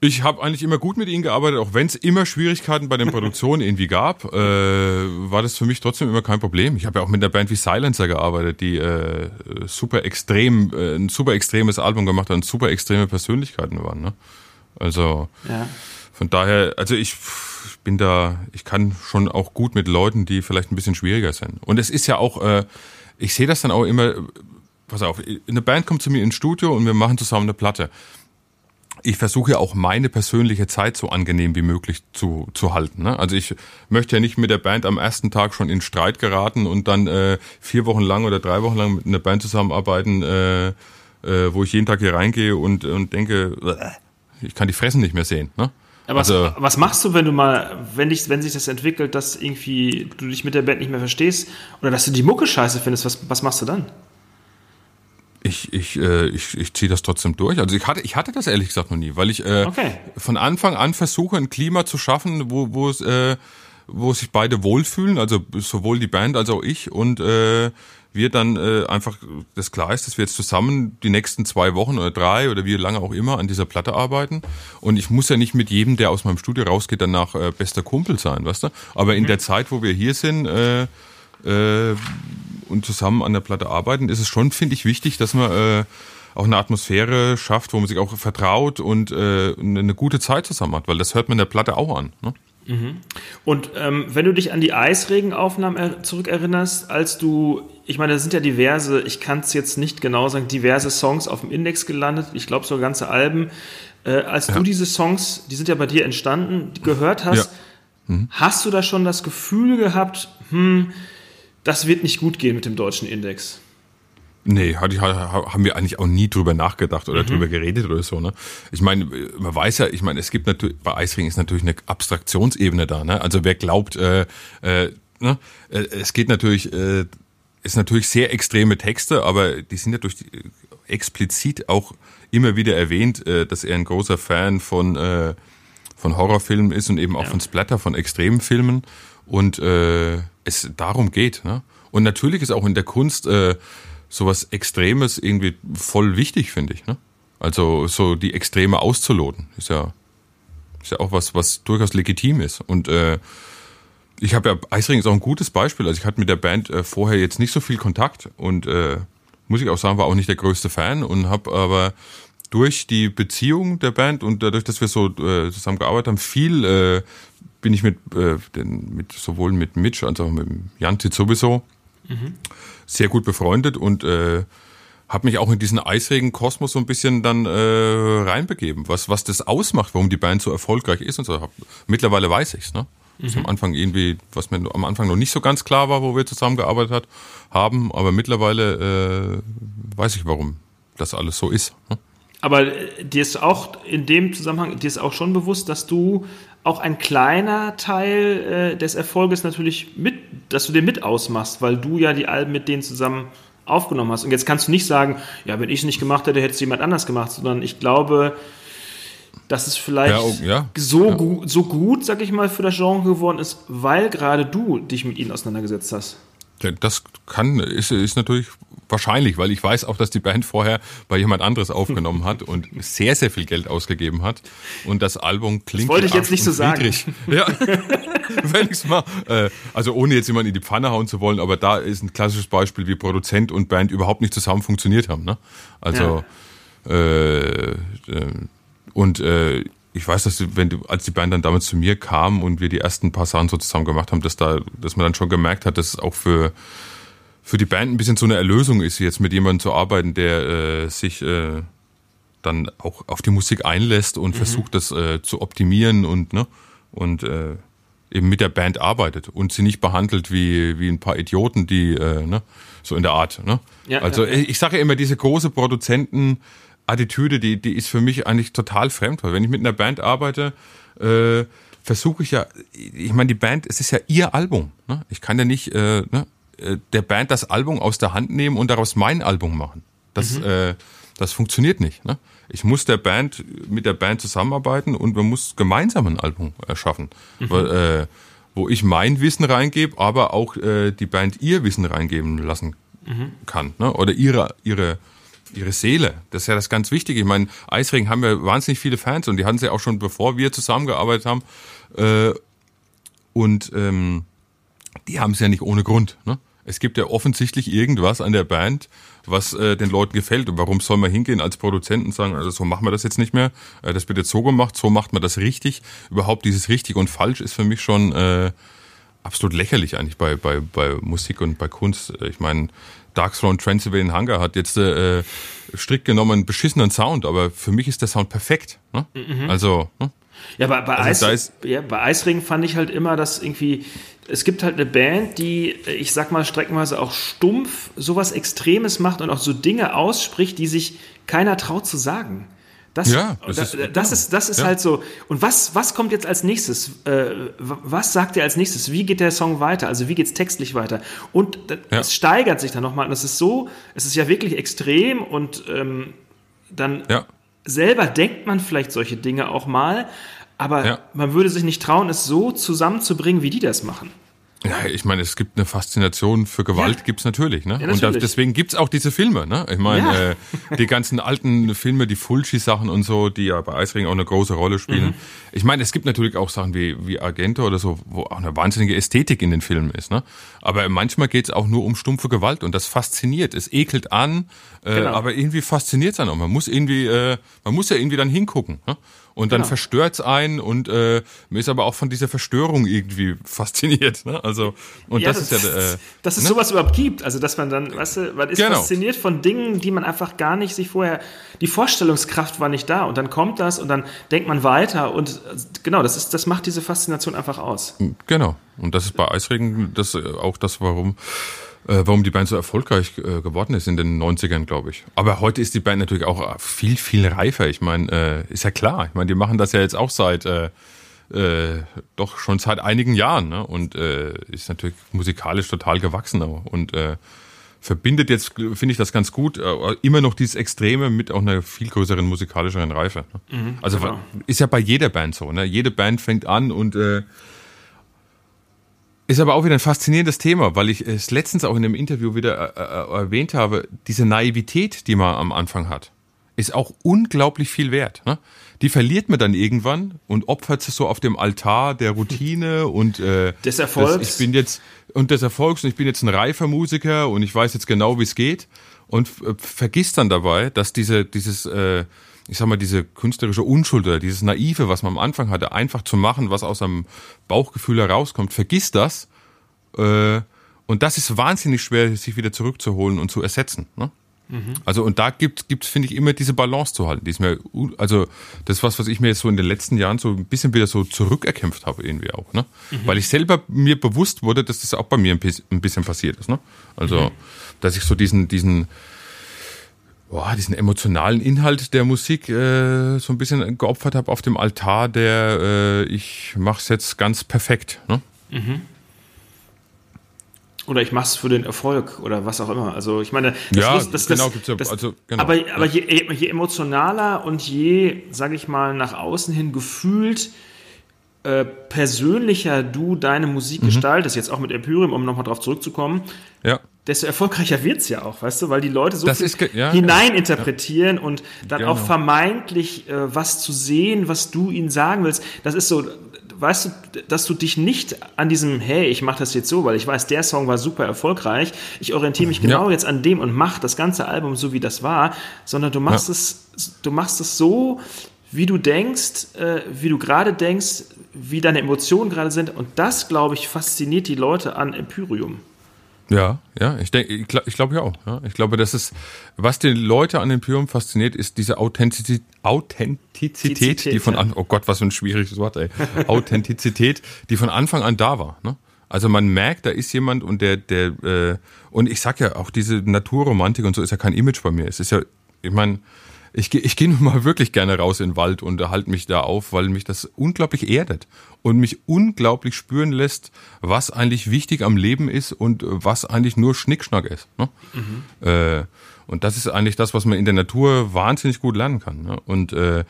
Ich habe eigentlich immer gut mit ihnen gearbeitet, auch wenn es immer Schwierigkeiten bei den Produktionen irgendwie gab, äh, war das für mich trotzdem immer kein Problem. Ich habe ja auch mit einer Band wie Silencer gearbeitet, die äh, super extrem, äh, ein super extremes Album gemacht hat und super extreme Persönlichkeiten waren. Ne? Also ja. von daher, also ich bin da, ich kann schon auch gut mit Leuten, die vielleicht ein bisschen schwieriger sind. Und es ist ja auch, äh, ich sehe das dann auch immer, pass auf, eine Band kommt zu mir ins Studio und wir machen zusammen eine Platte ich versuche auch meine persönliche Zeit so angenehm wie möglich zu, zu halten. Ne? Also ich möchte ja nicht mit der Band am ersten Tag schon in Streit geraten und dann äh, vier Wochen lang oder drei Wochen lang mit einer Band zusammenarbeiten, äh, äh, wo ich jeden Tag hier reingehe und, und denke, ich kann die Fressen nicht mehr sehen. Ne? Aber also, was, was, machst du, wenn du mal, wenn, dich, wenn sich das entwickelt, dass irgendwie du dich mit der Band nicht mehr verstehst oder dass du die Mucke scheiße findest, was, was machst du dann? Ich, ich, äh, ich, ich ziehe das trotzdem durch. Also ich hatte, ich hatte das ehrlich gesagt noch nie, weil ich äh, okay. von Anfang an versuche, ein Klima zu schaffen, wo, wo es, äh, wo sich beide wohlfühlen, also sowohl die Band als auch ich und äh, wir dann äh, einfach das klar ist, dass wir jetzt zusammen die nächsten zwei Wochen oder drei oder wie lange auch immer an dieser Platte arbeiten. Und ich muss ja nicht mit jedem, der aus meinem Studio rausgeht, danach äh, bester Kumpel sein, weißt du? Aber in mhm. der Zeit, wo wir hier sind, äh, äh, und zusammen an der Platte arbeiten, ist es schon, finde ich, wichtig, dass man äh, auch eine Atmosphäre schafft, wo man sich auch vertraut und äh, eine gute Zeit zusammen hat, weil das hört man in der Platte auch an. Ne? Mhm. Und ähm, wenn du dich an die Eisregenaufnahmen zurückerinnerst, als du, ich meine, da sind ja diverse, ich kann es jetzt nicht genau sagen, diverse Songs auf dem Index gelandet, ich glaube so ganze Alben. Äh, als ja. du diese Songs, die sind ja bei dir entstanden, gehört hast, ja. mhm. hast du da schon das Gefühl gehabt, hm, das wird nicht gut gehen mit dem deutschen Index. Nee, haben wir eigentlich auch nie drüber nachgedacht oder mhm. drüber geredet oder so. Ne? Ich meine, man weiß ja, ich meine, es gibt natürlich, bei Eisring ist natürlich eine Abstraktionsebene da. Ne? Also wer glaubt, äh, äh, ne? Äh, es geht natürlich, äh, ist natürlich sehr extreme Texte, aber die sind ja durch die, explizit auch immer wieder erwähnt, äh, dass er ein großer Fan von, äh, von Horrorfilmen ist und eben auch ja. von Splatter, von extremen Filmen und äh, es darum geht. Ne? Und natürlich ist auch in der Kunst äh, sowas Extremes irgendwie voll wichtig, finde ich. Ne? Also so die Extreme auszuloten ist ja ist ja auch was, was durchaus legitim ist. Und äh, ich habe ja, Eisring ist auch ein gutes Beispiel. Also ich hatte mit der Band äh, vorher jetzt nicht so viel Kontakt und äh, muss ich auch sagen, war auch nicht der größte Fan und habe aber durch die Beziehung der Band und dadurch, dass wir so äh, zusammen gearbeitet haben, viel äh, bin ich mit, äh, den, mit sowohl mit Mitch als auch mit Janti sowieso mhm. sehr gut befreundet und äh, habe mich auch in diesen eisregen Kosmos so ein bisschen dann äh, reinbegeben, was was das ausmacht, warum die Band so erfolgreich ist und so. Mittlerweile weiß ich's, ne? Mhm. am Anfang irgendwie, was mir am Anfang noch nicht so ganz klar war, wo wir zusammengearbeitet hat, haben, aber mittlerweile äh, weiß ich, warum das alles so ist. Ne? Aber äh, dir ist auch in dem Zusammenhang, dir ist auch schon bewusst, dass du auch ein kleiner Teil äh, des Erfolges natürlich mit, dass du den mit ausmachst, weil du ja die Alben mit denen zusammen aufgenommen hast. Und jetzt kannst du nicht sagen, ja, wenn ich es nicht gemacht hätte, hätte es jemand anders gemacht, sondern ich glaube, dass es vielleicht ja, oh, ja, so, ja. Gut, so gut, sag ich mal, für das Genre geworden ist, weil gerade du dich mit ihnen auseinandergesetzt hast. Das kann, ist, ist natürlich wahrscheinlich, weil ich weiß auch, dass die Band vorher bei jemand anderes aufgenommen hat und sehr, sehr viel Geld ausgegeben hat. Und das Album klingt. Das wollte ich jetzt nicht so sagen. Ja, wenn ich's mal, äh, also ohne jetzt jemanden in die Pfanne hauen zu wollen, aber da ist ein klassisches Beispiel, wie Produzent und Band überhaupt nicht zusammen funktioniert haben. Ne? Also, ja. äh, äh, und äh, ich weiß, dass du, wenn du, als die Band dann damals zu mir kam und wir die ersten paar Sachen so zusammen gemacht haben, dass da, dass man dann schon gemerkt hat, dass es auch für für die Band ein bisschen so eine Erlösung ist, jetzt mit jemandem zu arbeiten, der äh, sich äh, dann auch auf die Musik einlässt und mhm. versucht, das äh, zu optimieren und ne und äh, eben mit der Band arbeitet und sie nicht behandelt wie wie ein paar Idioten, die äh, ne so in der Art. Ne? Ja, also ja, ja. ich sage immer diese große Produzenten Attitüde, die, die ist für mich eigentlich total fremd, weil wenn ich mit einer Band arbeite, äh, versuche ich ja, ich meine, die Band, es ist ja ihr Album. Ne? Ich kann ja nicht äh, ne, der Band das Album aus der Hand nehmen und daraus mein Album machen. Das, mhm. äh, das funktioniert nicht. Ne? Ich muss der Band mit der Band zusammenarbeiten und man muss gemeinsam ein Album erschaffen, mhm. weil, äh, wo ich mein Wissen reingebe, aber auch äh, die Band ihr Wissen reingeben lassen mhm. kann, ne? oder ihre ihre ihre Seele. Das ist ja das ganz Wichtige. Ich meine, Eisring haben ja wahnsinnig viele Fans und die hatten sie auch schon bevor wir zusammengearbeitet haben. Äh, und ähm, die haben es ja nicht ohne Grund. Ne? Es gibt ja offensichtlich irgendwas an der Band, was äh, den Leuten gefällt. Und warum soll man hingehen als Produzent und sagen, also so machen wir das jetzt nicht mehr, äh, das wird jetzt so gemacht, so macht man das richtig. Überhaupt dieses richtig und falsch ist für mich schon äh, absolut lächerlich eigentlich bei, bei, bei Musik und bei Kunst. Ich meine, Dark Throne Transylvanian Hunger hat jetzt äh, strikt genommen einen beschissenen Sound, aber für mich ist der Sound perfekt. Ne? Mhm. Also. Ne? Ja, bei, bei, also Eis, ja, bei Eisring fand ich halt immer, dass irgendwie, es gibt halt eine Band, die, ich sag mal, streckenweise auch stumpf sowas Extremes macht und auch so Dinge ausspricht, die sich keiner traut zu sagen. Das, ja, das, das, ist, das ist, das ist ja. halt so. Und was, was kommt jetzt als nächstes? Äh, was sagt er als nächstes? Wie geht der Song weiter? Also wie geht es textlich weiter? Und ja. es steigert sich dann nochmal. Und es ist so, es ist ja wirklich extrem und ähm, dann selber denkt man vielleicht solche Dinge auch mal, aber man würde sich nicht trauen, es so zusammenzubringen, wie die das machen. Ja, ich meine, es gibt eine Faszination für Gewalt, ja. gibt's natürlich, ne? Ja, natürlich. Und deswegen gibt's auch diese Filme, ne? Ich meine, ja. äh, die ganzen alten Filme, die Fulci-Sachen und so, die ja bei Eisring auch eine große Rolle spielen. Mhm. Ich meine, es gibt natürlich auch Sachen wie, wie Argento oder so, wo auch eine wahnsinnige Ästhetik in den Filmen ist, ne? Aber manchmal geht's auch nur um stumpfe Gewalt und das fasziniert. Es ekelt an, äh, genau. aber irgendwie fasziniert's dann auch. Man muss irgendwie, äh, man muss ja irgendwie dann hingucken, ne? Und dann genau. verstört's einen und äh, mir ist aber auch von dieser Verstörung irgendwie fasziniert. Ne? Also und ja, das, das, ist ja, äh, dass es ne? sowas überhaupt gibt. Also dass man dann, weißt du, man ist genau. fasziniert von Dingen, die man einfach gar nicht sich vorher. Die Vorstellungskraft war nicht da und dann kommt das und dann denkt man weiter und genau, das ist, das macht diese Faszination einfach aus. Genau. Und das ist bei Eisregen das äh, auch das, warum äh, warum die Band so erfolgreich äh, geworden ist in den 90ern, glaube ich. Aber heute ist die Band natürlich auch viel, viel reifer. Ich meine, äh, ist ja klar. Ich meine, die machen das ja jetzt auch seit äh, äh, doch schon seit einigen Jahren ne? und äh, ist natürlich musikalisch total gewachsen und äh, verbindet jetzt, finde ich das ganz gut, äh, immer noch dieses Extreme mit auch einer viel größeren musikalischeren Reife. Ne? Mhm, also genau. ist ja bei jeder Band so. Ne? Jede Band fängt an und äh, ist aber auch wieder ein faszinierendes Thema, weil ich es letztens auch in einem Interview wieder äh, äh, erwähnt habe, diese Naivität, die man am Anfang hat, ist auch unglaublich viel wert. Ne? Die verliert man dann irgendwann und opfert sich so auf dem Altar der Routine und äh, des Erfolgs. Ich bin jetzt und des Erfolgs und ich bin jetzt ein reifer Musiker und ich weiß jetzt genau, wie es geht und äh, vergisst dann dabei, dass diese dieses äh, ich sag mal, diese künstlerische Unschuld oder dieses Naive, was man am Anfang hatte, einfach zu machen, was aus einem Bauchgefühl herauskommt, vergiss das. Äh, und das ist wahnsinnig schwer, sich wieder zurückzuholen und zu ersetzen. Ne? Mhm. Also und da gibt gibt finde ich immer diese Balance zu halten, die ist mir also das ist was was ich mir jetzt so in den letzten Jahren so ein bisschen wieder so zurückerkämpft habe irgendwie auch, ne? Mhm. Weil ich selber mir bewusst wurde, dass das auch bei mir ein bisschen passiert ist, ne? Also mhm. dass ich so diesen diesen boah, diesen emotionalen Inhalt der Musik äh, so ein bisschen geopfert habe auf dem Altar der äh, ich mach's jetzt ganz perfekt. Ne? Mhm. Oder ich mach's für den Erfolg oder was auch immer. Also ich meine, das ja, muss, das, genau, gibt's ja, das, also, genau. aber, aber je, je emotionaler und je, sage ich mal, nach außen hin gefühlt äh, persönlicher du deine Musik mhm. gestaltest, jetzt auch mit Empyreum, um nochmal drauf zurückzukommen, ja desto erfolgreicher wird's ja auch, weißt du, weil die Leute so ja, hineininterpretieren ja. und dann genau. auch vermeintlich äh, was zu sehen, was du ihnen sagen willst. Das ist so, weißt du, dass du dich nicht an diesem, hey, ich mache das jetzt so, weil ich weiß, der Song war super erfolgreich, ich orientiere mich genau ja. jetzt an dem und mach das ganze Album so, wie das war, sondern du machst es, du machst es so, wie du denkst, äh, wie du gerade denkst, wie deine Emotionen gerade sind und das, glaube ich, fasziniert die Leute an Empyrium. Ja, ja, ich denke, ich, ich glaube ja auch. Ja. Ich glaube, das ist, was die Leute an den Pyrum fasziniert, ist diese Authentizität, Authentizität, die von an, oh Gott, was für ein schwieriges Wort, ey. Authentizität, die von Anfang an da war. Ne? Also man merkt, da ist jemand und der, der, äh, und ich sag ja auch diese Naturromantik und so ist ja kein Image bei mir. Es ist ja, ich meine, ich, ich gehe nun mal wirklich gerne raus in den Wald und halte mich da auf, weil mich das unglaublich erdet und mich unglaublich spüren lässt, was eigentlich wichtig am Leben ist und was eigentlich nur Schnickschnack ist. Ne? Mhm. Äh, und das ist eigentlich das, was man in der Natur wahnsinnig gut lernen kann. Ne? Und äh,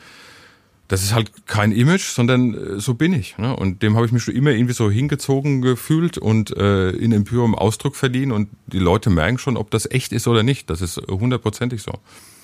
das ist halt kein Image, sondern äh, so bin ich. Ne? Und dem habe ich mich schon immer irgendwie so hingezogen gefühlt und äh, in Empyrum Ausdruck verdienen. Und die Leute merken schon, ob das echt ist oder nicht. Das ist hundertprozentig so.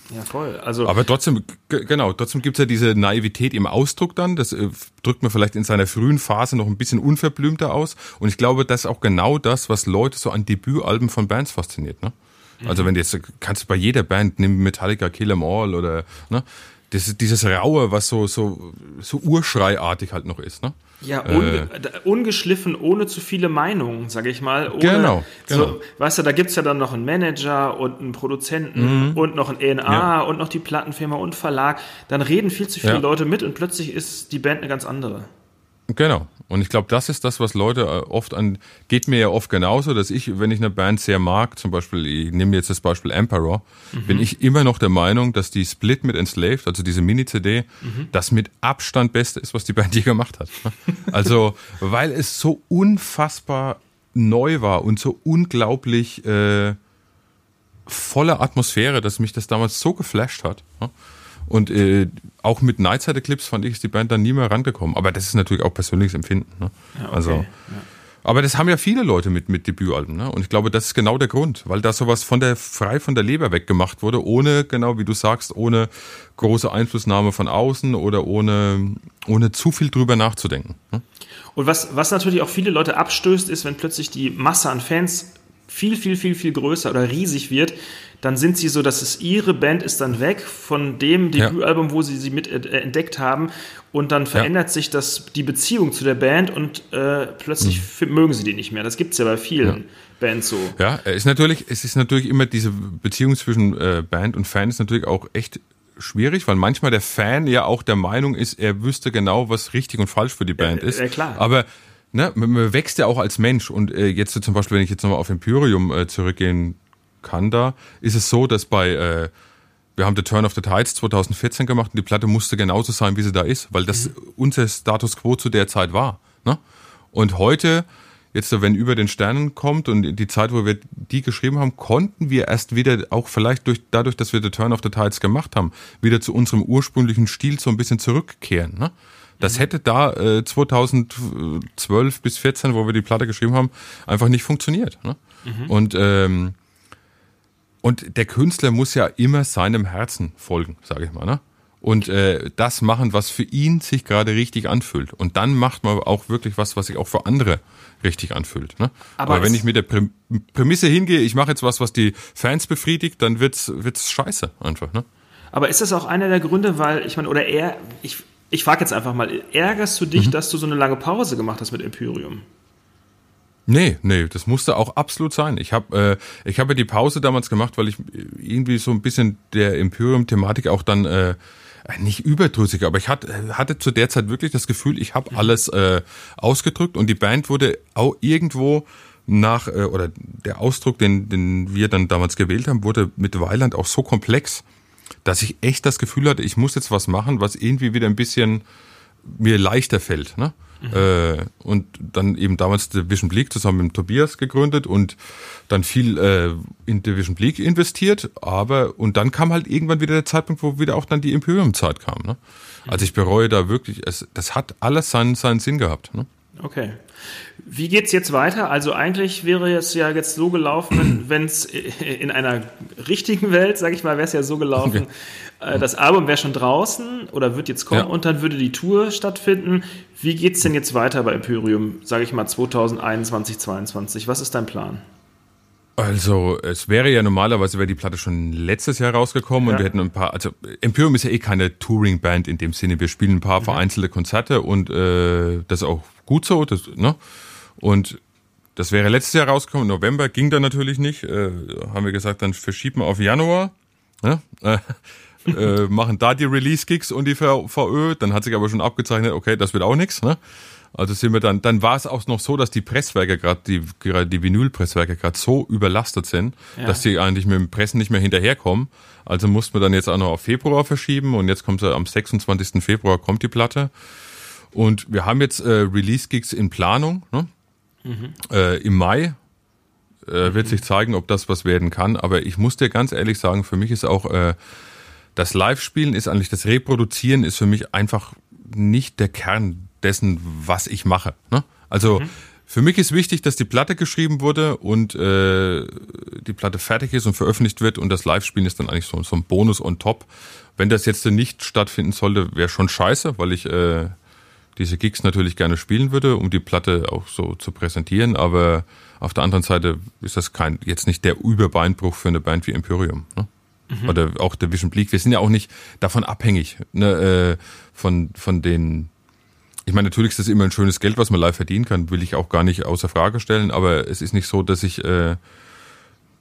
Ja, voll. Also Aber trotzdem, genau, trotzdem gibt's ja diese Naivität im Ausdruck dann. Das äh, drückt man vielleicht in seiner frühen Phase noch ein bisschen unverblümter aus. Und ich glaube, das ist auch genau das, was Leute so an Debütalben von Bands fasziniert. Ne? Also mhm. Also wenn du jetzt, kannst du bei jeder Band, nimm Metallica, Kill 'Em All oder, ne? Das, dieses Raue, was so, so, so urschreiartig halt noch ist, ne? Ja, un, äh, ungeschliffen, ohne zu viele Meinungen, sage ich mal. Ohne, genau, genau. So, weißt du, da gibt's ja dann noch einen Manager und einen Produzenten mhm. und noch ein ENA ja. und noch die Plattenfirma und Verlag. Dann reden viel zu viele ja. Leute mit und plötzlich ist die Band eine ganz andere. Genau. Und ich glaube, das ist das, was Leute äh, oft an, geht mir ja oft genauso, dass ich, wenn ich eine Band sehr mag, zum Beispiel, ich nehme jetzt das Beispiel Emperor, mhm. bin ich immer noch der Meinung, dass die Split mit Enslaved, also diese Mini-CD, mhm. das mit Abstand Beste ist, was die Band je gemacht hat. Also, weil es so unfassbar neu war und so unglaublich äh, voller Atmosphäre, dass mich das damals so geflasht hat. Und äh, auch mit Nightside Eclipse fand ich, ist die Band dann nie mehr rangekommen. Aber das ist natürlich auch persönliches Empfinden. Ne? Ja, okay. Also, ja. Aber das haben ja viele Leute mit, mit Debütalben. Ne? Und ich glaube, das ist genau der Grund, weil da sowas von der, frei von der Leber weggemacht wurde, ohne, genau wie du sagst, ohne große Einflussnahme von außen oder ohne, ohne zu viel drüber nachzudenken. Ne? Und was, was natürlich auch viele Leute abstößt, ist, wenn plötzlich die Masse an Fans viel, viel, viel, viel größer oder riesig wird, dann sind sie so, dass es ihre Band ist dann weg von dem Debütalbum, wo sie sie mit äh, entdeckt haben und dann verändert ja. sich das, die Beziehung zu der Band und äh, plötzlich mhm. mögen sie die nicht mehr. Das gibt es ja bei vielen ja. Bands so. Ja, es ist natürlich, es ist natürlich immer diese Beziehung zwischen äh, Band und Fan ist natürlich auch echt schwierig, weil manchmal der Fan ja auch der Meinung ist, er wüsste genau, was richtig und falsch für die Band ja, ist. Ja, klar. Aber ne, man wächst ja auch als Mensch und äh, jetzt so zum Beispiel, wenn ich jetzt nochmal auf Imperium äh, zurückgehen kann da, ist es so, dass bei, äh, wir haben The Turn of the Tides 2014 gemacht und die Platte musste genauso sein, wie sie da ist, weil das mhm. unser Status quo zu der Zeit war. Ne? Und heute jetzt wenn über den Sternen kommt und die Zeit, wo wir die geschrieben haben, konnten wir erst wieder, auch vielleicht durch, dadurch, dass wir The Turn of the Tides gemacht haben, wieder zu unserem ursprünglichen Stil so ein bisschen zurückkehren. Ne? Das mhm. hätte da äh, 2012 bis 14, wo wir die Platte geschrieben haben, einfach nicht funktioniert. Ne? Mhm. Und ähm, und der Künstler muss ja immer seinem Herzen folgen, sage ich mal. Ne? und äh, das machen, was für ihn sich gerade richtig anfühlt. Und dann macht man auch wirklich was, was sich auch für andere richtig anfühlt. Ne? Aber, Aber wenn ich mit der Prämisse hingehe, ich mache jetzt was, was die Fans befriedigt, dann wird's wird's scheiße einfach. Ne? Aber ist das auch einer der Gründe, weil ich meine, oder er, ich, ich frage jetzt einfach mal, ärgerst du dich, mhm. dass du so eine lange Pause gemacht hast mit Imperium? Nee, nee, das musste auch absolut sein. Ich habe äh, ich habe die Pause damals gemacht, weil ich irgendwie so ein bisschen der Imperium-Thematik auch dann äh, äh, nicht überdrüssig, aber ich hatte, hatte zu der Zeit wirklich das Gefühl, ich habe alles äh, ausgedrückt und die Band wurde auch irgendwo nach, äh, oder der Ausdruck, den, den wir dann damals gewählt haben, wurde mit Weiland auch so komplex, dass ich echt das Gefühl hatte, ich muss jetzt was machen, was irgendwie wieder ein bisschen mir leichter fällt. Ne? Mhm. Äh, und dann eben damals Division Bleak zusammen mit Tobias gegründet und dann viel äh, in Division Bleak investiert, aber und dann kam halt irgendwann wieder der Zeitpunkt, wo wieder auch dann die Imperium-Zeit kam. Ne? Also ich bereue da wirklich, es, das hat alles seinen, seinen Sinn gehabt. Ne? Okay. Wie geht's jetzt weiter? Also eigentlich wäre es ja jetzt so gelaufen, wenn es in einer richtigen Welt, sage ich mal, wäre es ja so gelaufen, okay. Äh, das Album wäre schon draußen oder wird jetzt kommen ja. und dann würde die Tour stattfinden. Wie geht's denn jetzt weiter bei Imperium, sage ich mal 2021, 2022? Was ist dein Plan? Also, es wäre ja normalerweise wäre die Platte schon letztes Jahr rausgekommen ja. und wir hätten ein paar, also Imperium ist ja eh keine Touring-Band in dem Sinne. Wir spielen ein paar mhm. vereinzelte Konzerte und äh, das ist auch gut so. Das, ne? Und das wäre letztes Jahr rausgekommen, November ging dann natürlich nicht. Äh, haben wir gesagt, dann verschieben wir auf Januar. Ne? Äh, äh, machen da die Release-Gigs und die VÖ. Dann hat sich aber schon abgezeichnet, okay, das wird auch nichts. Ne? Also sind wir dann, dann war es auch noch so, dass die Presswerke gerade, die, gerade die Vinylpresswerke gerade so überlastet sind, ja. dass die eigentlich mit dem Pressen nicht mehr hinterherkommen. Also mussten wir dann jetzt auch noch auf Februar verschieben und jetzt kommt sie am 26. Februar kommt die Platte. Und wir haben jetzt äh, Release-Gigs in Planung. Ne? Mhm. Äh, Im Mai äh, wird mhm. sich zeigen, ob das was werden kann. Aber ich muss dir ganz ehrlich sagen, für mich ist auch äh, das Live-Spielen ist eigentlich das Reproduzieren ist für mich einfach nicht der Kern dessen, was ich mache. Ne? Also mhm. für mich ist wichtig, dass die Platte geschrieben wurde und äh, die Platte fertig ist und veröffentlicht wird und das Live-Spielen ist dann eigentlich so, so ein Bonus on top. Wenn das jetzt nicht stattfinden sollte, wäre schon scheiße, weil ich äh, diese Gigs natürlich gerne spielen würde, um die Platte auch so zu präsentieren. Aber auf der anderen Seite ist das kein jetzt nicht der Überbeinbruch für eine Band wie Imperium. Ne? Mhm. Oder auch der Vision Bleak. Wir sind ja auch nicht davon abhängig, ne, äh, von, von den ich meine, natürlich ist das immer ein schönes Geld, was man live verdienen kann, will ich auch gar nicht außer Frage stellen, aber es ist nicht so, dass ich äh,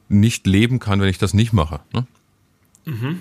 nicht leben kann, wenn ich das nicht mache. Ne? Mhm.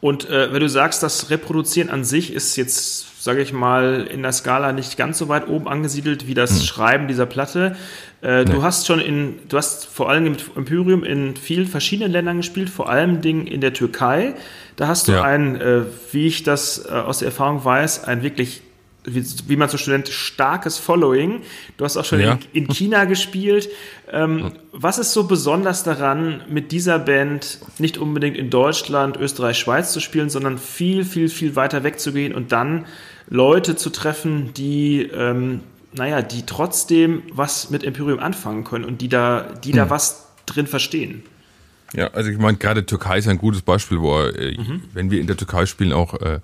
Und äh, wenn du sagst, das Reproduzieren an sich ist jetzt, sage ich mal, in der Skala nicht ganz so weit oben angesiedelt wie das mhm. Schreiben dieser Platte. Äh, nee. Du hast schon in, du hast vor allem mit Imperium in vielen verschiedenen Ländern gespielt, vor allem Dingen in der Türkei. Da hast du ja. ein, äh, wie ich das äh, aus der Erfahrung weiß, ein wirklich wie, wie man so Student, starkes Following. Du hast auch schon ja. in, in, China gespielt. Ähm, was ist so besonders daran, mit dieser Band nicht unbedingt in Deutschland, Österreich, Schweiz zu spielen, sondern viel, viel, viel weiter wegzugehen und dann Leute zu treffen, die, ähm, naja, die trotzdem was mit Imperium anfangen können und die da, die hm. da was drin verstehen? Ja, also ich meine, gerade Türkei ist ein gutes Beispiel, wo, äh, mhm. wenn wir in der Türkei spielen, auch äh,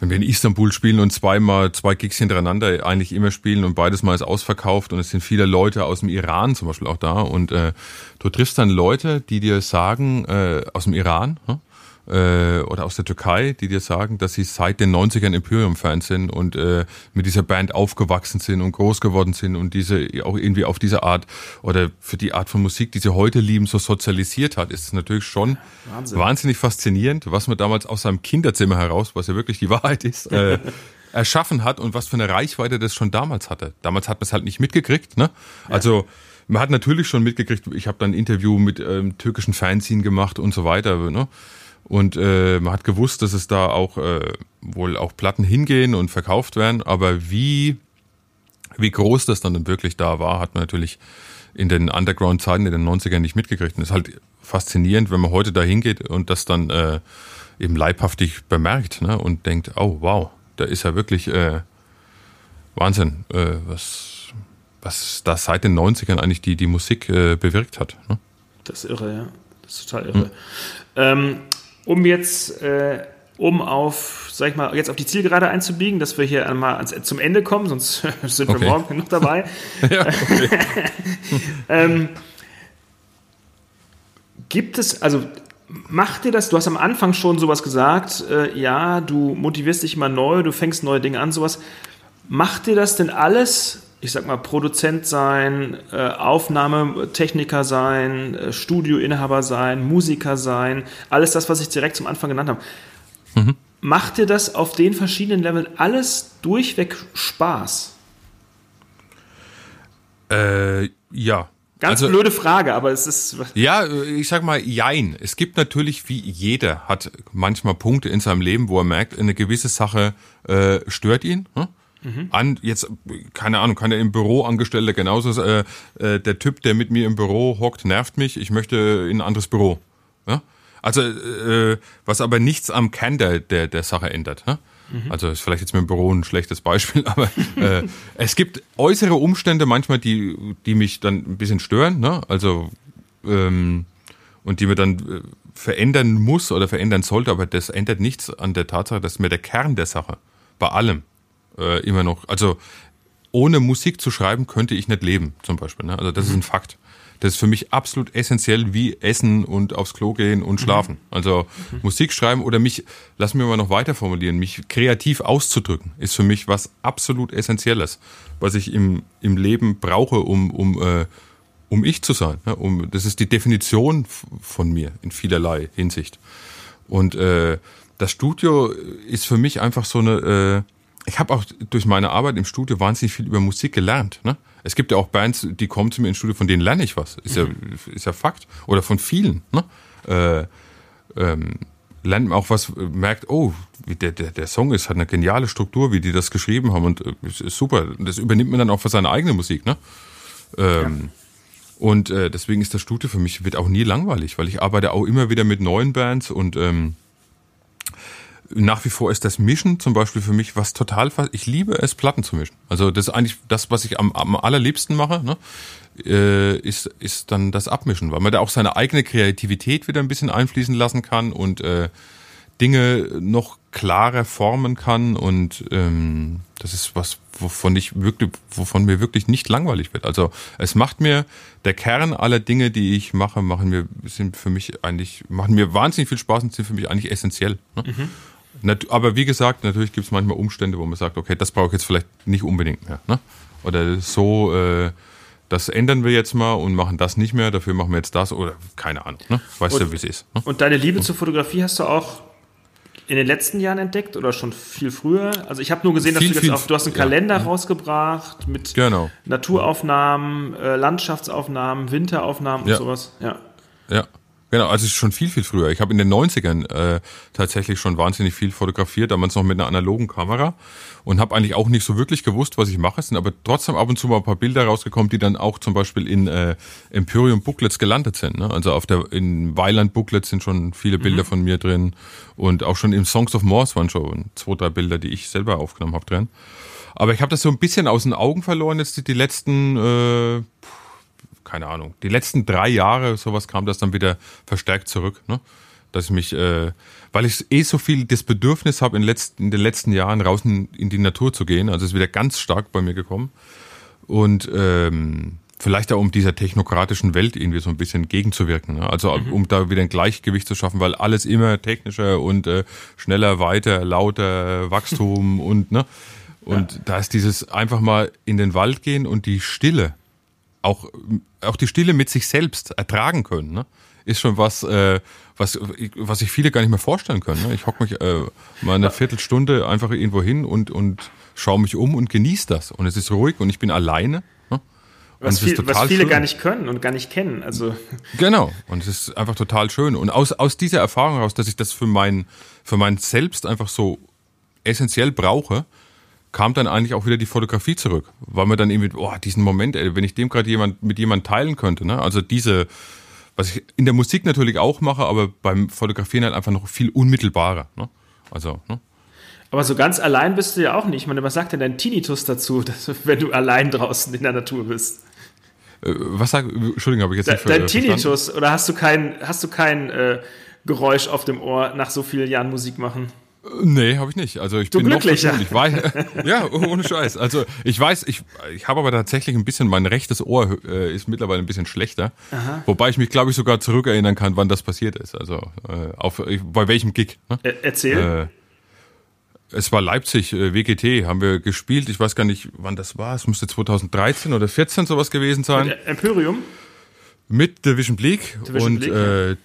wenn wir in Istanbul spielen und zweimal zwei Gigs hintereinander eigentlich immer spielen und beides Mal ist ausverkauft und es sind viele Leute aus dem Iran zum Beispiel auch da und äh, du triffst dann Leute, die dir sagen, äh, aus dem Iran, hm? Äh, oder aus der Türkei, die dir sagen, dass sie seit den 90ern Imperium-Fans sind und äh, mit dieser Band aufgewachsen sind und groß geworden sind und diese auch irgendwie auf diese Art oder für die Art von Musik, die sie heute lieben, so sozialisiert hat, ist es natürlich schon Wahnsinn. wahnsinnig faszinierend, was man damals aus seinem Kinderzimmer heraus, was ja wirklich die Wahrheit ist, äh, erschaffen hat und was für eine Reichweite das schon damals hatte. Damals hat man es halt nicht mitgekriegt, ne? Also man hat natürlich schon mitgekriegt, ich habe dann ein Interview mit ähm, türkischen Fanzine gemacht und so weiter, ne? Und äh, man hat gewusst, dass es da auch äh, wohl auch Platten hingehen und verkauft werden, aber wie Wie groß das dann wirklich da war, hat man natürlich in den Underground-Zeiten in den 90ern nicht mitgekriegt. Und es ist halt faszinierend, wenn man heute da hingeht und das dann äh, eben leibhaftig bemerkt ne? und denkt, oh wow, da ist ja wirklich äh, Wahnsinn, äh, was, was da seit den 90ern eigentlich die, die Musik äh, bewirkt hat. Ne? Das ist irre, ja. Das ist total irre. Hm. Ähm, um jetzt, äh, um auf, sag ich mal, jetzt auf die Zielgerade einzubiegen, dass wir hier einmal ans, zum Ende kommen, sonst sind okay. wir morgen noch dabei. ja, ähm, gibt es, also macht dir das, du hast am Anfang schon sowas gesagt, äh, ja, du motivierst dich immer neu, du fängst neue Dinge an, sowas. Macht dir das denn alles, ich sag mal, Produzent sein, äh, Aufnahmetechniker sein, äh, Studioinhaber sein, Musiker sein, alles das, was ich direkt zum Anfang genannt habe. Mhm. Macht dir das auf den verschiedenen Leveln alles durchweg Spaß? Äh, ja, Ganz also, blöde Frage, aber es ist. Ja, ich sag mal, jein. Es gibt natürlich, wie jeder hat manchmal Punkte in seinem Leben, wo er merkt, eine gewisse Sache äh, stört ihn. Hm? Mhm. An, jetzt, keine Ahnung, kann er im Büro Angestellter genauso, äh, äh, der Typ, der mit mir im Büro hockt, nervt mich, ich möchte in ein anderes Büro. Ja? Also, äh, was aber nichts am Kern der, der, der Sache ändert. Ja? Mhm. Also ist vielleicht jetzt mit dem Büro ein schlechtes Beispiel, aber äh, es gibt äußere Umstände manchmal, die, die mich dann ein bisschen stören, ne? Also ähm, und die mir dann äh, verändern muss oder verändern sollte, aber das ändert nichts an der Tatsache, dass mir der Kern der Sache bei allem äh, immer noch, also ohne Musik zu schreiben, könnte ich nicht leben, zum Beispiel. Ne? Also das mhm. ist ein Fakt. Das ist für mich absolut essentiell wie Essen und aufs Klo gehen und schlafen. Mhm. Also mhm. Musik schreiben oder mich, lass mich mal noch weiter formulieren, mich kreativ auszudrücken, ist für mich was absolut Essentielles, was ich im, im Leben brauche, um, um, äh, um ich zu sein. Ja, um, das ist die Definition von mir in vielerlei Hinsicht. Und äh, das Studio ist für mich einfach so eine, äh, ich habe auch durch meine Arbeit im Studio wahnsinnig viel über Musik gelernt. Ne? Es gibt ja auch Bands, die kommen zu mir ins Studio, von denen lerne ich was. Ist ja, ist ja Fakt. Oder von vielen. Ne? Äh, ähm, lernt man auch was, merkt, oh, der, der, der Song ist, hat eine geniale Struktur, wie die das geschrieben haben und äh, ist super. Das übernimmt man dann auch für seine eigene Musik, ne? Ähm, ja. Und äh, deswegen ist das Studio für mich wird auch nie langweilig, weil ich arbeite auch immer wieder mit neuen Bands und ähm, nach wie vor ist das Mischen zum Beispiel für mich was total, ich liebe es, Platten zu mischen. Also das ist eigentlich das, was ich am, am allerliebsten mache, ne? äh, ist, ist dann das Abmischen, weil man da auch seine eigene Kreativität wieder ein bisschen einfließen lassen kann und äh, Dinge noch klarer formen kann und ähm, das ist was, wovon ich wirklich, wovon mir wirklich nicht langweilig wird. Also es macht mir der Kern aller Dinge, die ich mache, machen mir sind für mich eigentlich machen mir wahnsinnig viel Spaß und sind für mich eigentlich essentiell. Ne? Mhm aber wie gesagt, natürlich gibt es manchmal Umstände, wo man sagt, okay, das brauche ich jetzt vielleicht nicht unbedingt mehr. Ne? Oder so, äh, das ändern wir jetzt mal und machen das nicht mehr, dafür machen wir jetzt das oder keine Ahnung. Ne? Weißt und, du, wie es ist. Ne? Und deine Liebe zur Fotografie hast du auch in den letzten Jahren entdeckt oder schon viel früher? Also ich habe nur gesehen, dass viel, du jetzt auch, du hast einen Kalender ja. rausgebracht mit genau. Naturaufnahmen, äh, Landschaftsaufnahmen, Winteraufnahmen und ja. sowas. Ja. Ja. Genau, also schon viel, viel früher. Ich habe in den 90ern äh, tatsächlich schon wahnsinnig viel fotografiert, damals noch mit einer analogen Kamera und habe eigentlich auch nicht so wirklich gewusst, was ich mache. Es sind aber trotzdem ab und zu mal ein paar Bilder rausgekommen, die dann auch zum Beispiel in äh, Imperium Booklets gelandet sind. Ne? Also auf der in Weiland Booklets sind schon viele Bilder mhm. von mir drin und auch schon im Songs of Morse waren schon zwei, drei Bilder, die ich selber aufgenommen habe drin. Aber ich habe das so ein bisschen aus den Augen verloren jetzt die, die letzten äh, keine Ahnung, die letzten drei Jahre, sowas kam das dann wieder verstärkt zurück, ne? Dass ich mich, äh, weil ich eh so viel das Bedürfnis habe, in, in den letzten Jahren raus in, in die Natur zu gehen. Also ist wieder ganz stark bei mir gekommen. Und ähm, vielleicht auch um dieser technokratischen Welt irgendwie so ein bisschen gegenzuwirken. Ne? Also mhm. um da wieder ein Gleichgewicht zu schaffen, weil alles immer technischer und äh, schneller, weiter, lauter, Wachstum und ne. Und ja. da ist dieses einfach mal in den Wald gehen und die Stille auch, auch die Stille mit sich selbst ertragen können, ne? ist schon was, äh, was, was sich viele gar nicht mehr vorstellen können. Ne? Ich hocke mich äh, mal eine Viertelstunde einfach irgendwo hin und, und schaue mich um und genieße das. Und es ist ruhig und ich bin alleine. Ne? Was, viel, was, viele schön. gar nicht können und gar nicht kennen. Also. Genau. Und es ist einfach total schön. Und aus, aus dieser Erfahrung heraus, dass ich das für mein, für mein Selbst einfach so essentiell brauche, kam dann eigentlich auch wieder die Fotografie zurück, weil man dann irgendwie, oh, diesen Moment, ey, wenn ich dem gerade jemand mit jemand teilen könnte, ne? Also diese, was ich in der Musik natürlich auch mache, aber beim Fotografieren halt einfach noch viel unmittelbarer, ne? Also, ne? Aber so ganz allein bist du ja auch nicht. Ich meine, was sagt denn dein Tinnitus dazu, dass, wenn du allein draußen in der Natur bist? Äh, was sag, Entschuldigung, habe ich jetzt nicht ver Dein verstanden? Tinnitus, oder hast du kein, hast du kein äh, Geräusch auf dem Ohr nach so vielen Jahren Musik machen? Nee, habe ich nicht. Also ich Du bin Glücklicher. noch ich weiß, ja, ohne Scheiß. Also ich weiß, ich, ich habe aber tatsächlich ein bisschen, mein rechtes Ohr äh, ist mittlerweile ein bisschen schlechter. Wobei ich mich, glaube ich, sogar zurückerinnern kann, wann das passiert ist. Also äh, auf, bei welchem Gig. Ne? Er, erzähl. Äh, es war Leipzig, äh, WGT, haben wir gespielt. Ich weiß gar nicht, wann das war. Es müsste 2013 oder 14 sowas gewesen sein. Äh, Empyrium? Mit Division Bleak Division und Bleak, äh,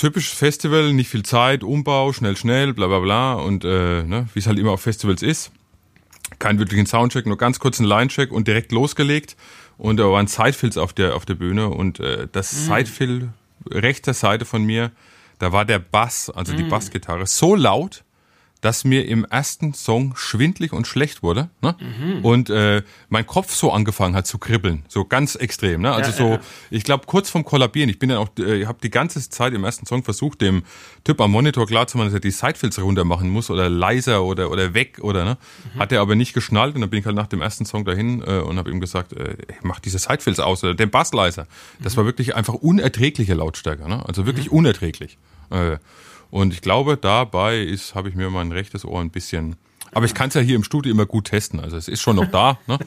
typisches Festival, nicht viel Zeit, Umbau, schnell, schnell, bla bla bla und äh, ne, wie es halt immer auf Festivals ist. Keinen wirklichen Soundcheck, nur ganz kurz einen Line-Check und direkt losgelegt. Und da waren Sidefills auf der, auf der Bühne und äh, das Mhm. Sidefill rechter Seite von mir, da war der Bass, also Mhm. die Bassgitarre, so laut, dass mir im ersten Song schwindlig und schlecht wurde ne? Mhm. und äh, mein Kopf so angefangen hat zu kribbeln, so ganz extrem. Ne? Also Ja, so, ja, ich glaube kurz vorm Kollabieren. Ich bin dann auch, äh, habe die ganze Zeit im ersten Song versucht, dem Typ am Monitor klarzumachen, dass er die Sidefills runter machen muss oder leiser oder oder weg oder ne. Mhm. Hat er aber nicht geschnallt und dann bin ich halt nach dem ersten Song dahin äh, und habe ihm gesagt, äh, mach diese Sidefills aus oder den Bass leiser. Das Mhm. war wirklich einfach unerträgliche Lautstärke, ne? Also wirklich unerträglich. Äh, und ich glaube, dabei ist, habe ich mir mein rechtes Ohr ein bisschen. Aber ich kann es ja hier im Studio immer gut testen. Also es ist schon noch da, ne?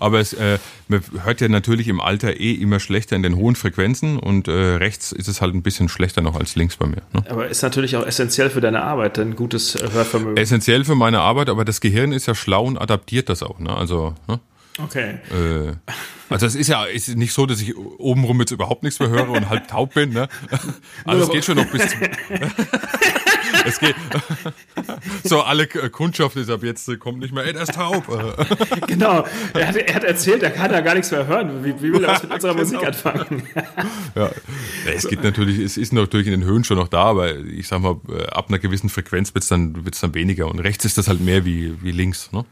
Aber es äh, man hört ja natürlich im Alter eh immer schlechter in den hohen Frequenzen und äh, rechts ist es halt ein bisschen schlechter noch als links bei mir. Ne? Aber ist natürlich auch essentiell für deine Arbeit, ein gutes Hörvermögen. Essentiell für meine Arbeit, aber das Gehirn ist ja schlau und adaptiert das auch. Ne? Also ne? Okay. Äh, also es ist ja ist nicht so, dass ich obenrum jetzt überhaupt nichts mehr höre und halb taub bin. Ne? Also es geht schon noch bis zum, Es geht so alle Kundschaft ist ab jetzt äh, kommt nicht mehr. Ey, der ist taub. Genau. Er hat, er hat erzählt, er kann ja gar nichts mehr hören. Wie, wie will er was mit unserer Genau. Musik anfangen? Ja. es gibt natürlich, es ist natürlich in den Höhen schon noch da, aber ich sag mal, äh, ab einer gewissen Frequenz wird's dann wird's dann weniger und rechts ist das halt mehr wie wie links. Ne?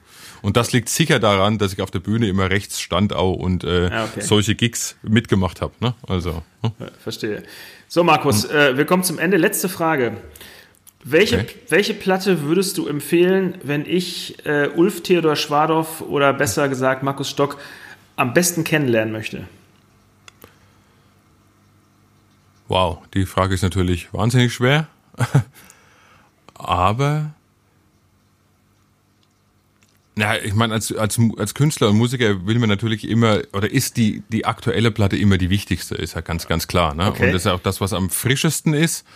Und das liegt sicher daran, dass ich auf der Bühne immer rechts stand auch und äh, Ah, okay. solche Gigs mitgemacht habe. Ne? Also ne? Verstehe. So, Markus, äh, wir kommen zum Ende. Letzte Frage. Welche, Okay. welche Platte würdest du empfehlen, wenn ich äh, Ulf Theodor Schwadorf oder besser gesagt Markus Stock am besten kennenlernen möchte? Wow, die Frage ist natürlich wahnsinnig schwer. Aber ja, ich meine, als, als, als Künstler und Musiker will man natürlich immer, oder ist die, die aktuelle Platte immer die wichtigste, ist ja ganz, ganz klar. Ne? Okay. Und das ist ja auch das, was am frischesten ist.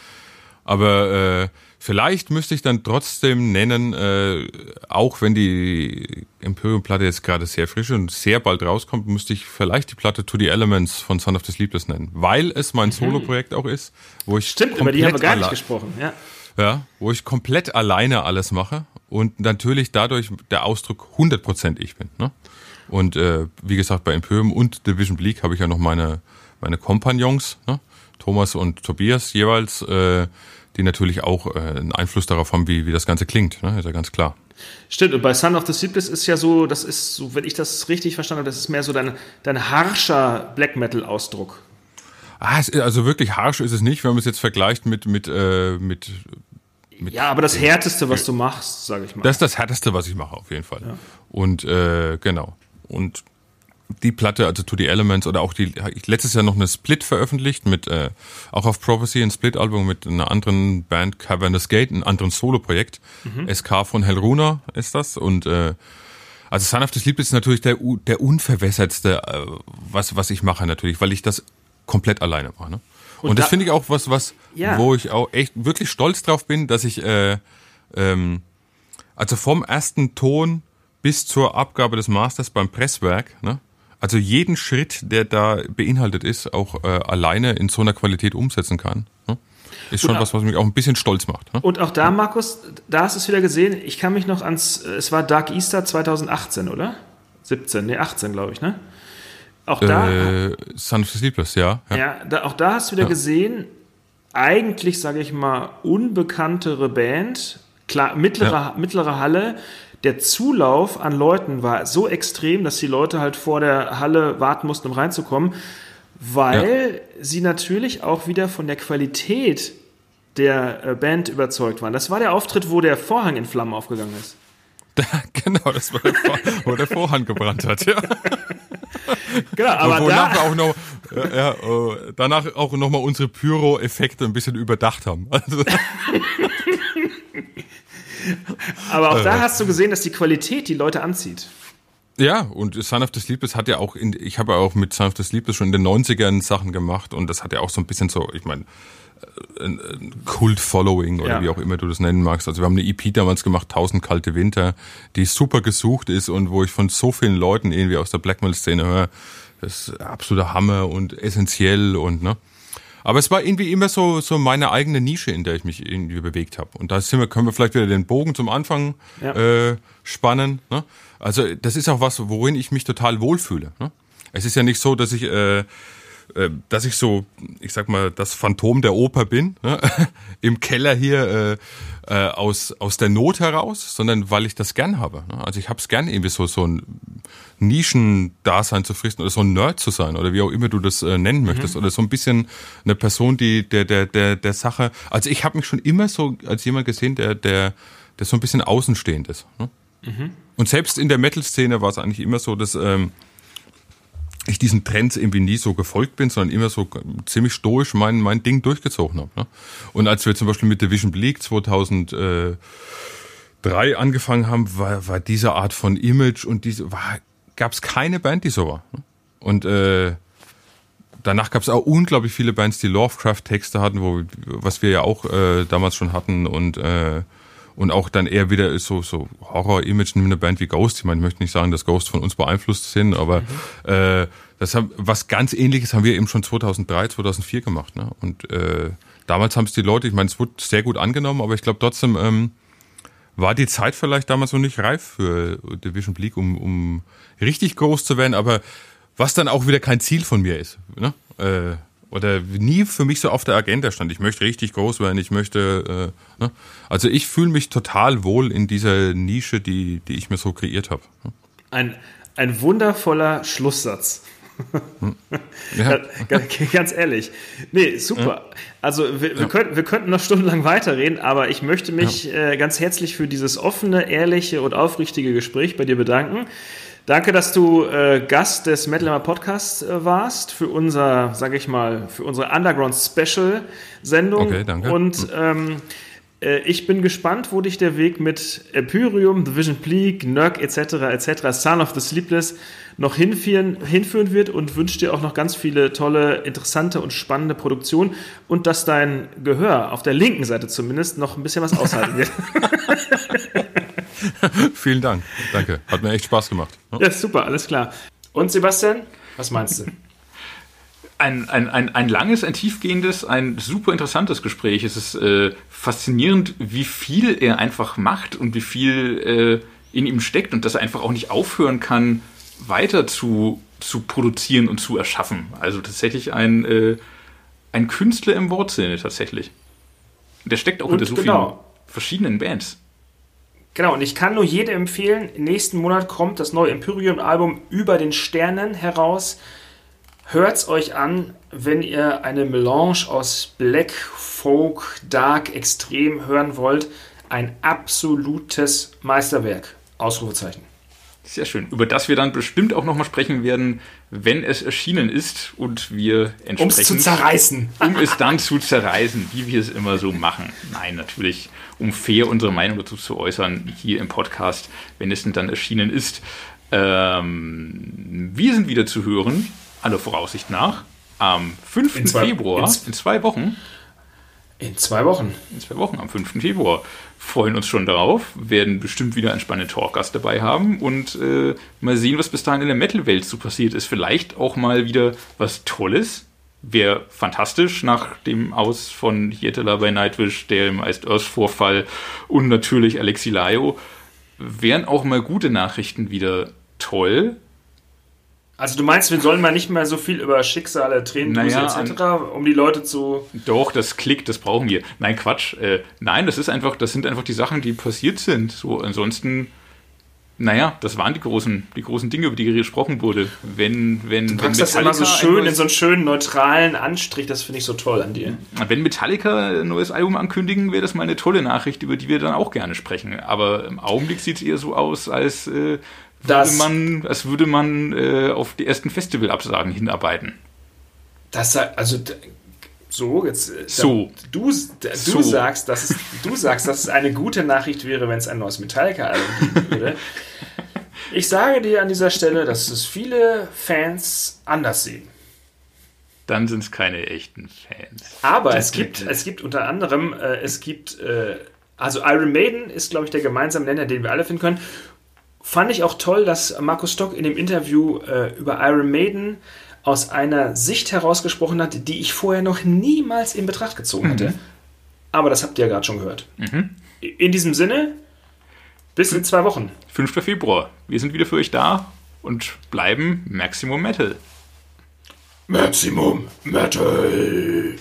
Aber äh, vielleicht müsste ich dann trotzdem nennen, äh, auch wenn die Imperium-Platte jetzt gerade sehr frisch und sehr bald rauskommt, müsste ich vielleicht die Platte To the Elements von Son of the Sleepless nennen. Weil es mein Solo-Projekt auch ist, wo ich Mhm. Stimmt, über die haben wir gar nicht gesprochen. Ja. ja, wo ich komplett alleine alles mache und natürlich dadurch der Ausdruck 100% ich bin. Ne? Und äh, wie gesagt, bei Imperium und Division Bleak habe ich ja noch meine, meine Kompagnons, ne? Thomas und Tobias jeweils, äh, die natürlich auch äh, einen Einfluss darauf haben, wie, wie das Ganze klingt. Ne? Ist ja ganz klar. Stimmt, und bei Son of the Sleepless ist ja so, das ist so, wenn ich das richtig verstanden habe, das ist mehr so dein, dein harscher Black Metal-Ausdruck. Ah, also wirklich harsch ist es nicht, wenn man es jetzt vergleicht mit, mit, äh, mit Ja, aber das Härteste, was du machst, sage ich mal. Das ist das Härteste, was ich mache, auf jeden Fall. Und äh, genau. Und die Platte, also To the Elements, oder auch die, ich letztes Jahr noch eine Split veröffentlicht mit, äh, auch auf Prophecy, ein Split-Album mit einer anderen Band, Cavernous Gate, ein anderen Solo-Projekt. SK von Helruna ist das. Und äh, also the Sleep ist natürlich der, der unverwässertste, äh, was, was ich mache natürlich, weil ich das komplett alleine mache. Ne? Und, das da- finde ich auch was, was, Ja. wo ich auch echt wirklich stolz drauf bin, dass ich äh, ähm, also vom ersten Ton bis zur Abgabe des Masters beim Presswerk, ne? Also jeden Schritt, der da beinhaltet ist, auch äh, alleine in so einer Qualität umsetzen kann. Ne? Ist schon Und auch- was, was mich auch ein bisschen stolz macht. Ne? Und auch da, Markus, da hast du es wieder gesehen. Ich kann mich noch ans, es war Dark Easter 2018, oder? 17, nee, 18, glaube ich, ne? Auch da, Äh, Son of Sleepless, ja. ja. ja, da, auch da hast du wieder gesehen, eigentlich, sage ich mal, unbekanntere Band, klar, mittlere, mittlere Halle, der Zulauf an Leuten war so extrem, dass die Leute halt vor der Halle warten mussten, um reinzukommen, weil ja. sie natürlich auch wieder von der Qualität der äh, Band überzeugt waren. Das war der Auftritt, wo der Vorhang in Flammen aufgegangen ist. genau, das war der, Vor wo der Vorhang gebrannt hat, ja. Genau, aber Wonach da auch noch, äh, ja, äh, danach auch nochmal unsere Pyro-Effekte ein bisschen überdacht haben. Also. aber auch da äh. hast du gesehen, dass die Qualität die Leute anzieht. Ja, und Son of the Sleepless hat ja auch, in, ich habe ja auch mit Son of the Sleepless schon in den 90ern Sachen gemacht und das hat ja auch so ein bisschen so, ich meine, Kult-Following oder ja. wie auch immer du das nennen magst. Also wir haben eine EP damals gemacht, 1000 kalte Winter, die super gesucht ist und wo ich von so vielen Leuten irgendwie aus der Blackmail-Szene höre, das ist absoluter Hammer und essentiell und ne. Aber es war irgendwie immer so, so meine eigene Nische, in der ich mich irgendwie bewegt habe. Und da sind wir, können wir vielleicht wieder den Bogen zum Anfang ja. äh, spannen. Ne? Also das ist auch was, worin ich mich total wohlfühle. Ne? Es ist ja nicht so, dass ich äh, dass ich so, ich sag mal, das Phantom der Oper bin, ne? im Keller hier äh, äh, aus, aus der Not heraus, sondern weil ich das gern habe. Ne? Also ich habe es gern irgendwie so, so ein Nischen-Dasein zu fristen oder so ein Nerd zu sein oder wie auch immer du das äh, nennen möchtest mhm. oder so ein bisschen eine Person, die der, der, der, der Sache, also ich habe mich schon immer so als jemand gesehen, der, der, der so ein bisschen außenstehend ist. Ne? Mhm. Und selbst in der Metal-Szene war es eigentlich immer so, dass ähm, ich diesen Trends irgendwie nie so gefolgt bin, sondern immer so ziemlich stoisch mein, mein Ding durchgezogen habe. Ne? Und als wir zum Beispiel mit Division Bleak 2003 angefangen haben, war, war diese Art von Image und diese, gab es keine Band, die so war. Ne? Und äh, danach gab es auch unglaublich viele Bands, die Lovecraft-Texte hatten, wo, was wir ja auch äh, damals schon hatten und äh, und auch dann eher wieder so, so Horror-Image in einer Band wie Ghost. Ich meine, ich möchte nicht sagen, dass Ghost von uns beeinflusst sind, aber mhm. äh, das haben, was ganz ähnliches haben wir eben schon 2003, 2004 gemacht. Ne? Und äh, damals haben es die Leute, ich meine, es wurde sehr gut angenommen, aber ich glaube trotzdem ähm, war die Zeit vielleicht damals noch nicht reif für Division Bleak, um, um richtig groß zu werden, aber was dann auch wieder kein Ziel von mir ist. Ne? Äh, oder nie für mich so auf der Agenda stand. Ich möchte richtig groß werden, ich möchte. Äh, ne? Also ich fühle mich total wohl in dieser Nische, die, die ich mir so kreiert habe. Ein, ein wundervoller Schlusssatz. Ja. Ganz ehrlich. Nee, super. Also wir, wir, ja. könnten, wir könnten noch stundenlang weiterreden, aber ich möchte mich ja. äh, ganz herzlich für dieses offene, ehrliche und aufrichtige Gespräch bei dir bedanken. Danke, dass du äh, Gast des Metal Hammer Podcasts äh, warst für unser, sage ich mal, für unsere Underground Special Sendung. Okay, danke. Und hm. ähm, äh, ich bin gespannt, wo dich der Weg mit Empyrium, The Vision Pleak, Nurk etc. etc. Son of the Sleepless noch hinführen, hinführen wird und wünsche dir auch noch ganz viele tolle, interessante und spannende Produktionen und dass dein Gehör auf der linken Seite zumindest noch ein bisschen was aushalten wird. Vielen Dank. Danke. Hat mir echt Spaß gemacht. Ja, super, alles klar. Und Sebastian, was meinst du? Ein, ein, ein, ein langes, ein tiefgehendes, ein super interessantes Gespräch. Es ist äh, faszinierend, wie viel er einfach macht und wie viel äh, in ihm steckt und dass er einfach auch nicht aufhören kann, weiter zu, zu produzieren und zu erschaffen. Also tatsächlich ein, äh, ein Künstler im Wortsinne tatsächlich. Der steckt auch und hinter so genau. vielen verschiedenen Bands. Genau, und ich kann nur jedem empfehlen, nächsten Monat kommt das neue Imperium-Album Über den Sternen heraus. Hört es euch an, wenn ihr eine Melange aus Black, Folk, Dark, Extrem hören wollt. Ein absolutes Meisterwerk. Ausrufezeichen. Sehr schön. Über das wir dann bestimmt auch nochmal sprechen werden, wenn es erschienen ist und wir entsprechend. Um es zu zerreißen. um es dann zu zerreißen, wie wir es immer so machen. Nein, natürlich, um fair unsere Meinung dazu zu äußern, hier im Podcast, wenn es denn dann erschienen ist. Ähm, wir sind wieder zu hören, aller Voraussicht nach, am 5. In zwei, Februar, in, in zwei Wochen. In zwei Wochen. In zwei Wochen, am 5. Februar. Freuen uns schon darauf, werden bestimmt wieder einen spannenden Talkgast dabei haben und äh, mal sehen, was bis dahin in der Metal-Welt so passiert ist. Vielleicht auch mal wieder was Tolles. Wäre fantastisch nach dem Aus von Hietala bei Nightwish, dem Iced Earth-Vorfall und natürlich Alexi Laio. Wären auch mal gute Nachrichten wieder toll. Also du meinst, wir sollen mal nicht mehr so viel über Schicksale, Tränen, naja, etc., um die Leute zu... Doch, das klickt, das brauchen wir. Nein, Quatsch. Äh, nein, das ist einfach, das sind einfach die Sachen, die passiert sind. So, ansonsten Naja, das waren die großen, die großen Dinge, über die gesprochen wurde. Wenn, wenn, du packst wenn das immer so schön in so einen schönen neutralen Anstrich, das finde ich so toll an dir. Wenn Metallica ein neues Album ankündigen, wäre das mal eine tolle Nachricht, über die wir dann auch gerne sprechen. Aber im Augenblick sieht es eher so aus, als äh, würde man, als würde man äh, auf die ersten Festivalabsagen hinarbeiten. Das also so, jetzt äh, so. du, du so. sagst, dass es, du sagst, dass es eine gute Nachricht wäre, wenn es ein neues Metallica-Album geben würde. Ich sage dir an dieser Stelle, dass es viele Fans anders sehen. Dann sind es keine echten Fans. Aber es gibt, es gibt unter anderem, äh, es gibt, äh, also Iron Maiden ist, glaube ich, der gemeinsame Nenner, den wir alle finden können. Fand ich auch toll, dass Markus Stock in dem Interview äh, über Iron Maiden aus einer Sicht herausgesprochen hat, die ich vorher noch niemals in Betracht gezogen hätte. Mhm. Aber das habt ihr ja gerade schon gehört. Mhm. In diesem Sinne, bis in zwei Wochen. 5. Februar. Wir sind wieder für euch da und bleiben Maximum Metal. Maximum Metal.